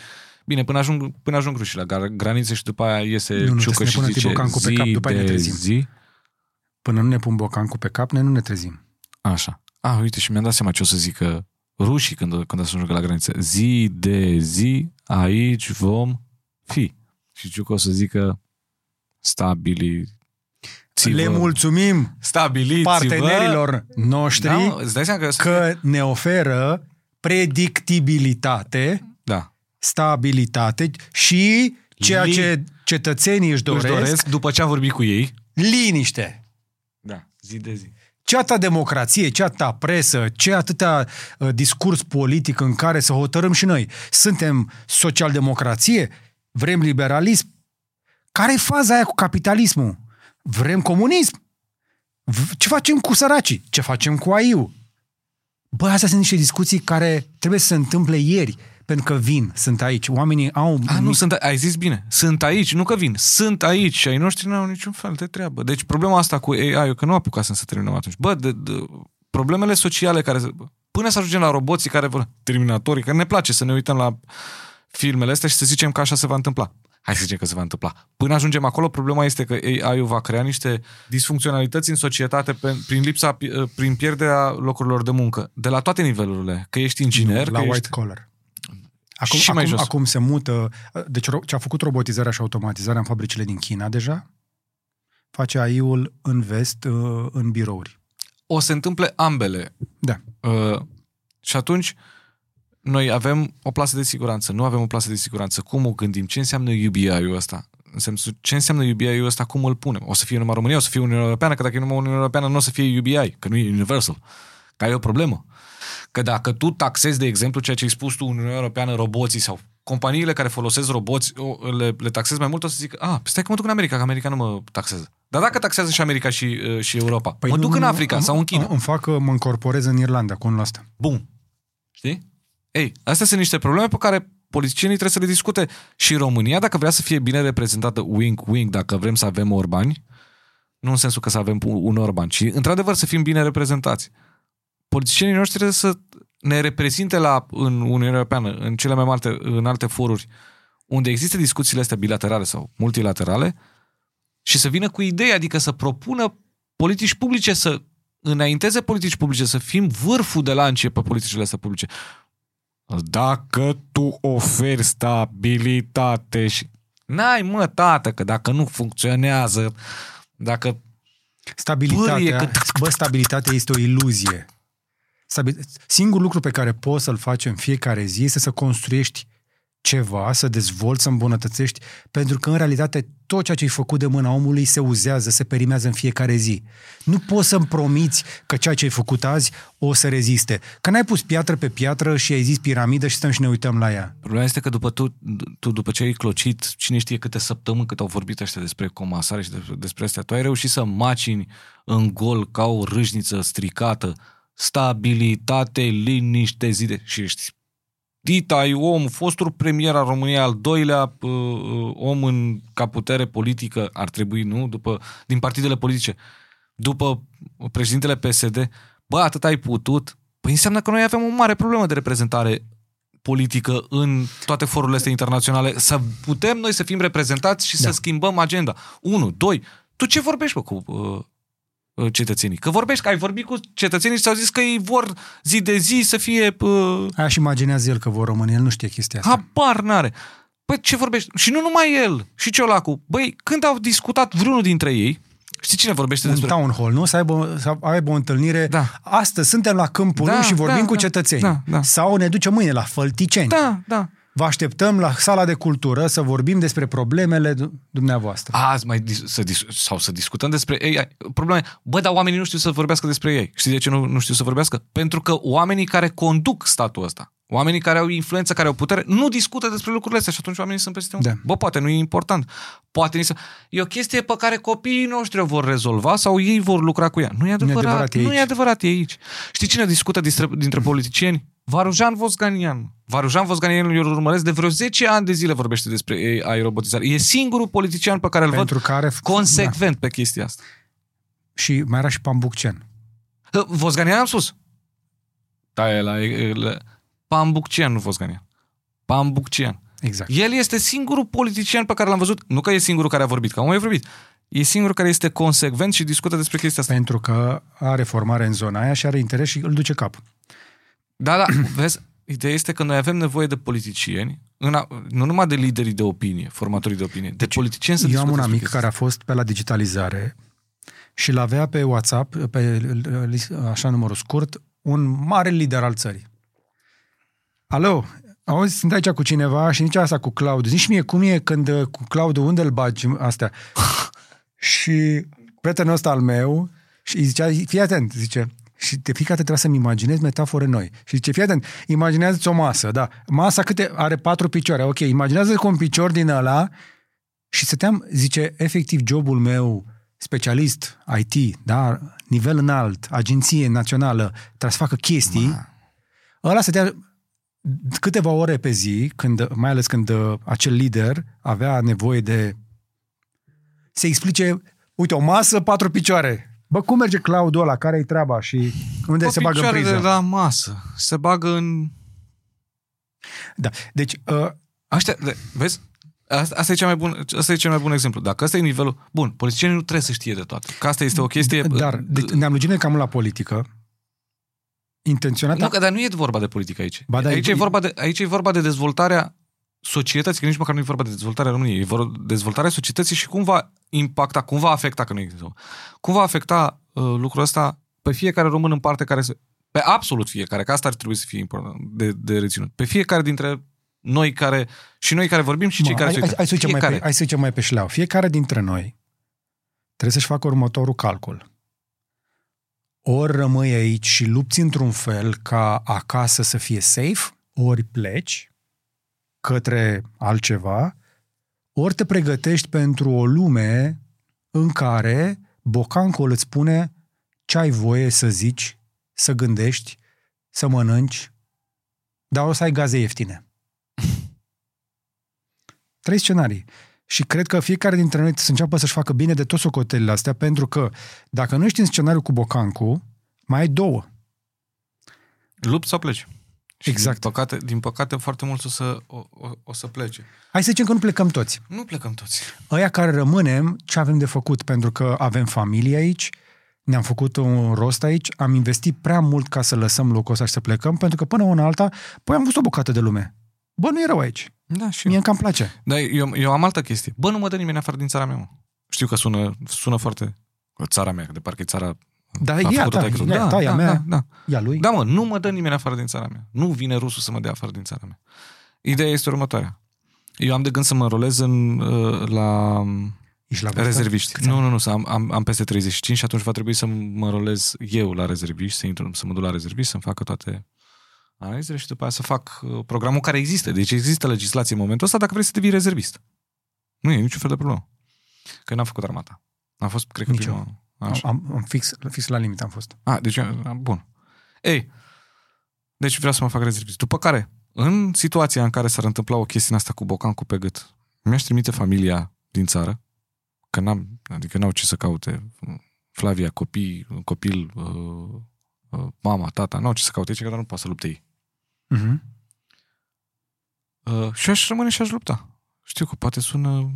Bine, până ajung, până ajung rușii la gar- granițe și după aia iese Nu, nu, ciucă trebuie să și ne pună zice Tibocancu pe zi cap, după aia ne de trezim. zi. Până nu ne pun bocancul pe cap, noi nu ne trezim. Așa. Ah, uite, și mi-am dat seama ce o să zică rușii când, când ajungă la graniță. Zi de zi, aici vom fi. Și știu că o să zică stabili. Le mulțumim stabiliți partenerilor noștri Da, îți dai seama că, că ne oferă predictibilitate, da. stabilitate și ceea Li- ce cetățenii își doresc, Își doresc, după ce a vorbit cu ei, liniște. da, zi de zi. Ce atâta democrație, ce atâta presă, ce atâta uh, discurs politic în care să hotărâm și noi. Suntem socialdemocrație? Vrem liberalism? Care e faza aia cu capitalismul? Vrem comunism? V- Ce facem cu săracii? Ce facem cu AIU? Bă, astea sunt niște discuții care trebuie să se întâmple ieri, pentru că vin, sunt aici. Oamenii au... A, nu, sunt, ai zis bine. Sunt aici, nu că vin. Sunt aici și ai noștri nu au niciun fel de treabă. Deci problema asta cu AI-ul, că nu apucasem să terminăm atunci. Bă, de, de, problemele sociale care... Până să ajungem la roboții care vor... Terminatorii, că ne place să ne uităm la filmele astea și să zicem că așa se va întâmpla. Hai să zicem că se va întâmpla. Până ajungem acolo, problema este că AI-ul va crea niște disfuncționalități în societate pe, prin lipsa, prin pierderea locurilor de muncă. De la toate nivelurile. Că ești inginer, la că white ești... collar. Acum, Și mai acum, jos. acum se mută... Deci ro- ce a făcut robotizarea și automatizarea în fabricile din China deja, face AI-ul în vest, uh, în birouri. O să întâmple ambele. Da. Uh, și atunci, noi avem o plasă de siguranță, nu avem o plasă de siguranță. Cum o gândim? Ce înseamnă UBI-ul ăsta? În sensul, ce înseamnă UBI-ul ăsta? Cum îl punem? O să fie numai România, o să fie Uniunea Europeană, că dacă e numai Uniunea Europeană nu o să fie UBI, că nu e universal. Că ai o problemă. Că dacă tu taxezi, de exemplu, ceea ce ai spus tu, Uniunea Europeană, roboții sau companiile care folosesc roboți, o, le, le taxezi mai mult, o să zic, ah, stai că mă duc în America, că America nu mă taxează. Dar dacă taxează și America și, uh, și Europa, păi mă nu, duc nu, în nu, Africa îmi- sau în China. Îmi fac că mă încorporez în Irlanda cu unul ăsta. Bun. Știi? Ei, astea sunt niște probleme pe care politicienii trebuie să le discute. Și România, dacă vrea să fie bine reprezentată, wink, wink, dacă vrem să avem orbani, nu în sensul că să avem un orban, ci într-adevăr să fim bine reprezentați. Politicienii noștri trebuie să ne reprezinte la, în Uniunea Europeană, în cele mai multe, în alte foruri, unde există discuțiile astea bilaterale sau multilaterale, și să vină cu idei, adică să propună politici publice, să înainteze politici publice, să fim vârful de lance pe politicile astea publice. Dacă tu oferi stabilitate și... N-ai, mă, tată, că dacă nu funcționează, dacă... Stabilitatea, Pârie, că- bă, stabilitatea este o iluzie. Stabil... Singurul lucru pe care poți să-l faci în fiecare zi este să construiești ceva, să dezvolți, să îmbunătățești, pentru că în realitate tot ceea ce ai făcut de mâna omului se uzează, se perimează în fiecare zi. Nu poți să-mi promiți că ceea ce ai făcut azi o să reziste. Că n-ai pus piatră pe piatră și ai zis piramidă și stăm și ne uităm la ea. Problema este că după tu, tu după ce ai clocit, cine știe câte săptămâni cât au vorbit ăștia despre comasare și despre, despre astea, tu ai reușit să macini în gol ca o râșniță stricată, stabilitate, liniște, zi de... și ești Dita ai om, fostul premier al României, al doilea uh, uh, om în, ca putere politică, ar trebui, nu? După, din partidele politice. După președintele PSD, bă, atât ai putut. Păi înseamnă că noi avem o mare problemă de reprezentare politică în toate forurile astea internaționale, să putem noi să fim reprezentați și da. să schimbăm agenda. Unu, doi, tu ce vorbești, bă, cu uh, uh, cetățenii? Că vorbești, că ai vorbit cu cetățenii și ți-au zis că ei vor zi de zi să fie... Uh, Aia și imaginează el că vor rămâne, el nu știe chestia asta. Habar n-are. Păi ce vorbești? Și nu numai el, și ciolacul. Băi, când au discutat vreunul dintre ei, știi cine vorbește un despre... town hall, nu? Să aibă, să aibă o întâlnire. Da. Astăzi suntem la Câmpul Da, da, și vorbim da, cu da, cetățenii. da, da. Sau ne ducem mâine la Fălticeni. Da, da. Vă așteptăm la sala de cultură să vorbim despre problemele d- dumneavoastră. Azi mai dis- să dis- sau să discutăm despre AI. Problema e, bă, dar oamenii nu știu să vorbească despre ei. Știi de ce nu, nu știu să vorbească? Pentru că oamenii care conduc statul ăsta, oamenii care au influență, care au putere, nu discută despre lucrurile astea și atunci oamenii sunt peste un... Da. Bă, poate nu e important. Poate ni se... E o chestie pe care copiii noștri o vor rezolva sau ei vor lucra cu ea. Nu e adevărat. adevărat, e nu aici. e adevărat, e aici. Știi cine discută dintre, dintre politicieni? Varujan Vosganian. Varujan Vosganian eu îl urmăresc de vreo 10 ani de zile vorbește despre AI robotizare. E singurul politician pe care îl Pentru văd care... consecvent pe chestia asta. Da. Și mai era și Pambucen. Hă, Vosganian am spus. Da, e la, e la Pambuccian, nu Vosganian. Pambuccian. Exact. El este singurul politician pe care l-am văzut, nu că e singurul care a vorbit, că am mai vorbit. E singurul care este consecvent și discută despre chestia asta. Pentru că are formare în zona aia și are interes și îl duce cap. Da, da, vezi, ideea este că noi avem nevoie de politicieni, în a, nu numai de liderii de opinie, formatorii de opinie, de Deci, politicieni să Eu am un discute amic despre care a fost pe la digitalizare și l-avea pe WhatsApp, pe așa numărul scurt, un mare lider al țării. Alo, auzi, sunt aici cu cineva și nici asta cu Claudiu. Zici mie cum e când uh, cu Claudiu, unde îl bagi astea? și prietenul ăsta al meu și îi zicea, fii atent, zice, și de fiecare dată trebuie să-mi imaginez metafore noi. Și zice, fii atent, imaginează-ți o masă, da. Masa câte are patru picioare, ok, imaginează cu un picior din ăla și stăteam, zice, efectiv jobul meu specialist IT, da, nivel înalt, agenție națională, trebuie să facă chestii, Ma. ăla stătea câteva ore pe zi, când, mai ales când uh, acel lider avea nevoie de să explice, uite, o masă, patru picioare. Bă, cum merge cloud-ul ăla? Care-i treaba? Și unde Pe se bagă în picioare priză? de la masă. Se bagă în... Da. Deci, uh, Aștia, de, vezi? Asta, asta, e cel mai bun, asta e cel mai bun exemplu. Dacă ăsta e nivelul... Bun, politicienii nu trebuie să știe de toate. Că asta este o chestie... dar deci, ne-am lungit noi cam la politică. Intenționat. Nu, că, dar nu e vorba de politică aici. Ba, da, aici, e- e vorba de, aici e vorba de dezvoltarea societății, că nici măcar nu e vorba de dezvoltarea României, e vorba de dezvoltarea societății și cum va impacta, cum va afecta, că nu există, cum va afecta uh, lucrul ăsta pe fiecare român în parte care se, pe absolut fiecare, că asta ar trebui să fie important de, de reținut. Pe fiecare dintre noi care, și noi care vorbim și cei Mă, care hai, se hai, uită. hai, să zicem mai Fiecare. pe, hai să zicem mai pe șleau. Fiecare dintre noi trebuie să-și facă următorul calcul. Ori rămâi aici și lupți într-un fel ca acasă să fie safe, ori pleci către altceva, ori te pregătești pentru o lume în care bocancul îți spune ce ai voie să zici, să gândești, să mănânci, dar o să ai gaze ieftine. Trei scenarii. Și cred că fiecare dintre noi trebuie să înceapă să-și facă bine de toate socotelile astea, pentru că dacă nu ești în scenariul cu Bocancu, mai ai două. Lupți sau pleci. Și Exact. Din păcate, din păcate foarte mulți o să, o, o, o să plece. Hai să zicem că nu plecăm toți. Nu plecăm toți. Ăia care rămânem, ce avem de făcut? Pentru că avem familie aici, ne-am făcut un rost aici, am investit prea mult ca să lăsăm locul ăsta și să plecăm, pentru că până una alta, păi am văzut o bucată de lume. Bă, nu e rău aici. Da, și Mie cam place. Dar eu, eu am altă chestie. Bă, nu mă dă nimeni afară din țara mea, mă. Știu că sună, sună foarte... Țara mea, că de parcă e țara... Dar a e a făcut-o ta, taică-tu. e a ta, e a da, mea, da, da. e a lui. Da, mă, nu mă dă nimeni afară din țara mea. Nu vine rusul să mă dea afară din țara mea. Ideea este următoarea. Eu am de gând să mă înrolez în, uh, la Ești la vârstă? rezerviști. Câți Nu, ani? nu, nu, să am, am, am peste 35 și atunci va trebui să mă înrolez eu la rezerviști, să, intru, să mă duc la rezerviști, să-mi facă toate analizele și după aia să fac uh, programul care există. Deci există legislație în momentul ăsta dacă vrei să devii rezervist. Nu e niciun fel de problemă. Că n-am făcut armata. Am fost, cred că, Nici eu. prima... Așa. Am, am fix, fix la limită am fost. A, deci, eu- bun. Ei, deci vreau să mă fac rezervist. După care, în situația în care s-ar întâmpla o chestie în asta cu bocancul pe gât, mi-aș trimite familia din țară, că n-am, adică n-au ce să caute Flavia, copii, copil, uh, uh, mama, tata, n-au ce să caute aici, că nu poate să lupte ei. Uh-huh. Uh, și aș rămâne și aș lupta. Știu că poate sună,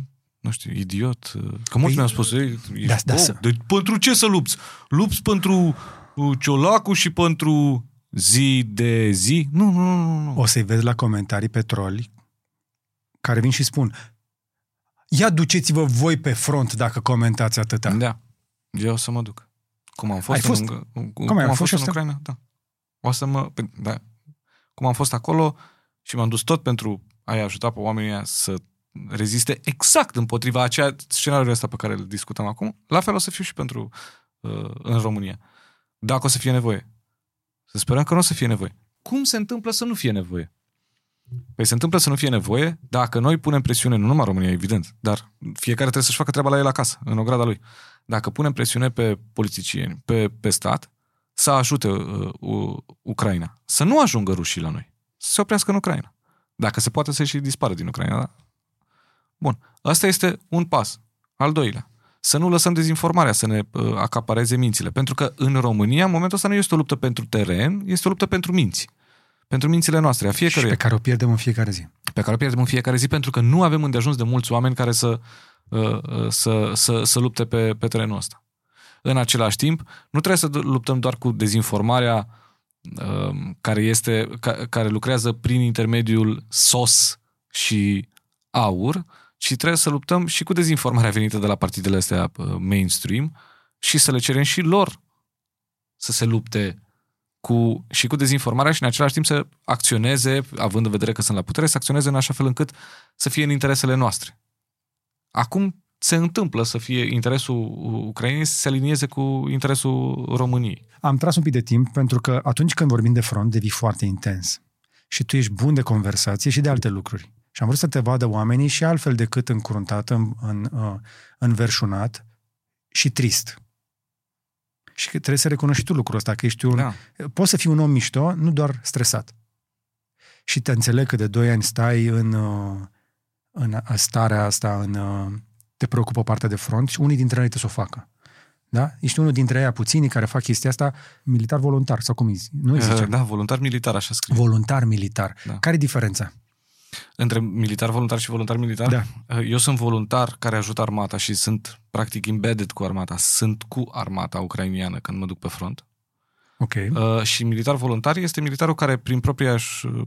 nu știu, idiot. uh, Că mulți Păi, mi-au spus, ei, ești da, da, bob, să- deci pentru ce să lupți? Lupți pentru uh, ciolacul și pentru zi de zi? Nu, nu, nu, nu, nu. O să-i vezi la comentarii pe troli care vin și spun ia duceți-vă voi pe front dacă comentați atâta. Da. Eu o să mă duc. Cum am fost, Ai fost? în, Ung- cum, Cum cum ai am fost fost în și asta? Ucraina? Da. O să mă... pe- Da. Cum am fost acolo și m-am dus tot pentru a-i ajuta pe oamenii ăia să reziste exact împotriva aceea scenariului ăsta pe care îl discutăm acum, la fel o să fiu și pentru uh, în România. Dacă o să fie nevoie. Să sperăm că nu o să fie nevoie. Cum se întâmplă să nu fie nevoie? Păi se întâmplă să nu fie nevoie dacă noi punem presiune, nu numai România, evident, dar fiecare trebuie să-și facă treaba la el acasă, în ograda lui. Dacă punem presiune pe politicieni, pe, pe stat, să ajute uh, uh, Ucraina. Să nu ajungă rușii la noi. Să se oprească în Ucraina. Dacă se poate să și dispară din Ucraina, da? Bun. Asta este un pas. Al doilea. Să nu lăsăm dezinformarea să ne uh, acapareze mințile. Pentru că în România, în momentul ăsta, nu este o luptă pentru teren, este o luptă pentru minți. Pentru mințile noastre, a și fiecăruia pe care o pierdem în fiecare zi. pe care o pierdem în fiecare zi pentru că nu avem îndeajuns de mulți oameni care să, uh, uh, să, să, să lupte pe, pe terenul ăsta. În același timp, nu trebuie să luptăm doar cu dezinformarea uh, care, este, ca, care lucrează prin intermediul SOS și AUR, ci trebuie să luptăm și cu dezinformarea venită de la partidele astea uh, mainstream și să le cerem și lor să se lupte cu, și cu dezinformarea și în același timp să acționeze, având în vedere că sunt la putere, să acționeze în așa fel încât să fie în interesele noastre. Acum se întâmplă să fie interesul Ucrainei să se alinieze cu interesul României. Am tras un pic de timp pentru că atunci când vorbim de front devii foarte intens. Și tu ești bun de conversație și de alte lucruri. Și am vrut să te vadă oamenii și altfel decât încuruntat, în, în, uh, înverșunat și trist. Și că trebuie să recunoști și tu lucrul ăsta, că ești un... Da. Poți să fii un om mișto, nu doar stresat. Și te înțeleg că de doi ani stai în, uh, în starea asta, în, uh, te preocupă partea de front și unii dintre ei te să o facă. Da? Ești unul dintre ei puținii care fac chestia asta militar voluntar, sau cum îi zice? Nu îi zice? Da, voluntar militar, așa scrie. Voluntar militar. Da. Care e diferența? Între militar voluntar și voluntar militar? Da. Eu sunt voluntar care ajută armata și sunt practic embedded cu armata. Sunt cu armata ucrainiană când mă duc pe front. Ok. Uh, și militar voluntar este militarul care, prin propria,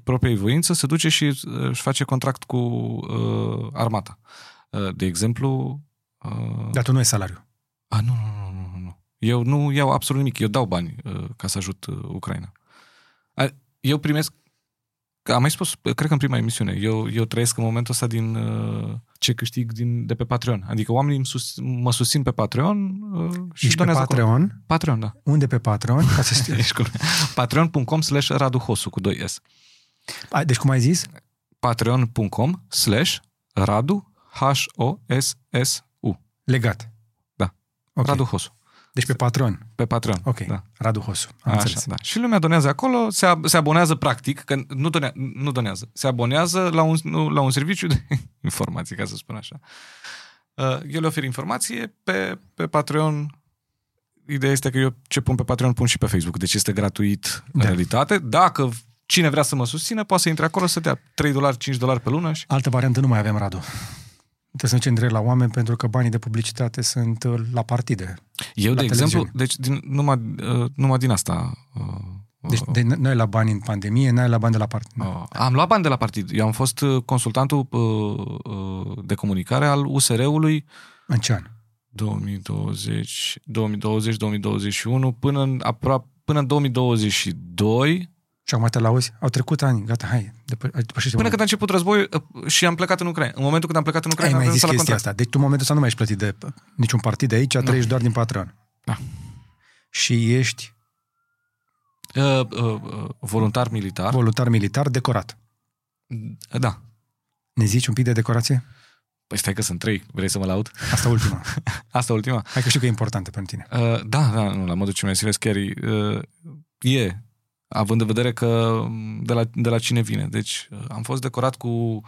propria voință, se duce și uh, își face contract cu uh, armata. Uh, de exemplu... Uh... Dar tu nu ai salariu. A, nu, nu, nu, nu, nu. Eu nu iau absolut nimic. Eu dau bani uh, ca să ajut uh, Ucraina. Eu primesc am mai spus, cred că în prima emisiune, eu, eu trăiesc în momentul ăsta din uh, ce câștig din, de pe Patreon. Adică oamenii sus, mă susțin pe Patreon uh, și Ești pe Patreon? Acolo. Patreon, da. Unde pe Patreon? Ca să știu. Patreon.com slash Radu Hosu cu 2 S. A, deci cum ai zis? Patreon.com slash Radu H-O-S-S-U. Legat. Da. Okay. Radu Hosu. Deci pe Patreon. Pe Patreon, Ok, da. Radu Hosu. Am Așa, înțeles. da. Și lumea donează acolo, se, ab- se abonează practic, că nu, donea, nu donează, se abonează la un, nu, la un serviciu de informații, ca să spun așa. Uh, eu le ofer informație pe, pe Patreon. Ideea este că eu ce pun pe Patreon pun și pe Facebook, deci este gratuit în Da. realitate. Dacă cine vrea să mă susțină, poate să intre acolo să dea 3 dolari, 5 dolari pe lună și Altă variantă nu mai avem, Radu. Trebuie să mergem direct la oameni pentru că banii de publicitate sunt uh, la partide. Eu, La de televiziune. exemplu, deci din, numai, uh, numai din asta uh, Deci de, noi la bani în pandemie, n-ai la bani de la partid. Uh, am luat bani de la partid. Eu am fost uh, consultantul uh, uh, de comunicare al USR-ului În ce an? 2020, 2020-2021 până în, aproape, până în 2022, Și acum te lauzi? Au trecut ani, gata, hai, depă- ai depășește până momentul. când a început războiul uh, și am plecat în Ucraina. În momentul când am plecat în Ai Ucraina, mai am zis renunțat la chestia contract. asta. Deci tu în momentul ăsta nu mai ești plătit de p- niciun partid de aici, trăiești doar din Patreon. Da. Și ești Uh, uh, uh, voluntar militar. voluntar militar decorat. da. Ne zici un pic de decorație? Păi stai că sunt trei. Vrei să mă laud? Asta ultima. Asta ultima. Hai că știu că e importantă pentru tine. Uh, da, da, nu, la modul ce mi-ai scris chiar e, uh, e, având în vedere că m, de la, de la cine vine. Deci uh, am fost decorat cu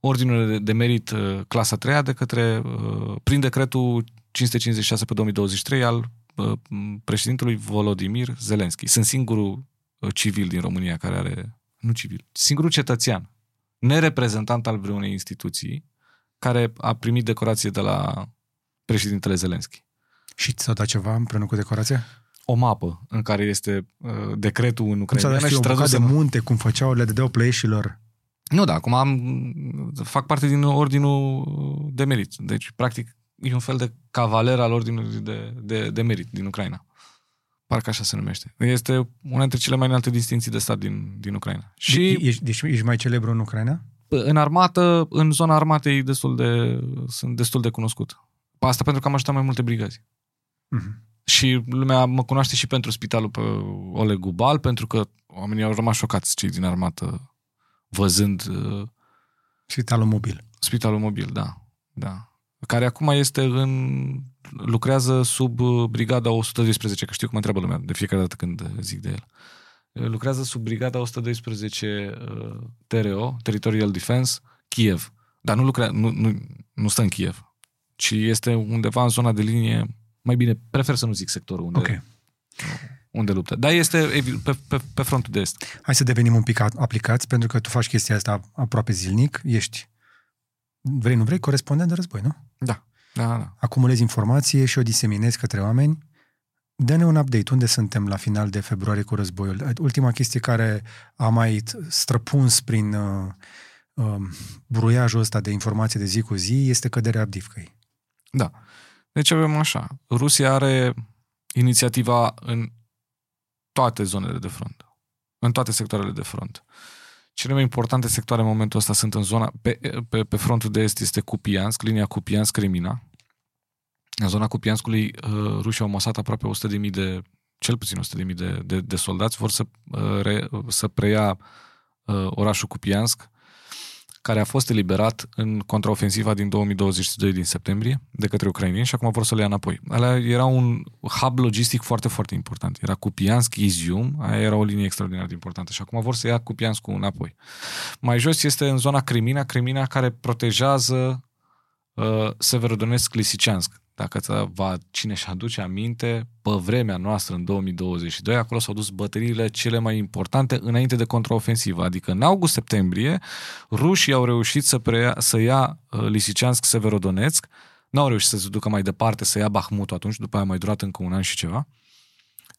ordinul de, de merit uh, clasa 3 de către, uh, prin decretul 556 pe 2023 al uh, m, președintelui Volodimir Zelenski. Sunt singurul uh, civil din România care are, nu civil, singurul cetățean, nereprezentant al vreunei instituții, care a primit decorație de la președintele Zelenski Și ți-au dat ceva împreună cu decorația? O mapă în care este uh, decretul în Cum ți-au dat ucraineană și și o bucată tradusă. de munte, cum făceau, le dădeau plăieșilor. Nu, da, acum am, fac parte din ordinul de merit. Deci, practic, e un fel de cavaler al ordinului de, de, de merit din Ucraina. Parcă așa se numește. Este una dintre cele mai înalte distinții de stat din, din Ucraina. Și... Și Ești, deci ești mai celebru în Ucraina? în armată, în zona armatei, destul de, sunt destul de cunoscut. Asta pentru că am ajutat mai multe brigazi. Mhm. Și lumea mă cunoaște și pentru spitalul pe Oleg Gubal, pentru că oamenii au rămas șocați cei din armată văzând uh, Spitalul mobil. spitalul mobil, da. da. Care acum este în... lucrează sub uh, brigada 112, că știu cum mă întreabă lumea de fiecare dată când zic de el. Uh, Lucrează sub brigada 112 uh, TRO, Territorial Defense, Kiev. Dar nu, lucrează, nu, nu, nu stă în Kiev, ci este undeva în zona de linie, mai bine, prefer să nu zic sectorul unde, Ok. unde luptă. Dar este evi- pe, pe, pe frontul de est. Hai să devenim un pic a- aplicați, pentru că tu faci chestia asta aproape zilnic. Ești, vrei, nu vrei, corespondent de război, nu? Da, da, da. Acumulezi informație și o diseminezi către oameni. Dă-ne un update. Unde suntem la final de februarie cu războiul? Ultima chestie care a mai străpuns prin uh, uh, bruiajul ăsta de informație de zi cu zi este căderea Avdivkăi. Da. Deci avem așa. Rusia are inițiativa în toate zonele de front. În toate sectoarele de front. Cele mai importante sectoare în momentul ăsta sunt în zona, pe, pe, pe frontul de est este Cupiansk, linia Cupiansk-Crimina. În zona Cupianskului, uh, rușii au masat aproape 100.000 de, cel puțin 100.000 de, de, de soldați, vor să, uh, re, să preia uh, orașul Cupiansk, care a fost eliberat în contraofensiva din 2022 din septembrie de către ucrainieni și acum vor să le ia înapoi. Alea era un hub logistic foarte, foarte important. Era Kupiansk, Izium, aia era o linie extraordinar de importantă și acum vor să ia Kupiansk înapoi. Mai jos este în zona Crimina, Crimina care protejează uh, Severodonetsk, Lisiceansk. Dacă va, cine și aduce aminte, pe vremea noastră, în 2022, acolo s-au dus bătăriile cele mai importante înainte de contraofensivă. Adică în august-septembrie, rușii au reușit să, preia, să ia uh, Lisiceansk, Severodonetsk, n-au reușit să se ducă mai departe, să ia Bahmutul atunci, după aia a mai durat încă un an și ceva.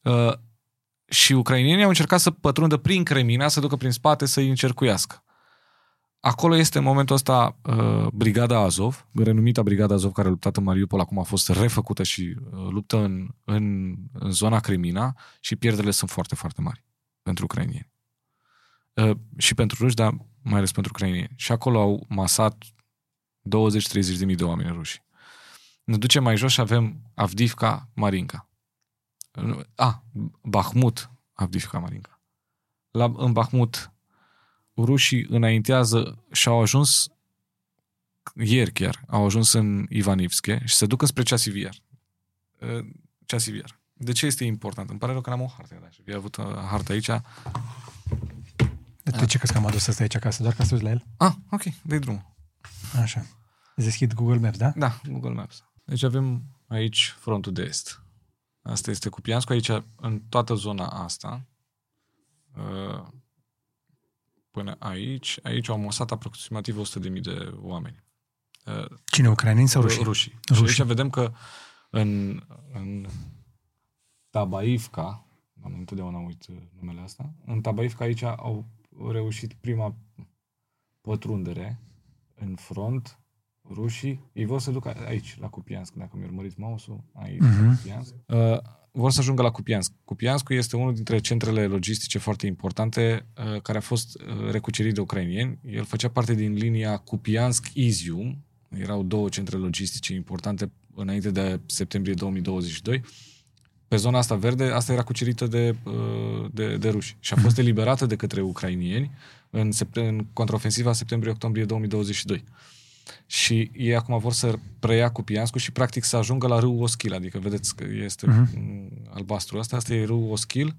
Uh, și ucrainienii au încercat să pătrundă prin Cremina, să ducă prin spate, să-i încercuiască. Acolo este în momentul ăsta uh, Brigada Azov, renumita Brigada Azov care a luptat în Mariupol, acum a fost refăcută și uh, luptă în, în, în zona Crimina și pierderile sunt foarte, foarte mari pentru ucrainieni. Uh, și pentru ruși, dar mai ales pentru ucrainieni. Și acolo au masat 20-30 de mii de oameni ruși. Ne ducem mai jos și avem Avdivka, Marinka. A, ah, Bahmut, Avdivka, Marinka. La, în Bahmut rușii înaintează și au ajuns ieri chiar, au ajuns în Ivanivske și se duc spre Ceasivier. Ceasivier. De ce este important? Îmi pare rău că n-am o hartă. Da, și avut o uh, hartă aici. De ce crezi că am adus asta aici acasă? Doar ca să uzi la el? Ah, ok, dai drumul. Așa. Deschid Google Maps, da? Da, Google Maps. Deci avem aici frontul de est. Asta este Cupianscu. Aici, în toată zona asta, uh, până aici. Aici au mosat aproximativ 100.000 de oameni. Cine, ucraineni sau rușii? Rușii. rușii. Și aici vedem că în, în Tabaivka, am întotdeauna uit numele asta, în Tabaivka aici au reușit prima pătrundere în front, rușii, ei vor să ducă aici, la Cupiansk, dacă mi-a urmărit mouse-ul, aici, uh-huh. Cupiansk. Uh, vor să ajungă la Cupiansk. Cupiansk este unul dintre centrele logistice foarte importante uh, care a fost uh, recucerit de ucrainieni. El făcea parte din linia Cupiansk-Izium. Erau două centre logistice importante înainte de septembrie 2022. Pe zona asta verde, asta era cucerită de, uh, de, de ruși și a fost eliberată de către ucrainieni în, în contraofensiva septembrie-octombrie 2022 și ei acum vor să preia cu Pianscu și practic să ajungă la râul Oschil, adică vedeți că este uh-huh. albastru ăsta, asta e râul Oschil,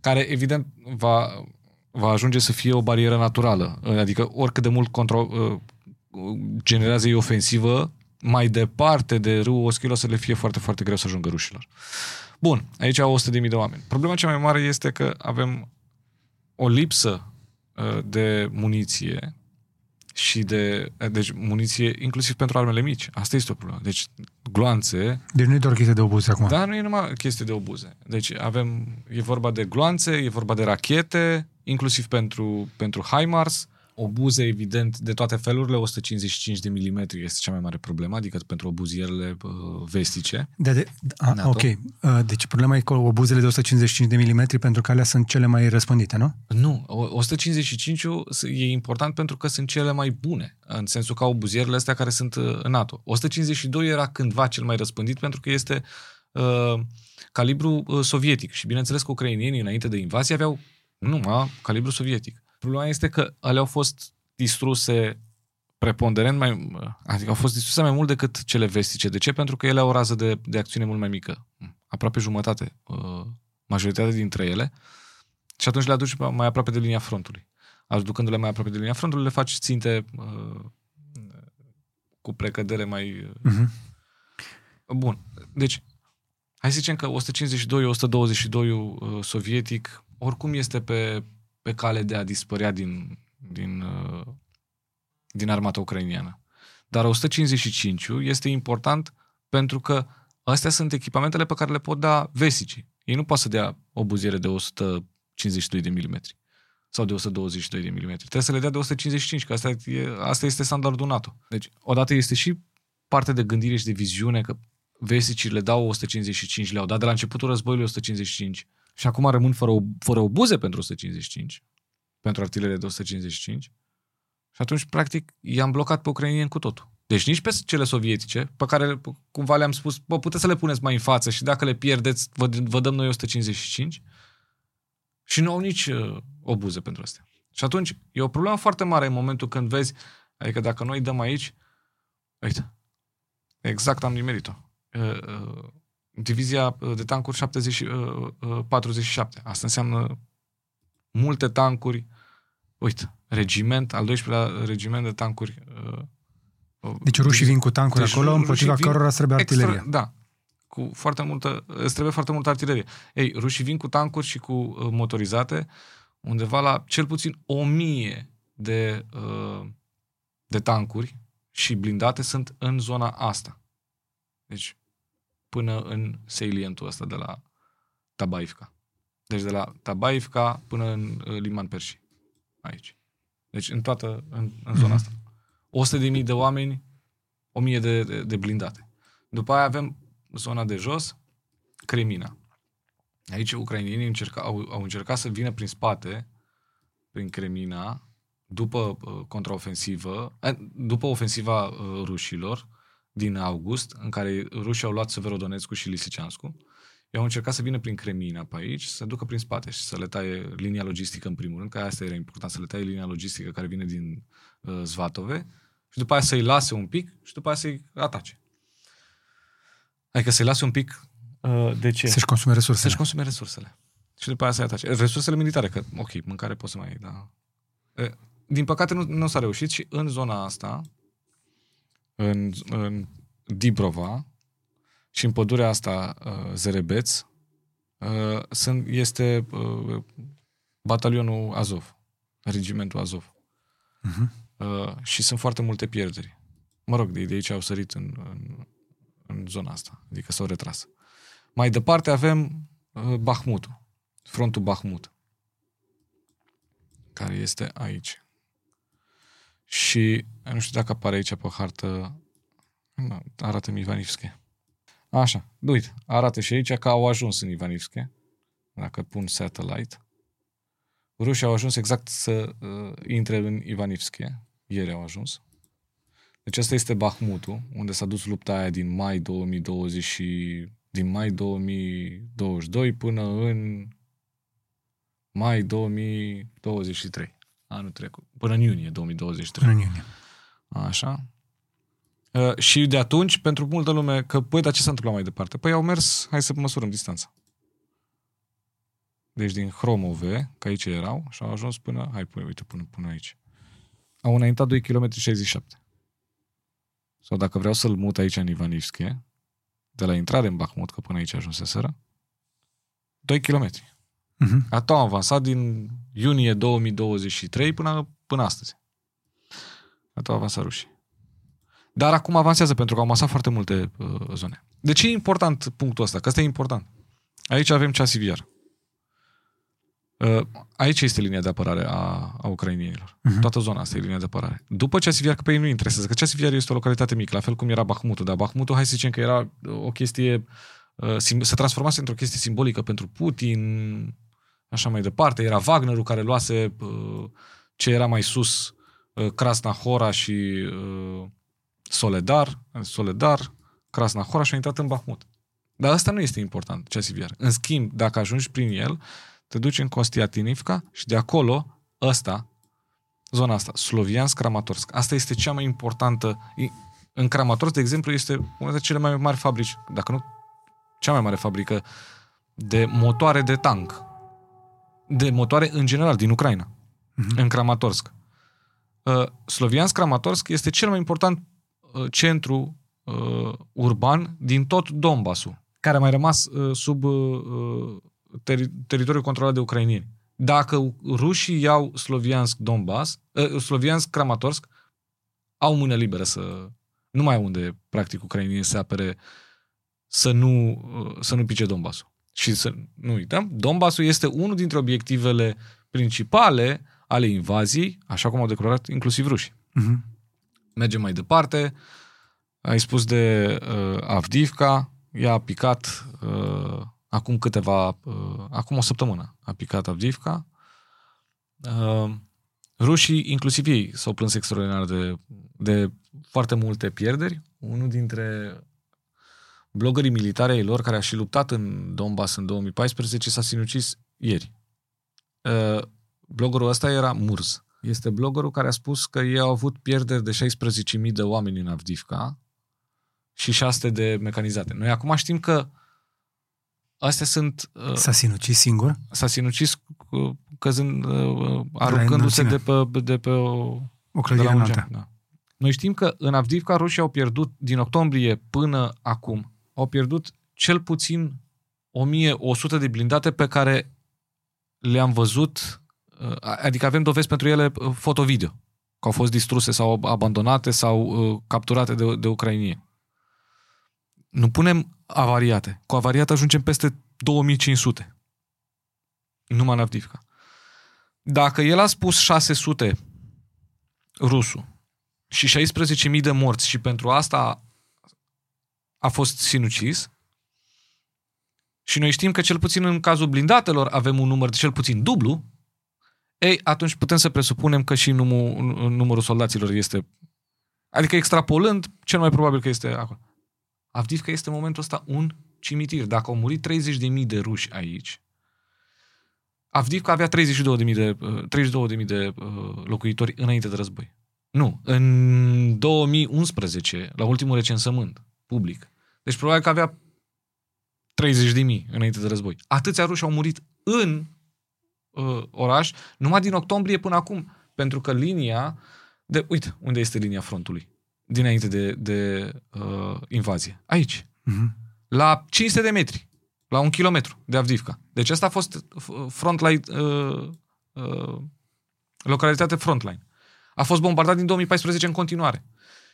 care evident va, va ajunge să fie o barieră naturală, adică oricât de mult contra, uh, generează ei ofensivă, mai departe de râul Oschil o să le fie foarte, foarte greu să ajungă rușilor. Bun, aici au 100.000 de oameni. Problema cea mai mare este că avem o lipsă uh, de muniție și de deci muniție inclusiv pentru armele mici. Asta este o problemă. Deci gloanțe... Deci nu e doar chestie de obuze acum. Da, nu e numai chestie de obuze. Deci avem, e vorba de gloanțe, e vorba de rachete, inclusiv pentru, pentru HIMARS, obuze, evident, de toate felurile, 155 de milimetri este cea mai mare problemă, adică pentru obuzierele uh, vestice. De, de, a, ok. Uh, deci problema e cu obuzele de 155 de milimetri pentru că alea sunt cele mai răspândite, nu? Nu. 155 e important pentru că sunt cele mai bune, în sensul că obuzierele astea care sunt uh, în NATO. 152 era cândva cel mai răspândit pentru că este uh, calibru uh, sovietic și bineînțeles că ucrainienii înainte de invazie aveau numai calibru sovietic. Problema este că alea au fost distruse preponderent mai, adică au fost distruse mai mult decât cele vestice. De ce? Pentru că ele au o rază de, de acțiune mult mai mică. Aproape jumătate, uh, majoritatea dintre ele. Și atunci le aduci mai aproape de linia frontului. Aducându-le mai aproape de linia frontului, le faci ținte uh, cu precădere mai... Uh-huh. Bun. Deci, hai să zicem că 152-122 uh, sovietic oricum este pe pe cale de a dispărea din, din, uh, din armata ucrainiană. Dar 155 este important pentru că Astea sunt echipamentele pe care le pot da vesicii. Ei nu pot să dea o buziere de 152 de milimetri sau de 122 de milimetri. Trebuie să le dea de 155, că asta, e, asta este standardul NATO. Deci, odată este și parte de gândire și de viziune, că vesicii le dau 155, le-au dat de la începutul războiului 155 și acum rămân fără, o, fără obuze pentru 155, pentru artilerie de 155 și atunci, practic, i-am blocat pe ucrainieni cu totul. Deci nici pe cele sovietice, pe care cumva le-am spus, bă, puteți să le puneți mai în față și dacă le pierdeți, vă, vă dăm noi 155 și nu au nici uh, obuze pentru astea. Și atunci, e o problemă foarte mare în momentul când vezi, adică dacă noi dăm aici, uite, exact am nimerit-o. Uh, uh, divizia de tancuri 70, uh, uh, 47. Asta înseamnă multe tancuri. Uite, regiment, al 12-lea regiment de tancuri. Uh, Deci rușii vin cu tancuri Deci acolo, rușii împotriva vin cărora să trebuie artileria. Extra, da. Cu foarte multă, îți trebuie foarte multă artilerie. Ei, rușii vin cu tancuri și cu uh, motorizate undeva la cel puțin o mie de, uh, de tancuri și blindate sunt în zona asta. Deci până în salientul ăsta de la Tabaivka. Deci de la Tabaivka până în uh, Liman Perși. Aici. Deci în toată, în, în zona Mhm. asta. 100 de mii de oameni, 1000 de, de, de blindate. După aia avem zona de jos, Cremina. Aici ucrainienii încerca, au, au încercat să vină prin spate, prin Cremina, după uh, contraofensivă, eh, după ofensiva uh, rușilor din august, în care rușii au luat Severodonetskul și Lisiceanscu, ei au încercat să vină prin Cremina pe aici, să ducă prin spate și să le taie linia logistică în primul rând, că asta era important, să le taie linia logistică care vine din uh, Zvatove și după aia să-i lase un pic și după aia să-i atace. Adică să-i lase un pic uh, de ce? Să-și consume resursele. Să-și consume resursele. Și după aia să-i atace. Resursele militare, că, ok, mâncare poți să mai iei, dar... E, Din păcate nu, nu s-a reușit și în zona asta, în, în Dibrova și în pădurea asta, uh, Zerebeț, uh, sunt, este uh, batalionul Azov, regimentul Azov. Mhm. Uh, și sunt foarte multe pierderi. Mă rog, de, de aici au sărit în, în, în zona asta, adică s-au retras. Mai departe avem uh, Bahmutul, frontul Bahmut, care este aici. Și nu știu dacă apare aici pe hartă, nu, arată Ivanivske. Așa, uite, arată și aici că au ajuns în Ivanivske, dacă pun satellite. Rușii au ajuns exact să uh, intre în Ivanivske, ieri au ajuns. Deci asta este Bahmutul, unde s-a dus lupta aia din mai 2020 și din mai 2022 până în mai 2023. Anul trecut. Până în iunie 2023. Până în iunie. Așa. Uh, și de atunci, pentru multă lume, că, păi, dar ce s-a întâmplat mai departe? Păi au mers, hai să măsurăm distanța. Deci din Hromove, că aici erau, și au ajuns până, hai, pune, uite, până, până aici. Au înaintat 2 km 67. Sau dacă vreau să-l mut aici în Ivanivske, de la intrare în Bahmut, că până aici ajunseseră, 2 km. Mhm. Atât au avansat din iunie 2023 până, până astăzi. Atât au avansat rușii. Dar acum avansează pentru că au masat foarte multe uh, zone. De ce e important punctul ăsta? Că ăsta e important. Aici avem ceasiviar. Uh, aici este linia de apărare a, a ucrainienilor. Mhm. Toată zona asta e linia de apărare. După ceasiviar, că pe ei nu interesează, că ceasiviar este o localitate mică, la fel cum era Bahmutul, dar Bahmutul, hai să zicem că era uh, o chestie, uh, sim- se transformase într-o chestie simbolică pentru Putin, așa mai departe. Era Wagnerul care luase uh, ce era mai sus, uh, Krasnahora și uh, Soledar, Soledar, Krasnahora și a intrat în Bahmut. Dar asta nu este important, ceasiviar. În schimb, dacă ajungi prin el, te duci în Constantinivka și de acolo, ăsta, zona asta, Sloviansk, Kramatorsk. Asta este cea mai importantă. I- În Kramatorsk, de exemplu, este una dintre cele mai mari fabrici, dacă nu cea mai mare fabrică de motoare de tank. De motoare în general, din Ucraina. Mhm. În Kramatorsk. Uh, Sloviansk Kramatorsk este cel mai important uh, centru uh, urban din tot Donbassul, care a mai rămas uh, sub uh, uh, teri- teritoriul controlat de ucrainieni. Dacă rușii iau Sloviansk Donbass, uh, Sloviansk Kramatorsk, au mână liberă să... Nu mai au unde, practic, ucrainienii să apere să nu, uh, să nu pice Donbassul. Și să nu uităm, Donbassul este unul dintre obiectivele principale ale invaziei, așa cum au declarat inclusiv rușii. Mhm. Mergem mai departe. Ai spus de uh, Avdivka. Ea a picat uh, acum câteva... Uh, acum o săptămână a picat Avdivka. Uh, rușii, inclusiv ei, s-au plâns extraordinar de, de foarte multe pierderi. Unul dintre blogării militare ai lor, care a și luptat în Donbass în 2014, s-a sinucis ieri. Uh, bloggerul ăsta era Murz. Este bloggerul care a spus că ei au avut pierderi de 16.000 de oameni în Avdivka și 600 de mecanizate. Noi acum știm că astea sunt... Uh, S-a sinucis singur? s-a sinucis uh, căzând, uh, aruncându-se de înălțime. pe, de pe o, O de clădire la un înaltă. geam. Da. Noi știm că în Avdivka rușii au pierdut, din octombrie până acum, au pierdut cel puțin 1100 de blindate pe care le-am văzut, uh, adică avem dovezi pentru ele uh, foto-video, că au fost distruse sau abandonate sau uh, capturate de, de ucrainieni. Nu punem avariate. Cu avariate ajungem peste 2500. Numai în Avdivka. Dacă el a spus 600 rusul și 16.000 de morți și pentru asta a fost sinucis, și noi știm că cel puțin în cazul blindatelor avem un număr de cel puțin dublu, ei, atunci putem să presupunem că și numul, numărul soldaților este... Adică extrapolând, cel mai probabil că este acolo. Avdivka este în momentul ăsta un cimitir. Dacă au murit 30.000 de ruși aici, Avdivka avea 32.000 de, uh, 32.000 de uh, locuitori înainte de război. Nu, în 2011, la ultimul recensământ public. Deci probabil că avea 30.000 înainte de război. Atâția ruși au murit în uh, oraș, numai din octombrie până acum. Pentru că linia, de, uite, unde este linia frontului, dinainte de, de uh, invazie. Aici. Mhm. La 500 de metri. La un kilometru de Avdivka. Deci asta a fost uh, frontline, uh, uh, localitate frontline. A fost bombardat din 2014 în continuare.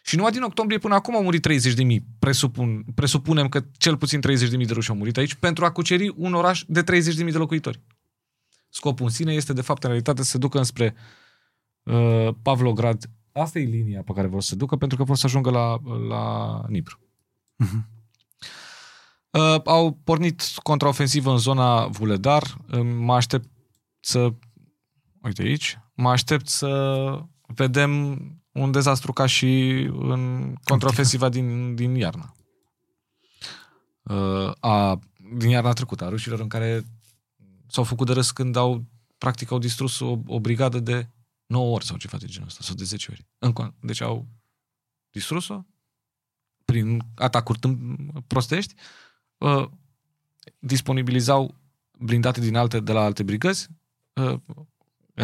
Și numai din octombrie până acum au murit 30 de mii. Presupun, presupunem că cel puțin 30 de mii de ruși au murit aici pentru a cuceri un oraș de 30 de mii de locuitori. Scopul în sine este, de fapt, în realitate, să se ducă înspre uh, Pavlograd. Asta e linia pe care vor să se ducă, pentru că vor să ajungă la, la Nipru. Mhm. Uh, au pornit contraofensivă în zona Vuledar. Uh, Mă aștept să... Uite aici. Mă aștept să vedem un dezastru ca și în contraofensiva din, din iarna. Uh, a, din iarna trecută, a rușilor în care s-au făcut de râs când au, practic, au distrus o, o brigadă de 9 ori sau ceva de genul ăsta, sau de 10 ori. În, con- deci au distrus-o prin atacuri tâm- prostești, uh, disponibilizau blindate din alte, de la alte brigăzi, uh,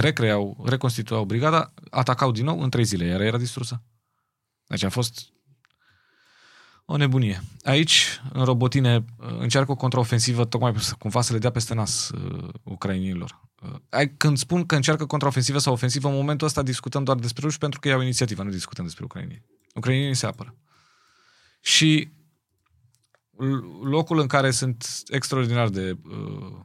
recreau, reconstituiau brigada, atacau din nou în trei zile, iar era distrusă. Deci a fost o nebunie. Aici, în robotine, uh, încearcă o contraofensivă tocmai să- cumva să le dea peste nas uh, ucrainienilor. Uh, ai- când spun că încearcă contraofensivă sau ofensivă, în momentul ăsta discutăm doar despre ruși pentru că iau inițiativa, nu discutăm despre ucrainieni. Ucrainienii se apără. Și l- locul în care sunt extraordinar de uh,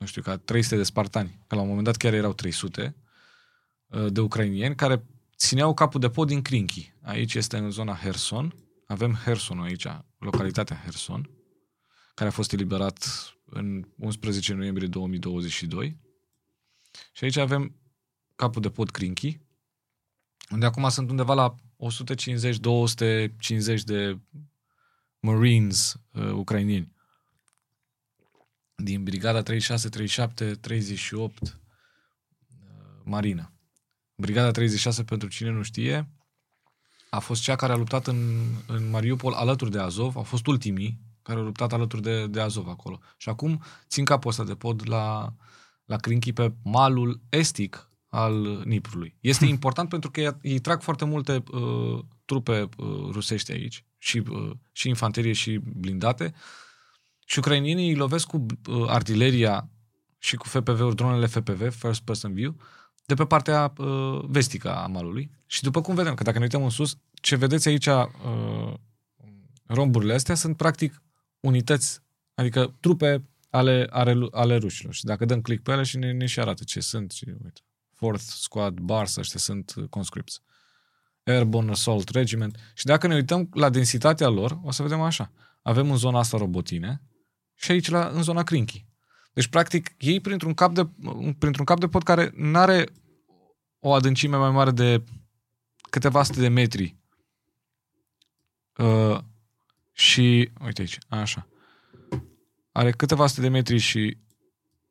nu știu, ca 300 de spartani, că la un moment dat chiar erau 300 uh, de ucrainieni care țineau capul de pod din Krinki. Aici este în zona Herson. Avem Hersonul aici, localitatea Herson, care a fost eliberat în 11 noiembrie 2022. Și aici avem capul de pod Krinki, unde acum sunt undeva la 150-250 de Marines uh, ucrainieni din brigada 36, 37, 38 uh, Marina. Brigada 36, pentru cine nu știe, a fost cea care a luptat în, în Mariupol alături de Azov, au fost ultimii care au luptat alături de, de Azov acolo. Și acum țin capul ăsta de pod la, la Crinchi pe malul estic al Niprului. Este important pentru că ei, ei trag foarte multe uh, trupe uh, rusești aici și, uh, și infanterie și blindate și ucrainienii îi lovesc cu uh, artileria și cu FPV-uri, dronele FPV, First Person View, de pe partea uh, vestică a malului. Și după cum vedem, că dacă ne uităm în sus, ce vedeți aici uh, Romburile astea sunt practic unități, adică trupe ale, ale, ale rușilor. Și dacă dăm click pe ele și ne, ne și arată ce sunt, și uite, Fourth Squad Bars, ăștia sunt uh, conscripts. Airborne Assault Regiment. Și dacă ne uităm la densitatea lor, o să vedem așa. Avem în zona asta robotine și aici la, în zona Crinky. Deci, practic, ei printr-un cap de, printr-un cap de pod care nu are o adâncime mai mare de câteva sute de metri. Uh, și, uite aici, așa. Are câteva sute de metri și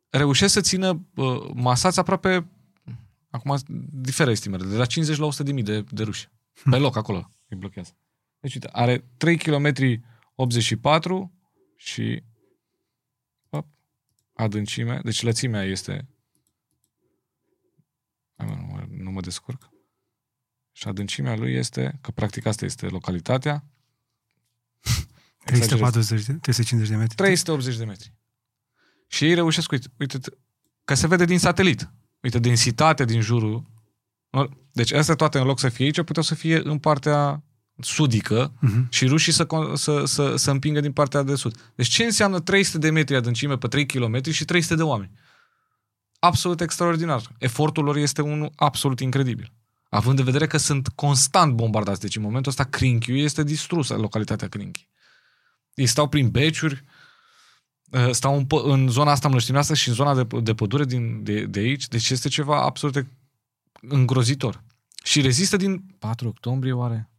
reușesc să țină uh, masați aproape, acum diferă estimele, de la 50 la 100 de mii de, de ruși. Pe loc, acolo, îi blochează. Deci, uite, are 3 km 84 și op, adâncime, deci lățimea este Hai, mă, nu, mă, nu mă descurc. Și adâncimea lui este, că practic asta este localitatea, 340 de, 350 de metri. 380 de metri. Și ei reușesc, uite, uite că se vede din satelit. Uite, densitatea din jurul. Deci astea toate, în loc să fie aici, puteau să fie în partea sudică uh-huh. și rușii să, să, să, să împingă din partea de sud. Deci ce înseamnă 300 de metri adâncime pe 3 km și 300 de oameni? Absolut extraordinar. Efortul lor este unul absolut incredibil. Având în vedere că sunt constant bombardați. Deci în momentul ăsta Crinchiu este distrusă, localitatea Crinchi. Ei stau prin beciuri, uh, stau în, în zona asta mlăștinoasă și în zona de, de pădure din, de, de aici. Deci este ceva absolut îngrozitor. Și rezistă din 4 octombrie, oare?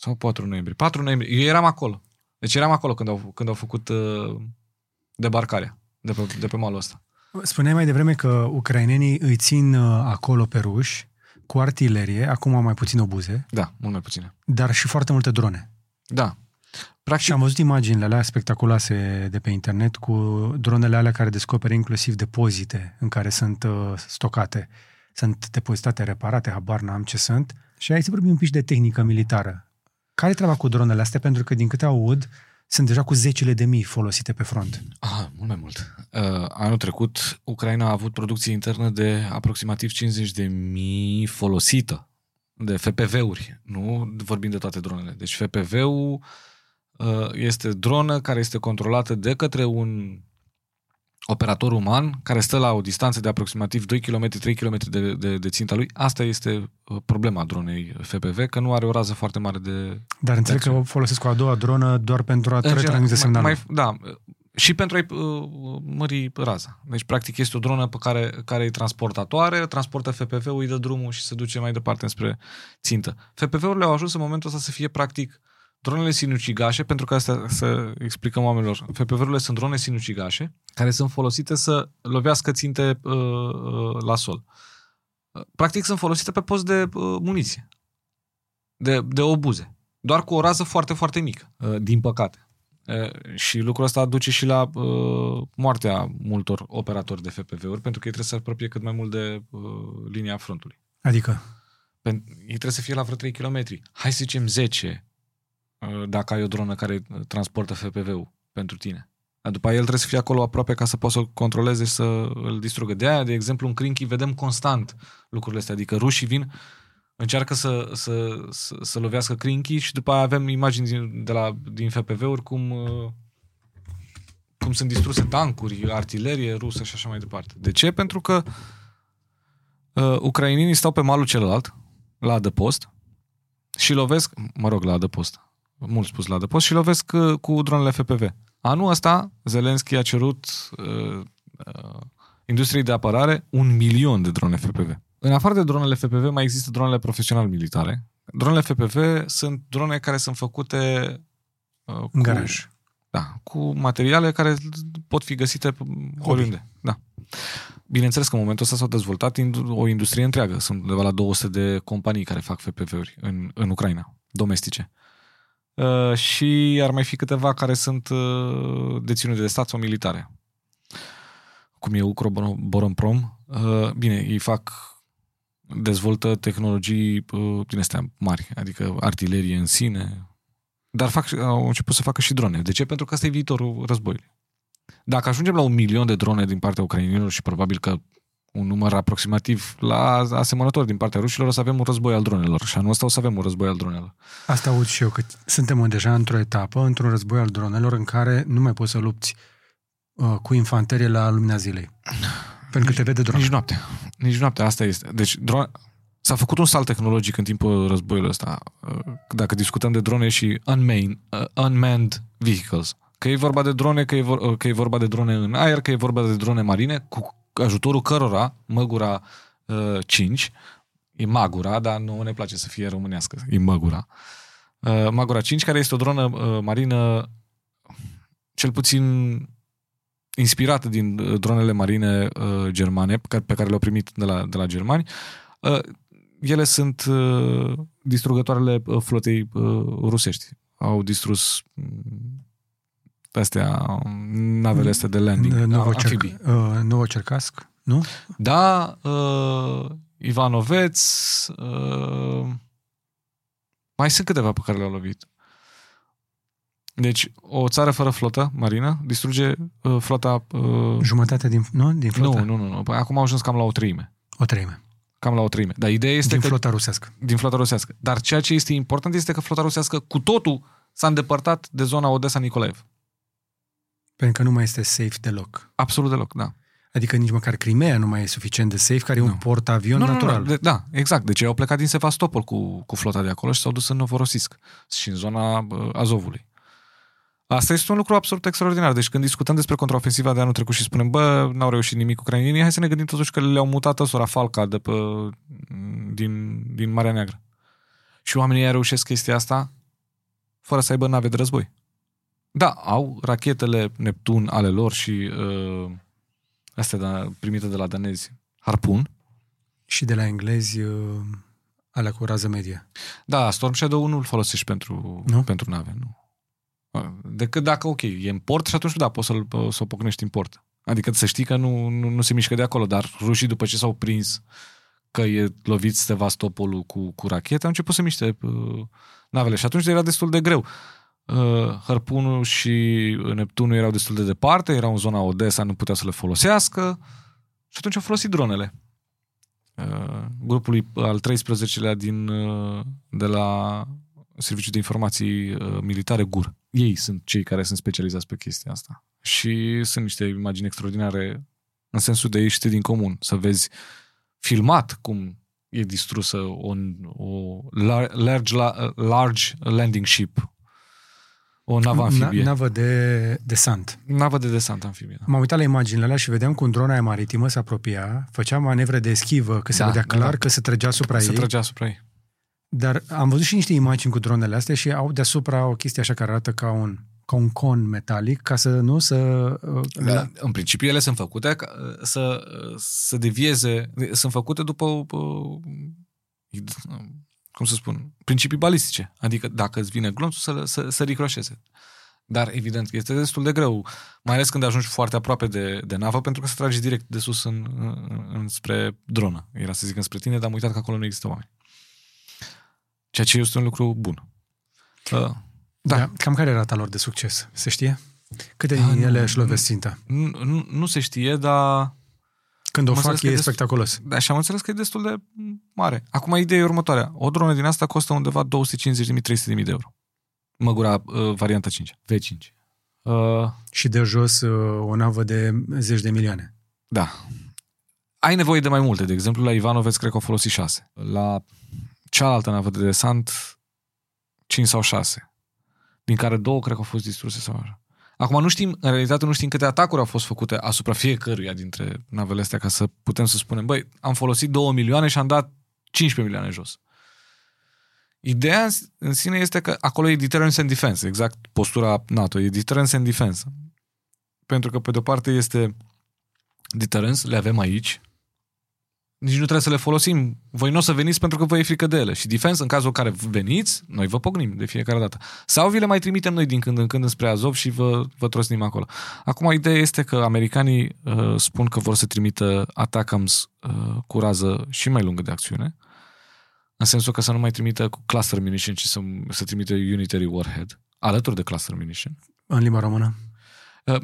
Sau 4 noiembrie? 4 noiembrie. Eu eram acolo. Deci eram acolo când au, când au făcut uh, debarcarea de pe, de pe malul ăsta. Spuneai mai devreme că ucrainenii îi țin uh, acolo pe ruși cu artilerie, acum mai puțin obuze. Da, mult mai puține. Dar și foarte multe drone. Da. Practic... Și am văzut imaginile alea spectaculoase de pe internet cu dronele alea care descoperă inclusiv depozite în care sunt uh, stocate. Sunt depozitate, reparate, habar n-am ce sunt. Și aici să vorbim un pic de tehnică militară. Care e treaba cu dronele astea? Pentru că, din câte aud, sunt deja cu zecile de mii folosite pe front. Ah, mult mai mult. Uh, anul trecut, Ucraina a avut producție internă de aproximativ 50 de mii folosită de FPV-uri, nu vorbim de toate dronele. Deci FPV-ul uh, este dronă care este controlată de către un operator uman care stă la o distanță de aproximativ 2 km, 3 km de, de, de ținta lui. Asta este uh, problema dronei FPV, că nu are o rază foarte mare de Dar înțeleg că o folosesc cu a doua dronă doar pentru a retransmite semnalul. Mai, da, și pentru a-i uh, mări raza. Deci, practic, este o dronă pe care, care e transportatoare, transportă FPV-ul, îi dă drumul și se duce mai departe spre țintă. FPV-urile au ajuns în momentul ăsta să fie, practic, dronele sinucigașe, pentru că asta să explicăm oamenilor. FPV-urile sunt drone sinucigașe care sunt folosite să lovească ținte uh, uh, la sol. Uh, practic sunt folosite pe post de uh, muniție, de, de obuze, doar cu o rază foarte, foarte mică, uh, din păcate. Uh, și lucrul ăsta duce și la uh, moartea multor operatori de FPV-uri, pentru că ei trebuie să se apropie cât mai mult de uh, linia frontului. Adică? Ei trebuie să fie la vreo 3 km. Hai să zicem 10, Uh, dacă ai o dronă care transportă FPV-ul pentru tine. Dar după aia el trebuie să fie acolo aproape ca să poți să-l controleze și să îl distrugă. De aia, de exemplu, în Crinky vedem constant lucrurile astea. Adică rușii vin, încearcă să, să, să, să lovească Crinky și după aia avem imagini din, de la, din FPV-uri cum, uh, cum sunt distruse tancuri, artilerie rusă și așa mai departe. De ce? Pentru că uh, ucrainienii stau pe malul celălalt, la adăpost, și lovesc, mă rog, la adăpost, mult spus la adăpost, și lovesc uh, cu dronele FPV. Anul ăsta, Zelenski a cerut uh, uh, industriei de apărare un milion de drone FPV. În afară de dronele FPV, mai există dronele profesional militare. Dronele FPV sunt drone care sunt făcute uh, cu, în garaj. Da, cu materiale care pot fi găsite oriunde. Da. Bineînțeles că în momentul ăsta s-a dezvoltat o industrie întreagă. Sunt undeva la 200 de companii care fac FPV-uri în, în Ucraina, domestice. Uh, și ar mai fi câteva care sunt uh, deținute de stat sau militare. Cum e Ukroboronprom. Uh, bine, ei fac dezvoltă tehnologii uh, din astea mari, adică artilerie în sine, dar fac, au început să facă și drone. De ce? Pentru că asta e viitorul războiului. Dacă ajungem la un milion de drone din partea ucrainienilor și probabil că un număr aproximativ la asemănător din partea rușilor, o să avem un război al dronelor. Și anul ăsta o să avem un război al dronelor. Asta aud și eu, că suntem deja într-o etapă, într-un război al dronelor în care nu mai poți să lupți uh, cu infanterie la lumina zilei. Pentru că te vede dron. Nici noapte. Nici noapte, asta este. Deci drone... s-a făcut un salt tehnologic în timpul războiului ăsta. Uh, Dacă discutăm de drone și unmanned, uh, unmanned vehicles. Că e vorba de drone, că e, vor, uh, că e vorba de drone în aer, că e vorba de drone marine, cu ajutorul cărora Măgura uh, 5, e Magura, dar nu ne place să fie românească, e Măgura. Uh, Magura 5, care este o dronă uh, marină cel puțin inspirată din uh, dronele marine uh, germane pe care, pe care le-au primit de la, de la germani. Uh, ele sunt uh, distrugătoarele uh, flotei uh, rusești. Au distrus mm, astea, navele astea de landing, amfibii. Novocerc, uh, Novocercasc, nu? Da, uh, Ivanoveț, uh, mai sunt câteva pe care le-au lovit. Deci, o țară fără flotă marină distruge uh, flota... Uh, Jumătate din, nu? din flota? nu, nu, nu, nu. Păi Acum au ajuns cam la o treime. O treime. Cam la o treime. Dar ideea este Din că... flota rusească. din flota rusească. Dar ceea ce este important este că flota rusească cu totul s-a îndepărtat de zona Odessa-Nicolaev. Pentru că nu mai este safe deloc. Absolut deloc, da. Adică nici măcar Crimea nu mai e suficient de safe, care e un Nu. port-avion Nu, nu, natural. nu, de, da, exact. Deci ei au plecat din Sevastopol cu, cu flota de acolo și s-au dus în Novorosisc și în zona uh, Azovului. Asta este un lucru absolut extraordinar. Deci când discutăm despre contraofensiva de anul trecut și spunem, bă, n-au reușit nimic ucrainienii, hai să ne gândim totuși că le-au mutat ăsora Falca de pe, din, din Marea Neagră. Și oamenii ăia reușesc chestia asta fără să aibă nave de război. Da, au rachetele Neptun ale lor și uh, astea da, primite de la danezi. Harpun, Și de la englezi uh, alea cu rază medie. Da, Storm Shadow nu-l folosești pentru, Nu? pentru nave, nu. Decât dacă, ok, e în port și atunci, da, poți să-l, să o pocnești în port. Adică să știi că nu, nu, nu se mișcă de acolo, dar rușii după ce s-au prins că e lovit Sevastopolul cu, cu rachete, au început să miște uh, navele și atunci era destul de greu. Uh, Harpunul și Neptunul erau destul de departe, erau în zona Odessa, nu putea să le folosească și atunci au folosit dronele. Uh, grupului al 13-lea din, uh, de la Serviciul de Informații uh, Militare GUR. Ei sunt cei care sunt specializați pe chestia asta. Și sunt niște imagini extraordinare în sensul de ieșite din comun. Să vezi filmat cum e distrusă o, o lar- large, la- large landing ship. O navă amfibie. Na- navă de desant. Navă de desant amfibie. Da. M-am uitat la imaginile alea și vedeam cum drona aia maritimă se apropia, făcea manevre de eschivă, că se Da, vedea da, clar da. că se trăgea asupra Se ei. trăgea asupra ei. Dar am văzut și niște imagini cu dronele astea și au deasupra o chestie așa care arată ca un, ca un con metalic, ca să nu să... uh, Da, la- în principiu ele sunt făcute ca, să, să devieze, sunt făcute după uh, cum să spun, principii balistice. Adică dacă îți vine glonțul să, să, să ricroșeze. Dar evident este destul de greu, mai ales când ajungi foarte aproape de, de navă, pentru că se trage direct de sus în, în, în, spre dronă. Era să zic înspre tine, dar am uitat că acolo nu există oameni. Ceea ce este un lucru bun. Uh, da. da. Cam care e rata lor de succes? Se știe? Câte Ah, din nu, ele își nu. lovesc ținta? Nu, nu, nu se știe, dar Când o Am fac înțeles că e e des- spectaculos. Da, și am înțeles că e destul de mare. Acum, ideea e următoarea. O dronă din asta costă undeva 250.000-300.000 de euro. Măgura uh, varianta 5. V5. Uh, Și de jos uh, o navă de zeci de milioane. da. Ai nevoie de mai multe. De exemplu, la Ivanoveț cred că au folosit 6. La cealaltă navă de desant 5 sau 6. Din care două cred că au fost distruse sau așa. Acum nu știm, în realitate nu știm câte atacuri au fost făcute asupra fiecăruia dintre navele astea ca să putem să spunem, băi, am folosit 2 milioane și am dat 15 milioane jos. Ideea în- în sine este că acolo e deterrence and defense, exact postura NATO, e deterrence and defense. Pentru că pe de-o parte este deterrence, le avem aici, nici nu trebuie să le folosim. Voi nu o să veniți pentru că vă e frică de ele. Și defense, în cazul în care veniți, noi vă pognim de fiecare dată. Sau vi le mai trimitem noi din când în când înspre Azov și vă, vă trosnim acolo. Acum, ideea este că americanii uh, spun că vor să trimită ATACMS uh, cu rază și mai lungă de acțiune, în sensul că să nu mai trimită cu cluster munition, ci să, să trimită unitary warhead, alături de cluster munition. În limba română. Uh,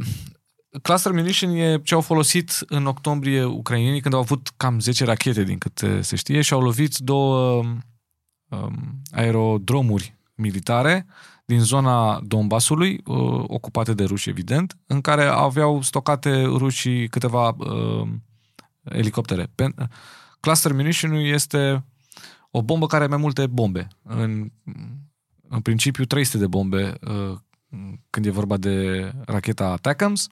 cluster munition e ce au folosit în octombrie ucrainienii când au avut cam 10 rachete, din câte se știe, și au lovit două um, aerodromuri militare din zona Donbasului, uh, ocupate de ruși, evident, în care aveau stocate rușii câteva uh, elicoptere. Pen- cluster munition este o bombă care are mai multe bombe. În, în principiu 300 de bombe uh, când e vorba de racheta ATACMS,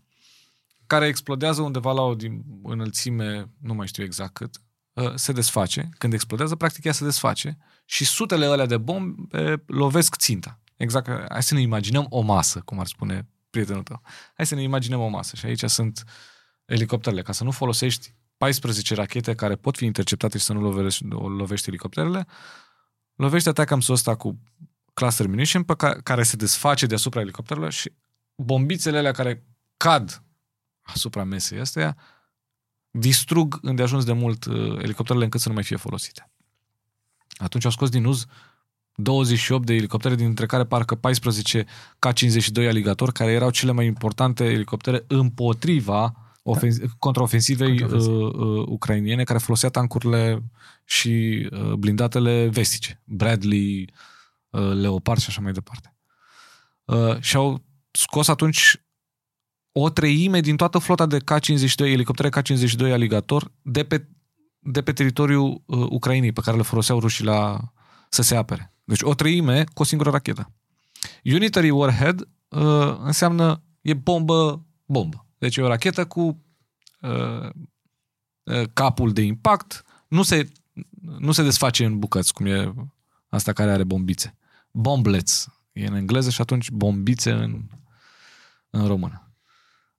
care explodează undeva la o din- înălțime, nu mai știu exact cât, uh, se desface. Când explodează, practic ea se desface și sutele alea de bombe lovesc ținta. Exact, ca- hai să ne imaginăm o masă, cum ar spune prietenul tău. Hai să ne imaginăm o masă și aici sunt elicopterele. Ca să nu folosești 14 rachete care pot fi interceptate și să nu lovești, lovești elicopterele, lovești atacamsul ăsta cu cluster munition pe care, care se desface deasupra elicopterelor și bombițele alea care cad asupra mesei astea distrug îndeajuns de mult uh, elicopterele încât să nu mai fie folosite. Atunci au scos din uz 28 de elicoptere, dintre care parcă 14 K-52 Alligator, care erau cele mai importante elicoptere împotriva ofens- contraofensivei Contraofensivei. uh, uh, ucrainiene, care folosea tancurile și uh, blindatele vestice. Bradley, uh, Leopard și așa mai departe. Uh, și au scos atunci o treime din toată flota de K-52, elicoptere K-52 Alligator, de pe, de pe teritoriul uh, Ucrainei, pe care le foloseau rușii la să se apere. Deci o treime cu o singură rachetă. Unitary Warhead uh, înseamnă, e bombă, bombă. Deci e o rachetă cu uh, uh, capul de impact, nu se, nu se desface în bucăți, cum e asta care are bombițe. Bomblets e în engleză și atunci bombițe în, în română.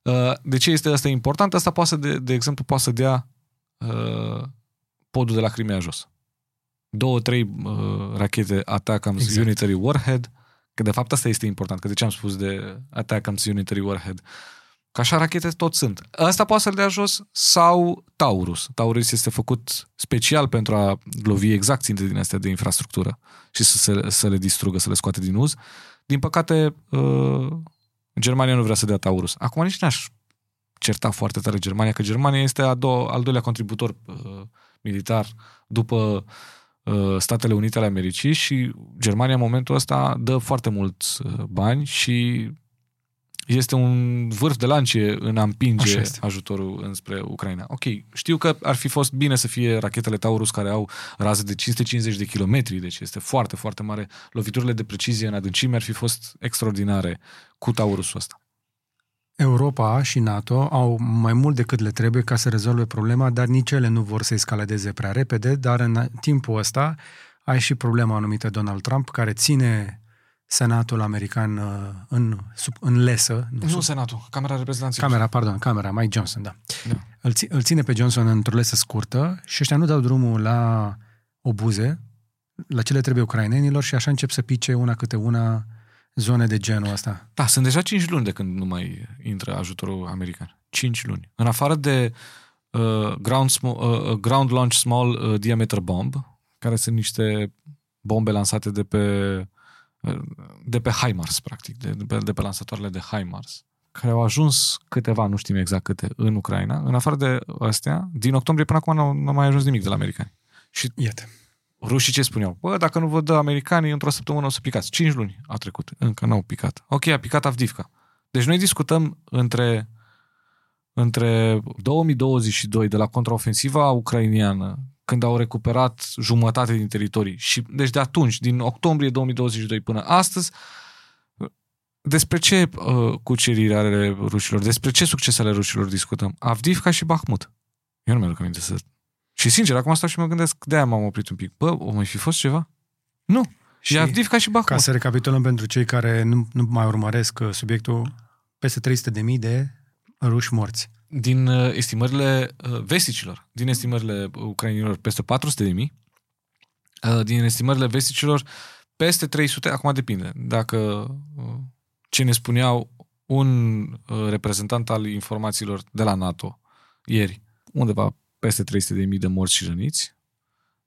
Uh, de ce este asta important? Asta poate să, de, de exemplu, poate să dea uh, podul de la Crimea jos. Două, trei uh, rachete Atacams Exact. exact. Unitary Warhead, că de fapt asta este important, că de ce am spus de Atacams Unitary Warhead? Că așa rachete tot sunt. Asta poate să-l dea jos sau Taurus. Taurus este făcut special pentru a lovi exact ținte din astea de infrastructură și să, se, să le distrugă, să le scoate din uz. Din păcate, uh, Germania nu vrea să dea Taurus. Acum nici n-aș certa foarte tare Germania, că Germania este a doua, al doilea contributor uh, militar după uh, Statele Unite ale Americii și Germania în momentul ăsta dă foarte mulți uh, bani și este un vârf de lance în a împinge Așa este. ajutorul înspre Ucraina. Ok, știu că ar fi fost bine să fie rachetele Taurus care au raze de 550 de kilometri, deci este foarte, foarte mare. Loviturile de precizie în adâncime ar fi fost extraordinare cu Taurusul ăsta. Europa și NATO au mai mult decât le trebuie ca să rezolve problema, dar nici ele nu vor să escaladeze prea repede, dar în timpul ăsta ai și problema anumită Donald Trump, care ține Senatul american uh, în, sub, în lesă, nu, Nu sub, Senatul, Camera Reprezentanților. camera, pardon, camera, Mike Johnson, da. Da. Îl, ți, îl ține pe Johnson într-o lesă scurtă și ăștia nu dau drumul la obuze, la ce le trebuie ucrainenilor și așa încep să pice una câte una zone de genul ăsta. Da, sunt deja 5 luni de când nu mai intră ajutorul american. 5 luni. În afară de uh, ground, sm- uh, ground Launch Small uh, Diameter Bomb, care sunt niște bombe lansate de pe uh, de pe HIMARS, practic, de, de, pe, de pe lansatoarele de HIMARS, care au ajuns câteva, nu știm exact câte, în Ucraina. În afară de astea, din octombrie până acum nu nu a mai ajuns nimic de la americani. Și Iată. rușii ce spuneau? Bă, dacă nu vă dă americanii, într-o săptămână o să picați. 5 luni a trecut, încă n-au picat. Ok, a picat Avdivka. Deci noi discutăm între, între 2022 de la contraofensiva ucrainiană, când au recuperat jumătate din teritorii, și deci de atunci, din octombrie 2022 până astăzi, despre ce uh, cucerire ale rușilor, despre ce succes ale rușilor discutăm? Avdivka și Bahmut. Eu nu mi-aduc aminte să și sincer, acum stau și mă gândesc, de-aia m-am oprit un pic. Bă, o mai fi fost ceva? Nu. Și, și Avdivka și Bahmut. Ca să recapitulăm pentru cei care nu, nu mai urmăresc uh, subiectul, peste 300.000 de ruși morți. Din uh, estimările uh, vesticilor, din estimările ucrainilor, peste 400 de mii, uh, din estimările vesticilor, peste 300, acum depinde, dacă uh, ce ne spuneau un uh, reprezentant al informațiilor de la NATO ieri, undeva peste 300 de mii de morți și răniți,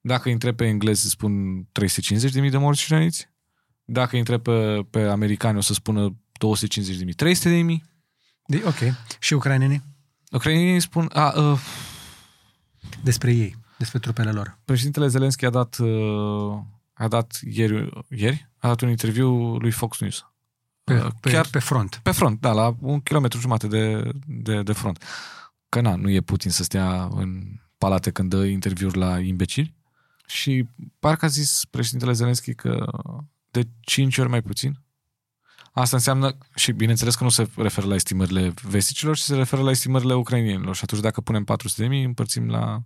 dacă întreb pe englezi, spun 350 de mii de morți și răniți, dacă întreb pe, pe americani, o să spună 250 de mii, 300 de mii, De, ok. Și ucrainenii? Ucrainienii spun... A, uh, Despre ei, despre trupele lor. președintele Zelenski a dat, uh, a dat ieri, ieri, a dat un interviu lui Fox News. Pe, Uh, pe, chiar pe front. pe front, da, la un kilometru jumate de, de, de front. Că na, nu e Putin să stea în palate când dă interviuri la imbecili. Și parcă a zis președintele Zelenski că de 5 ori mai puțin. Asta înseamnă, și bineînțeles că nu se referă la estimările vesticilor, ci se referă la estimările ucrainienilor. Și atunci dacă punem 400 de mii, împărțim la,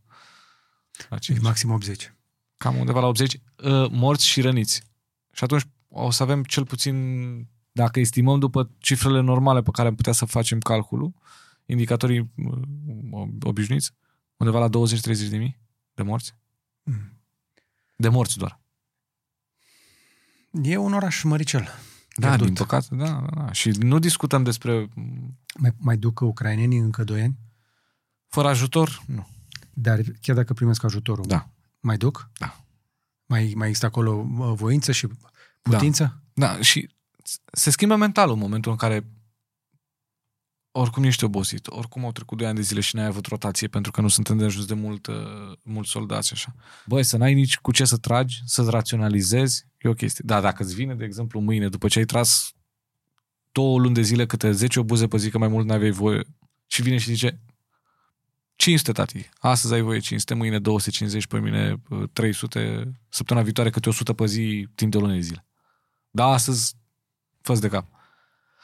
la 5. Maxim 80. Cam undeva la 80 uh, morți și răniți. Și atunci o să avem cel puțin, dacă estimăm după cifrele normale pe care am putea să facem calculul, indicatorii uh, obișnuiți, undeva la 20-30 de mii de morți. Mm. De morți doar. E un oraș măricel. Da, Pierdut. din păcate, da, da, da. Și nu discutăm despre Mai, mai duc ucrainenii încă 2 ani? fără ajutor, nu. Dar chiar dacă primesc ajutorul, Da. mai duc? Da. Mai, mai există acolo uh, voință și putință? Da, și se schimbă mentalul în momentul în care oricum ești obosit, oricum au trecut 2 ani de zile și n-ai avut rotație pentru că nu suntem de ajuns de mult, uh, mulți soldați așa. Băi, să n-ai nici cu ce să tragi, să-ți raționalizezi, e o chestie. Da, dacă îți vine, de exemplu, mâine, după ce ai tras două luni de zile câte 10 obuze pe zi, că mai mult n-aveai voie, și vine și zice 500, tati. Astăzi ai voie 500, mâine 250, pe mine 300, săptămâna viitoare câte 100 pe zi, timp de o lună de zile. Da, astăzi fă de cap.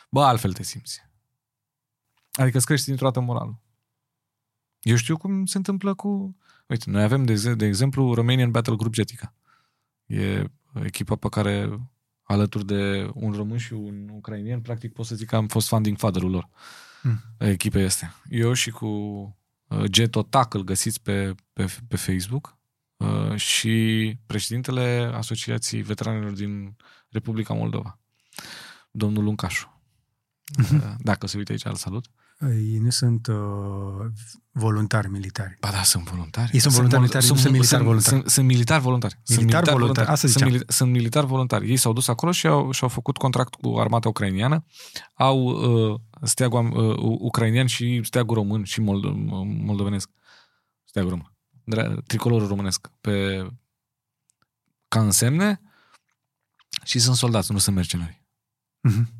Bă, altfel te simți. Adică îți crești dintr-o dată moralul. Eu știu cum se întâmplă cu... Uite, noi avem, de, exe- de exemplu, Romanian Battle Group Jetica. E echipa pe care, alături de un român și un ucrainien, practic pot să zic că am fost funding father-ul lor. Mm. Echipei este. Eu și cu uh, Jeto Tac îl găsiți pe, pe, pe Facebook uh, și președintele Asociației Veteranilor din Republica Moldova, domnul Luncașu. Uh, Dacă se uită aici, îl salut. Ei nu sunt uh, voluntari militari. Ba da, sunt voluntari. Ei sunt voluntari mol- militari, nu sunt militari voluntari. Sunt, sunt militari voluntari. Sunt Militar voluntari, voluntari. asta sunt, ziceam. mili- sunt militari voluntari. Ei s-au dus acolo și au, și-au făcut contract cu armata ucrainiană. Au uh, steagul uh, ucrainian și steagul român și mold- moldovenesc. Steagul român. Dra- Tricolorul românesc pe ca însemne și sunt soldați, nu sunt mercenari. Mhm.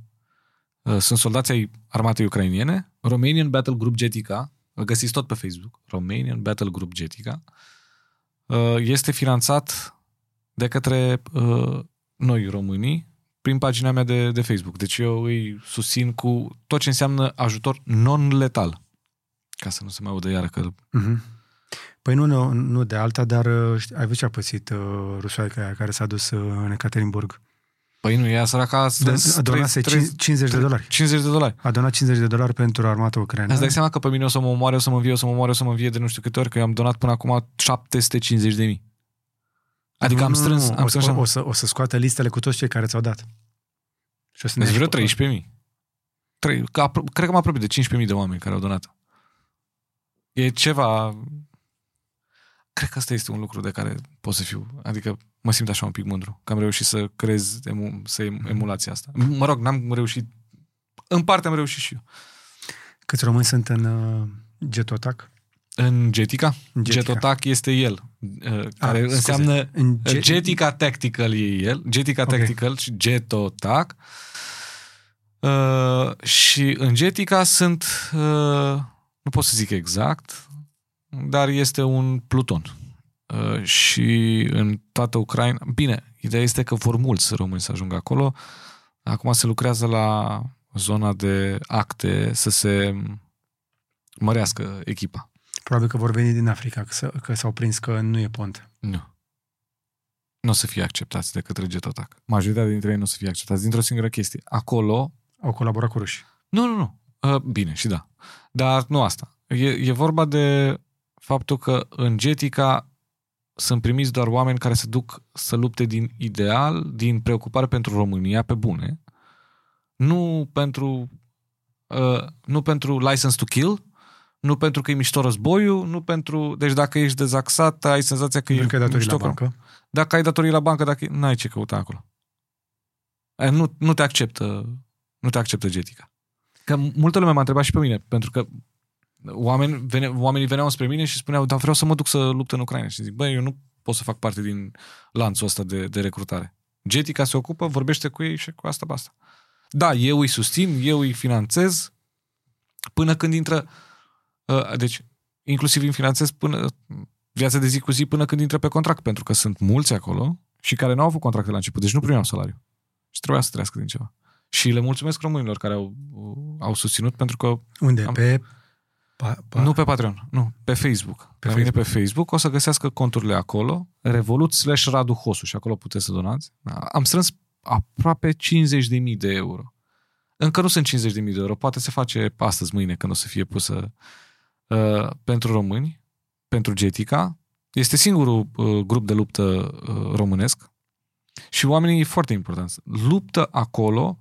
Uh, Sunt soldați ai armatei ucrainiene. Romanian Battle Group Jetica, îl găsiți tot pe Facebook, Romanian Battle Group Jetica, uh, este finanțat de către uh, noi românii prin pagina mea de, de Facebook. Deci eu îi susțin cu tot ce înseamnă ajutor non-letal. Ca să nu se mai audă iară că... Mhm. Păi nu, nu, nu de alta, dar uh, știi, ai văzut ce a pățit uh, rusoaica aia care s-a dus uh, în Ekaterinburg. Păi nu, ea săraca... De, a donase 50 de dolari. 50 de dolari. A donat 50 de dolari pentru armata ucraineană. Îți dai seama că pe mine o să mă omoare, o să mă învie, o să mă omoare, o să mă învie de nu știu câte ori, că eu am donat până acum 750 de mii. Adică Nu, am nu, strâns, nu, am o, strâns o, o, să, o să scoată listele cu toți cei care ți-au dat. Și o să ne Deci vreo ajută. 13 mii. Trei, că apro- cred că mă apropie de 15.000 de oameni care au donat. E ceva... Cred că asta este un lucru de care pot să fiu. Adică mă simt așa un pic mândru. Că am reușit să creez emu- să em- emulația asta. Mă rog, n-am reușit... În parte am reușit și eu. Câți români sunt în uh, Getotac? În Jetica, În Jetica. Jetotac este el, uh, care scuze. înseamnă În Ge- Jetica Tactical e el, Jetica Ok. Tactical și Jetotac. Uh, și în Jetica sunt, uh, nu pot să zic exact, dar este un pluton. Uh, și în toată Ucraina, bine, ideea este că vor mulți români să ajungă acolo. Acum se lucrează la zona de acte să se mărească echipa. Probabil că vor veni din Africa, că, s- că s-au prins că nu e pont. Nu. Nu o să fie acceptați de către Getotac. Majoritatea dintre ei nu o să fie acceptați dintr-o singură chestie. Acolo... Au colaborat cu ruși. Nu, nu, nu. Uh, bine, și da. Dar nu asta. E, e vorba de faptul că în Getica sunt primiți doar oameni care se duc să lupte din ideal, din preocupare pentru România, pe bune. Nu pentru uh, nu pentru license to kill, nu pentru că e mișto războiul, nu pentru... Deci dacă ești dezaxat, ai senzația că Pentru că ai e datorii la mișto că- bancă. dacă ai datorii la bancă, dacă n-ai ce căuta acolo. Aia Nu, nu te acceptă, nu te acceptă Getica. Că multă lume m-a întrebat și pe mine, pentru că oameni, vene, oamenii veneau spre mine și spuneau, dar vreau să mă duc să lupt în Ucraina. Și zic, băi, eu nu pot să fac parte din lanțul ăsta de, de recrutare. Getica se ocupă, vorbește cu ei și cu asta basta. Da, eu îi susțin, eu îi finanțez până când intră, uh, deci inclusiv îi finanțez până viața de zi cu zi până când intră pe contract, pentru că sunt mulți acolo și care nu au avut contracte la început, deci nu primeau salariu. Și trebuia să trăiască din ceva. Și le mulțumesc românilor care au, au susținut pentru că Unde? Am- Pe... Pa, pa, nu pe Patreon, nu, pe Facebook. Pe la mine pe Facebook o să găsească conturile acolo, Revolut slash Radu Hosu și acolo puteți să donați. Da, Am strâns aproape 50.000 de euro. Încă nu sunt 50.000 de euro, poate se face astăzi, mâine, când o să fie pusă uh, pentru români, pentru Getica. Este singurul uh, grup de luptă uh, românesc și oamenii e foarte important. Luptă acolo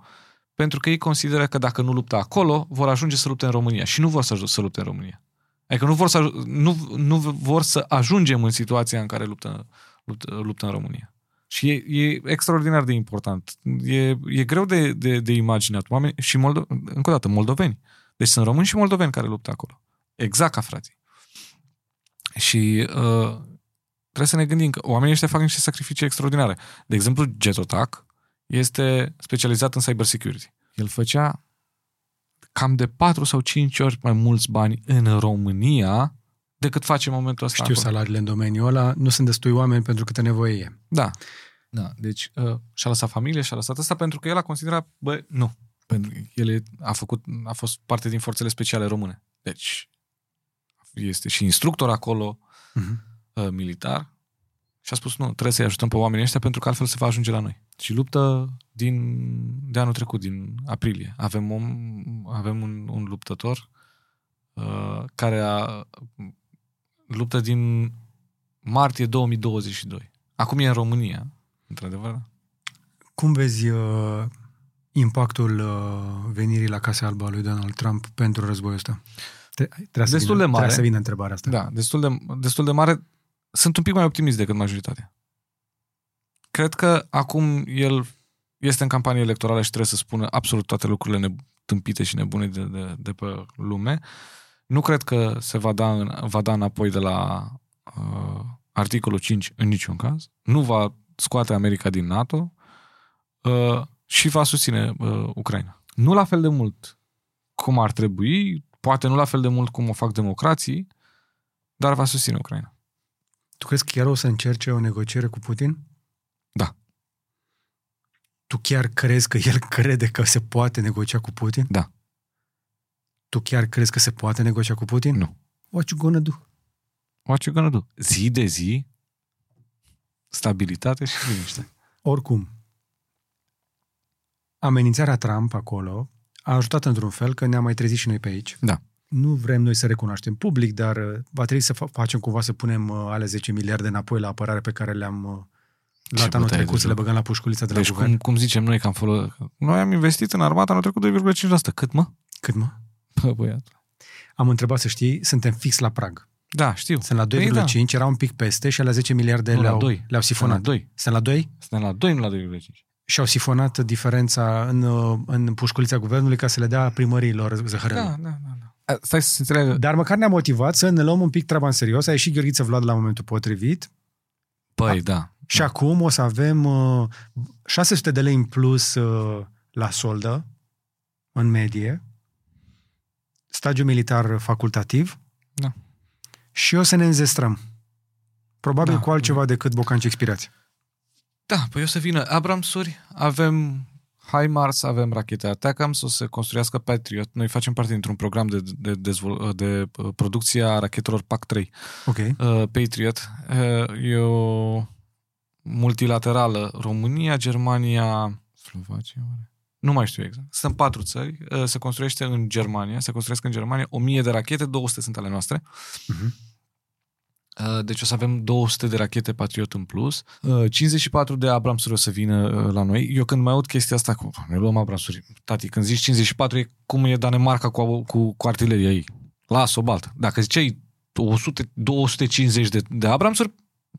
pentru că ei consideră că dacă nu luptă acolo, vor ajunge să lupte în România. Și nu vor să, aj- să lupte în România. Adică nu vor, să, aj- nu, nu vor să ajungem în situația în care luptă, luptă, luptă în România. Și e, e extraordinar de important. E, e greu de, de, de imaginat. Oameni, și Moldo, încă o dată, moldoveni. Deci sunt români și moldoveni care luptă acolo. Exact ca frații. Și uh, trebuie să ne gândim că oamenii ăștia fac niște sacrificii extraordinare. De exemplu, Jetotac este specializat în cybersecurity. El făcea cam de 4 sau 5 ori mai mulți bani în România decât face în momentul ăsta Știu acolo. salariile în domeniul ăla, nu sunt destui oameni pentru câte nevoie e. Da. Da, deci uh, și-a lăsat familie, și-a lăsat asta pentru că el a considerat, bă, nu. Pentru că el e- a făcut, a fost parte din forțele speciale române. Deci este și instructor acolo, Mhm. uh, militar, și a spus, nu, trebuie să-i ajutăm pe oamenii ăștia pentru că altfel se va ajunge la noi. Și luptă din, de anul trecut, din aprilie. Avem, om, avem un, un luptător uh, care a, luptă din martie 2022. Acum e în România, într-adevăr. Cum vezi uh, impactul uh, venirii la Casa Albă a lui Donald Trump pentru războiul ăsta? Tre- Trebuie să Destul vină, de mare. Trebuie să vină întrebarea asta. Da, destul de, destul de mare. Sunt un pic mai optimist decât majoritatea. Cred că acum el este în campanie electorală și trebuie să spună absolut toate lucrurile tâmpite și nebune de, de, de pe lume. Nu cred că se va da, în, va da înapoi de la uh, articolul 5 în niciun caz. Nu va scoate America din NATO uh, și va susține uh, Ucraina. Nu la fel de mult cum ar trebui, poate nu la fel de mult cum o fac democrații, dar va susține Ucraina. Tu crezi că chiar o să încerce o negociere cu Putin? Da. Tu chiar crezi că el crede că se poate negocia cu Putin? Da. Tu chiar crezi că se poate negocia cu Putin? Nu. What you gonna do? What you gonna do? Zi de zi, stabilitate și liniște. Oricum, amenințarea Trump acolo a ajutat într-un fel că ne-am mai trezit și noi pe aici. Da. Nu vrem noi să recunoaștem public, dar uh, va trebui să fa- facem cumva să punem uh, ale 10 miliarde înapoi la apărare pe care le-am uh, luat anul bătaie trecut, de să le joc. băgăm la pușculița de la Deci guvern. cum, cum zicem noi că am folosit... Noi am investit în armată anul trecut 2,5%. Cât mă? Cât mă? Bă, băiat. Am întrebat să știi, suntem fix la prag. Da, știu. Sunt la 2,5, Păi da. era un pic peste și la 10 miliarde Nu, la le-au, doi. le-au Suntem sifonat. la 2. Sunt la 2 Suntem la 2, nu la 2,5. și au sifonat diferența în, uh, în pușculița guvernului ca să le dea primăriilor zăhărări. Da, da, da. da. A, Stai să se înțeleagă. Dar măcar ne-a motivat să ne luăm un pic treaba în serios. A ieșit Gheorghiță Vlad la momentul potrivit Păi, da. și acum o să avem uh, 600 de lei în plus uh, la soldă, în medie, stagiu militar facultativ Da. și o să ne înzestrăm. Probabil Da. cu altceva decât bocanci expirați. Da, păi o să vină Abramsuri, avem HIMARS, avem rachete Atacams, o să construiască Patriot. Noi facem parte dintr-un program de, de, dezvol- de uh, producție a rachetelor PAC-3. Ok. Uh, Patriot. Uh, e o multilaterală. România, Germania, Slovacia, oare? Nu mai știu exact. Sunt patru țări. Uh, se construiește în Germania. Se construiesc în Germania 1000 de rachete, 200 sunt ale noastre. Mhm. Uh, Deci o să avem 200 de rachete Patriot în plus. Uh, 54 de Abramsuri o să vină uh, la noi. Eu când mai aud chestia asta cu ne luăm Abramsuri, tati, când zici 54 e cum e Danemarca cu, cu, cu artileria ei. Las-o baltă. Dacă ziceai 100, 250 de, de Abramsuri,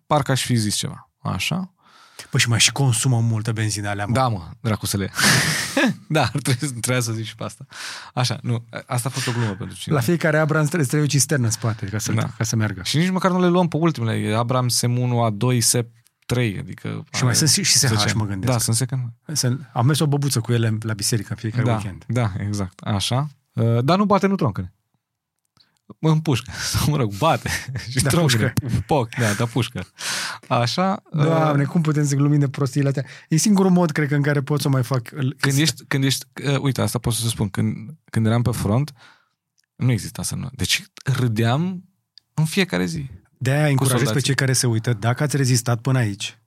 parcă aș fi zis ceva. Așa. Păi și mai și consumă multă benzină alea, mă. Da, mă, dracu să le Da, ar trebui, trebuia să zic și pe asta. Așa, nu, asta a fost o glumă pentru cine. La fiecare Abrams trebuie, trebuie o cisternă în spate ca să, Da. ca să meargă. Și nici măcar nu le luăm pe ultimele. E Abram Sem1, A2, Sep 3, adică... Și mai sunt și- și SH, zece. mă gândesc. Da, sunt second. Să, am mers o băbuță cu ele la biserică în fiecare Da, weekend. da, exact. Așa. Uh, Dar nu bate, nu troncăne. În pușcă. Sau, mă rog, bate. Și Da, troncăne. Poc, da, da, pușcă. Așa. uh, Doamne, cum putem să glumim de prostiile astea? E singurul mod, cred că, în care pot să o mai fac. Când ești, când ești uh, uite, asta pot să spun, când, când eram pe front, nu exista să nu. Deci râdeam în fiecare zi. De-aia încurajez pe soldații. cei care se uită, dacă ați rezistat până aici,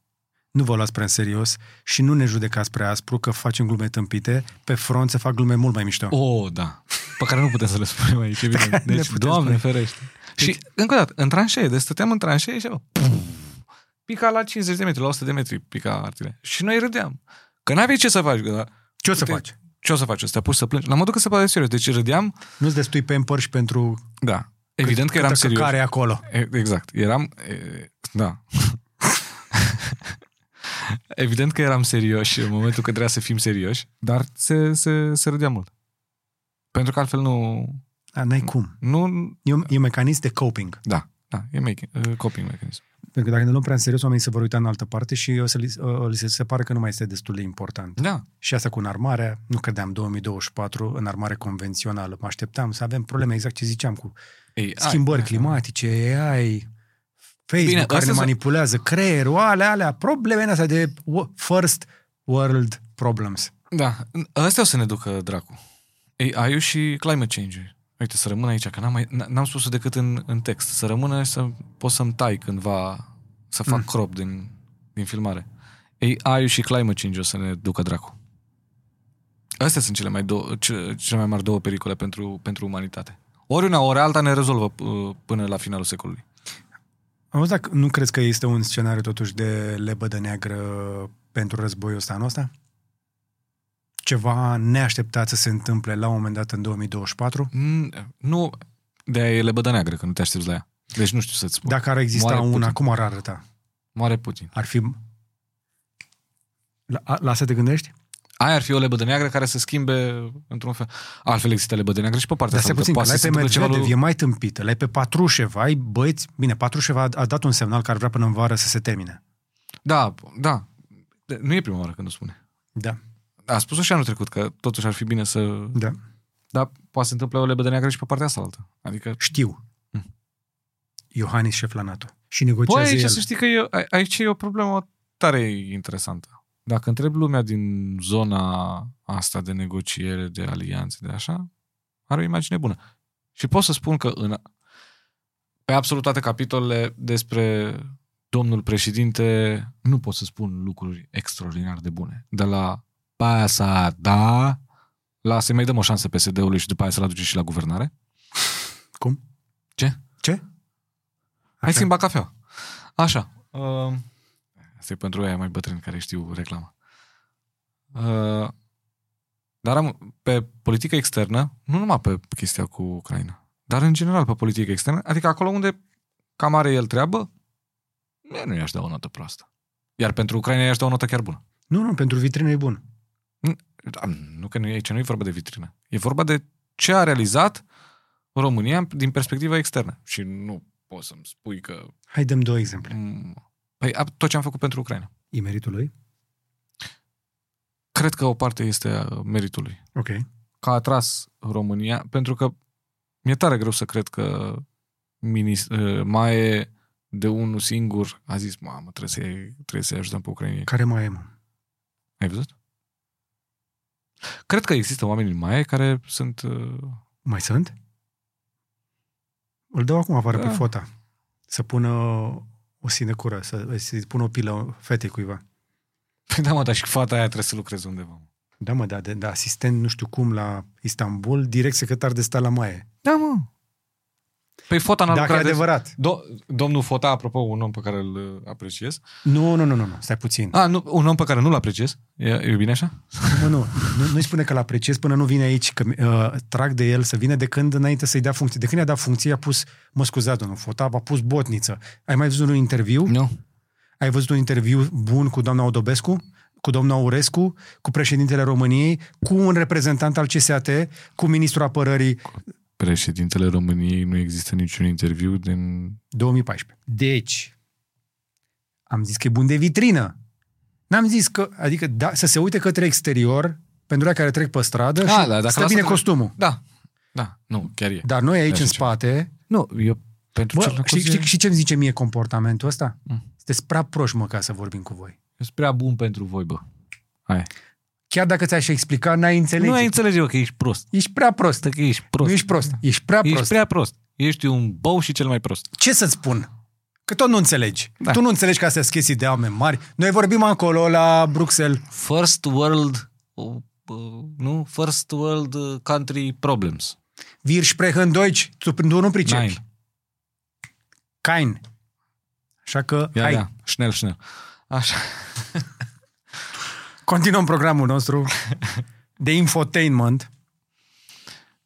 nu vă luați prea în serios și nu ne judecați prea aspru că facem glume tâmpite, pe front se fac glume mult mai mișto. Oh, da. Pe care nu putem să le spunem aici, evident. care le Deci, putem Doamne spune. ferește. Și, încă o dată, în tranșee, deci stăteam în tranșee și pica la 50 de metri, la 100 de metri, pica artile. Și noi râdeam. Că n-aveai ce să faci. Că, Ce o să Uite, faci? ce o să faci? Să te apuci să plângi? La modul că se poate serios. Deci râdeam, Nu-ți destui pe și pentru da. Evident că eram câtă serios. căcare e acolo. E- Exact. Eram... E, da. Evident că eram serioși în momentul când trebuia să fim serioși, dar se, se, se râdea mult. Pentru că altfel nu... A, n-ai cum. nu E un, e un mecanism de coping. da, da, e making, uh, coping mechanism. Pentru că dacă ne luăm prea în serios, oamenii se vor uita în altă parte și o să li, o, li se, se pare că nu mai este destul de important. Da. Și asta cu înarmarea, nu credeam 2024 înarmare convențională. Mă așteptam să avem probleme, exact ce ziceam, cu Ei, schimbări ai, climatice, AI, Facebook Bine, care ne astea sunt- manipulează creierul, alea, alea, probleme astea de wo- first world problems. Da, astea o să ne ducă dracu. AI-ul și climate change Uite, să rămână aici, că n-am, mai, n-am spus decât în, în text. Să rămână și să pot să-mi tai cândva, să fac Mm. crop din, din filmare. AI-ul și climate change o să ne ducă dracu. Astea sunt cele mai, două, ce, cele mai mari două pericole pentru, pentru umanitate. Ori una, ori alta ne rezolvă uh, până la finalul secolului. Am văzut dacă nu crezi că este un scenariu totuși de lebădă neagră pentru războiul ăsta anul ăsta? Ceva neașteptat să se întâmple la un moment dat în 2024? Mm, Nu, de-aia e lebădă neagră, că nu te aștepți la ea. Deci nu știu să-ți spun. Dacă ar exista Moare una, Putin. cum ar arăta? Moare Putin. Ar fi... La, la asta te gândești? Aia ar fi o lebădă neagră care să schimbe într-un fel. Altfel există lebădă neagră și pe partea Dar stai asta. puțin, că Poate l-ai să pe se întâmple ceva Medvedev, lui... e mai tâmpită. L-ai pe Patrușev, ai băieți... Bine, Patrușev a, a dat un semnal că ar vrea până în vară să se termine. Da, da. De- Nu e prima oară când o spune. Da, A spus-o și anul trecut, că totuși ar fi bine să... da. Dar poate să întâmple o lebădă neagră și pe partea asta altă. Adică... Știu. Hmm. Iohannis șef la NATO. Și Păi negociază aici el. să știi că e, a- aici e o problemă tare interesantă. Dacă întreb lumea din zona asta de negociere, de alianțe, de așa, are o imagine bună. Și pot să spun că în, pe absolut toate capitolele despre domnul președinte nu pot să spun lucruri extraordinar de bune. De la pasa, da, la să mai dăm o șansă PSD-ului și după aia să-l aduce și la guvernare. Cum? Ce? Ce? Hai schimba cafea. Așa. Uh, asta e pentru aia mai bătrâni care știu reclama. Uh, dar am, pe politică externă, nu numai pe chestia cu Ucraina, dar în general pe politică externă, adică acolo unde cam are el treabă, eu nu i-aș da o notă proastă. Iar pentru Ucraina i-aș da o notă chiar bună. Nu, nu, pentru vitrină e bun. Da, nu că nu e aici, nu e vorba de vitrină. E vorba de ce a realizat România din perspectiva externă. Și nu poți să-mi spui că Hai dăm două exemple. Mm. Păi a- tot ce am făcut pentru Ucraina. E meritul lui? Cred că o parte este a meritului. Ok. Că a atras România, pentru că mi-e tare greu să cred că minis, uh, mai de unul singur a zis, mamă, trebuie să-i, trebuie să-i ajutăm pe Ucraina. Care mai e, mă? Ai văzut? Cred că există oameni în Maie care sunt... Uh, Mai sunt? Îl dau acum afară Da. pe fota. Să pună o sinecură, să, să pună o pilă fetei cuiva. Păi da, mă, dar și fata aia trebuie să lucreze undeva. Da, mă, da, de, de asistent nu știu cum la Istanbul, direct secretar de stat la Maie. Da, mă. Păi Fota n-a Dacă e lucrat de- adevărat. Do- domnul Fota, apropo, un om pe care îl uh, apreciez. Nu, nu, nu, nu, nu, stai puțin. A, nu, un om pe care nu-l apreciez. E, e bine așa? Mă, nu, nu, nu-i spune că l-apreciez până nu vine aici, că uh, trag de el să vină de când înainte să-i dea funcție. De când i-a dat funcție, a pus, mă scuzați, domnul Fota, a pus botniță. Ai mai văzut un interviu? Nu. Ai Ai văzut un interviu bun cu doamna Odobescu? Cu domnul Aurescu? Cu președintele României? Cu un reprezentant al CSAT? Cu ministrul apărării? Președintele României nu există niciun interviu din... 2014. Deci, am zis că e bun de vitrină. N-am zis că, adică da, să se uite către exterior pentru aia care trec pe stradă și dacă stă lasă bine tre- costumul. Da, da, nu, chiar e. Dar noi aici Așa în ceva. spate, Nu, eu pentru bă, celălalt știi, e- știi, știi ce îmi zice mie comportamentul ăsta? Mm. Sunteți prea proști, mă, ca să vorbim cu voi. Eu sunt prea bun pentru voi, bă. Hai. Chiar dacă ți-aș explica, n-ai înțelege. Nu ai înțelege eu că ești prost. Ești prea prost. Stă că ești prost. Nu ești prost. Ești prea Ești prost. prea prost. Ești un bou și cel mai prost. Ce să-ți spun? Că tot nu înțelegi. Da. Tu nu înțelegi că astea sunt chestii de oameni mari. Noi vorbim acolo la Bruxelles. First world, uh, uh, nu? First world uh, country problems. Wir sprechen Deutsch. Tu, tu nu pricepi. Nein. Kein. Așa că, Ia, hai, ia, schnell, schnell. Așa. continuăm programul nostru de infotainment.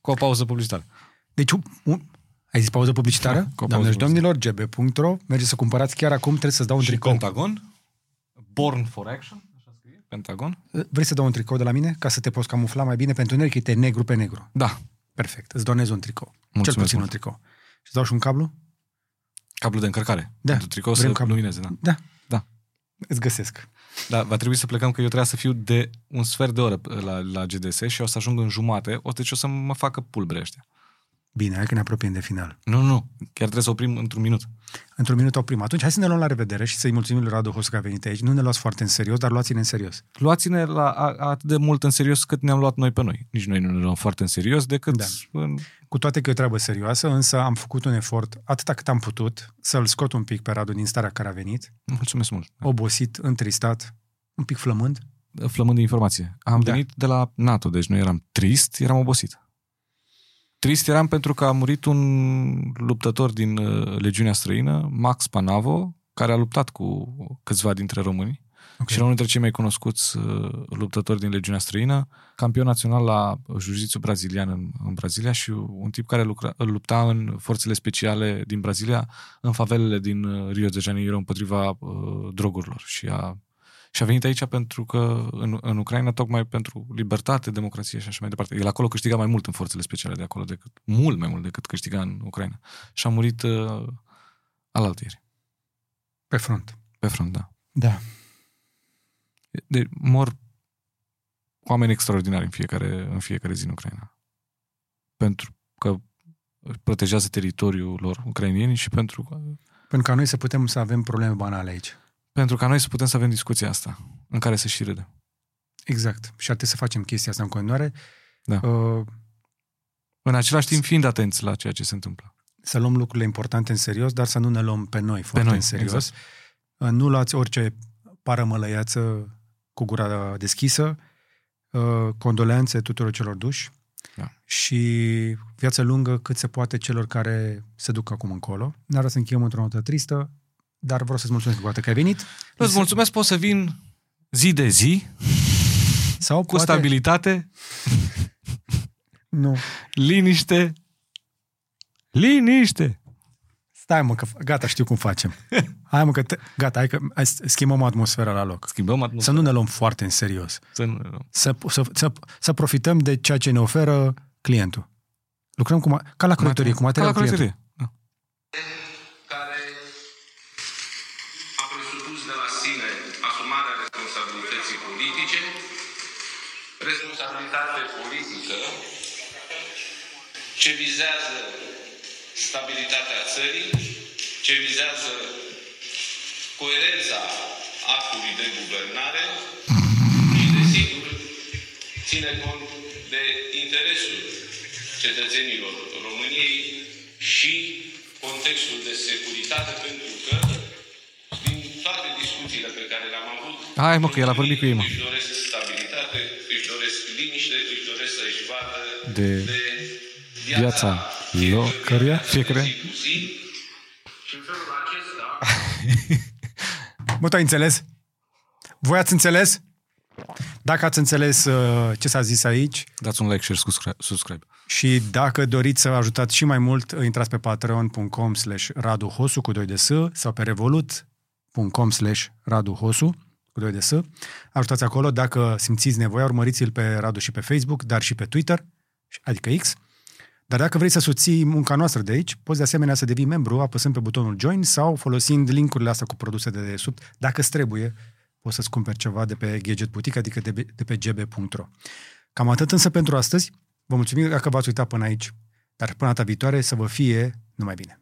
Cu o pauză publicitară. Deci, un, un, ai zis pauză publicitară? Da, cu o Doamne și pauză domnilor, gb.ro. Mergeți să cumpărați chiar acum, trebuie să-ți dau un Și tricou. Pentagon. Born for action. Așa scrie. Pentagon. Vrei să dau un tricou de la mine ca să te poți camufla mai bine pentru întuneric? Este negru pe negru. Da. Perfect. Îți donez un tricou. Mulțumesc Cel puțin mult. un tricou. Și îți dau și un cablu? Cablu de încărcare. Da. Pentru tricou Vrem să cablu. lumineze, da. Da. Da. Îți găsesc. Da, va trebui să plecăm că eu trebuia să fiu de un sfert de oră la, la GDS și o să ajung în jumate, o, deci o să mă facă pulbre ăștia. Bine, hai că ne apropiem de final. Nu, nu, chiar trebuie să oprim într-un minut. Într-un minut oprim. Atunci hai să ne luăm la revedere și să-i mulțumim lui Radu Hosu că a venit aici. Nu ne luați foarte în serios, dar luați-ne în serios. Luați-ne la, a, atât de mult în serios cât ne-am luat noi pe noi. Nici noi nu ne luăm foarte în serios decât Da. în... Cu toate că e o treabă serioasă, însă am făcut un efort, atâta cât am putut, să-l scot un pic pe Radu din starea care a venit, Mulțumesc mult. obosit, întristat, un pic flămând. Flămând de informație. Am Da. da. venit de la NATO, deci nu eram trist, eram obosit. Trist eram pentru că a murit un luptător din uh, legiunea străină, Max Panavo, care a luptat cu câțiva dintre români. Ok. Și era unul dintre cei mai cunoscuți uh, luptători din legiunea străină, campion național la jiu-jitsu brazilian în, în Brazilia și un tip care lucra, lupta în forțele speciale din Brazilia, în favelele din uh, Rio de Janeiro împotriva uh, drogurilor. Și a, și a venit aici pentru că în, în Ucraina, tocmai pentru libertate, democrație și așa mai departe. El acolo câștiga mai mult în forțele speciale de acolo, decât, mult mai mult decât câștiga în Ucraina. Și a murit uh, alaltieri, Pe front. pe front, da. Da. de, mor oameni extraordinari în fiecare, în fiecare zi în Ucraina. Pentru că protejează teritoriul lor ucrainieni și pentru, Pentru ca noi să putem să avem probleme banale aici. Pentru ca noi să putem să avem discuția asta, în care să și râdem. Exact. Și ar trebui să facem chestia asta în continuare. Da. Uh, În același timp fiind atenți la ceea ce se întâmplă. să luăm lucrurile importante în serios, dar să nu ne luăm pe noi foarte noi, în serios. exact. Uh, Nu luați orice parămălăiață cu gura deschisă. Uh, Condoleanțe tuturor celor duși Da. și viață lungă cât se poate celor care se duc acum încolo. N-ar vrea să încheiem într-o notă tristă, dar vreau să-ți mulțumesc încă o dată că ai venit. Îți mulțumesc, pot să vin zi de zi, Sau cu poate... stabilitate, Nu. liniște, liniște. Stai mă, că gata, știu cum facem. Hai mă, că te... gata, hai că hai să schimbăm atmosfera la loc. Schimbăm Să atmosfera. nu ne luăm foarte în serios. Să nu, Să, să, să, să profităm de ceea ce ne oferă clientul. Lucrăm cu, ma- ca la croitorie, cu material Ca la clientului. croitorie. Da. care a presupus de la sine asumarea responsabilității politice, responsabilitate politică ce vizează stabilitatea țării, ce vizează coerența actului de guvernare și, desigur, ține cont de interesul cetățenilor României și contextul de securitate, pentru că din toate discuțiile pe care le-am avut, Hai, mă, că el a vorbit cu ei, mă. Își doresc stabilitate, își doresc liniște, își doresc să-și vadă De de viața lor, căruia, fiecare. zi cu zi și în felul acesta Mă, tu ai înțeles? Voi ați înțeles? Dacă ați înțeles uh, ce s-a zis aici Dați un like, share, subscribe. subscribe. și dacă doriți să ajutați și mai mult, intrați pe patreon.com slash Radu Hosu cu 2 de S sau pe Revolut gg.com slash Radu Hosu, cu 2 de S. Ajutați acolo dacă simțiți nevoia, urmăriți-l pe Radu și pe Facebook, dar și pe Twitter, adică X. Dar dacă vrei să susții munca noastră de aici, poți de asemenea să devii membru apăsând pe butonul Join sau folosind linkurile astea cu produse de desubt. Dacă îți trebuie, poți să-ți cumperi ceva de pe Gadget Boutique, adică de, de pe gb.ro. Cam atât însă pentru astăzi. Vă mulțumim dacă v-ați uitat până aici. Dar până data viitoare să vă fie numai bine.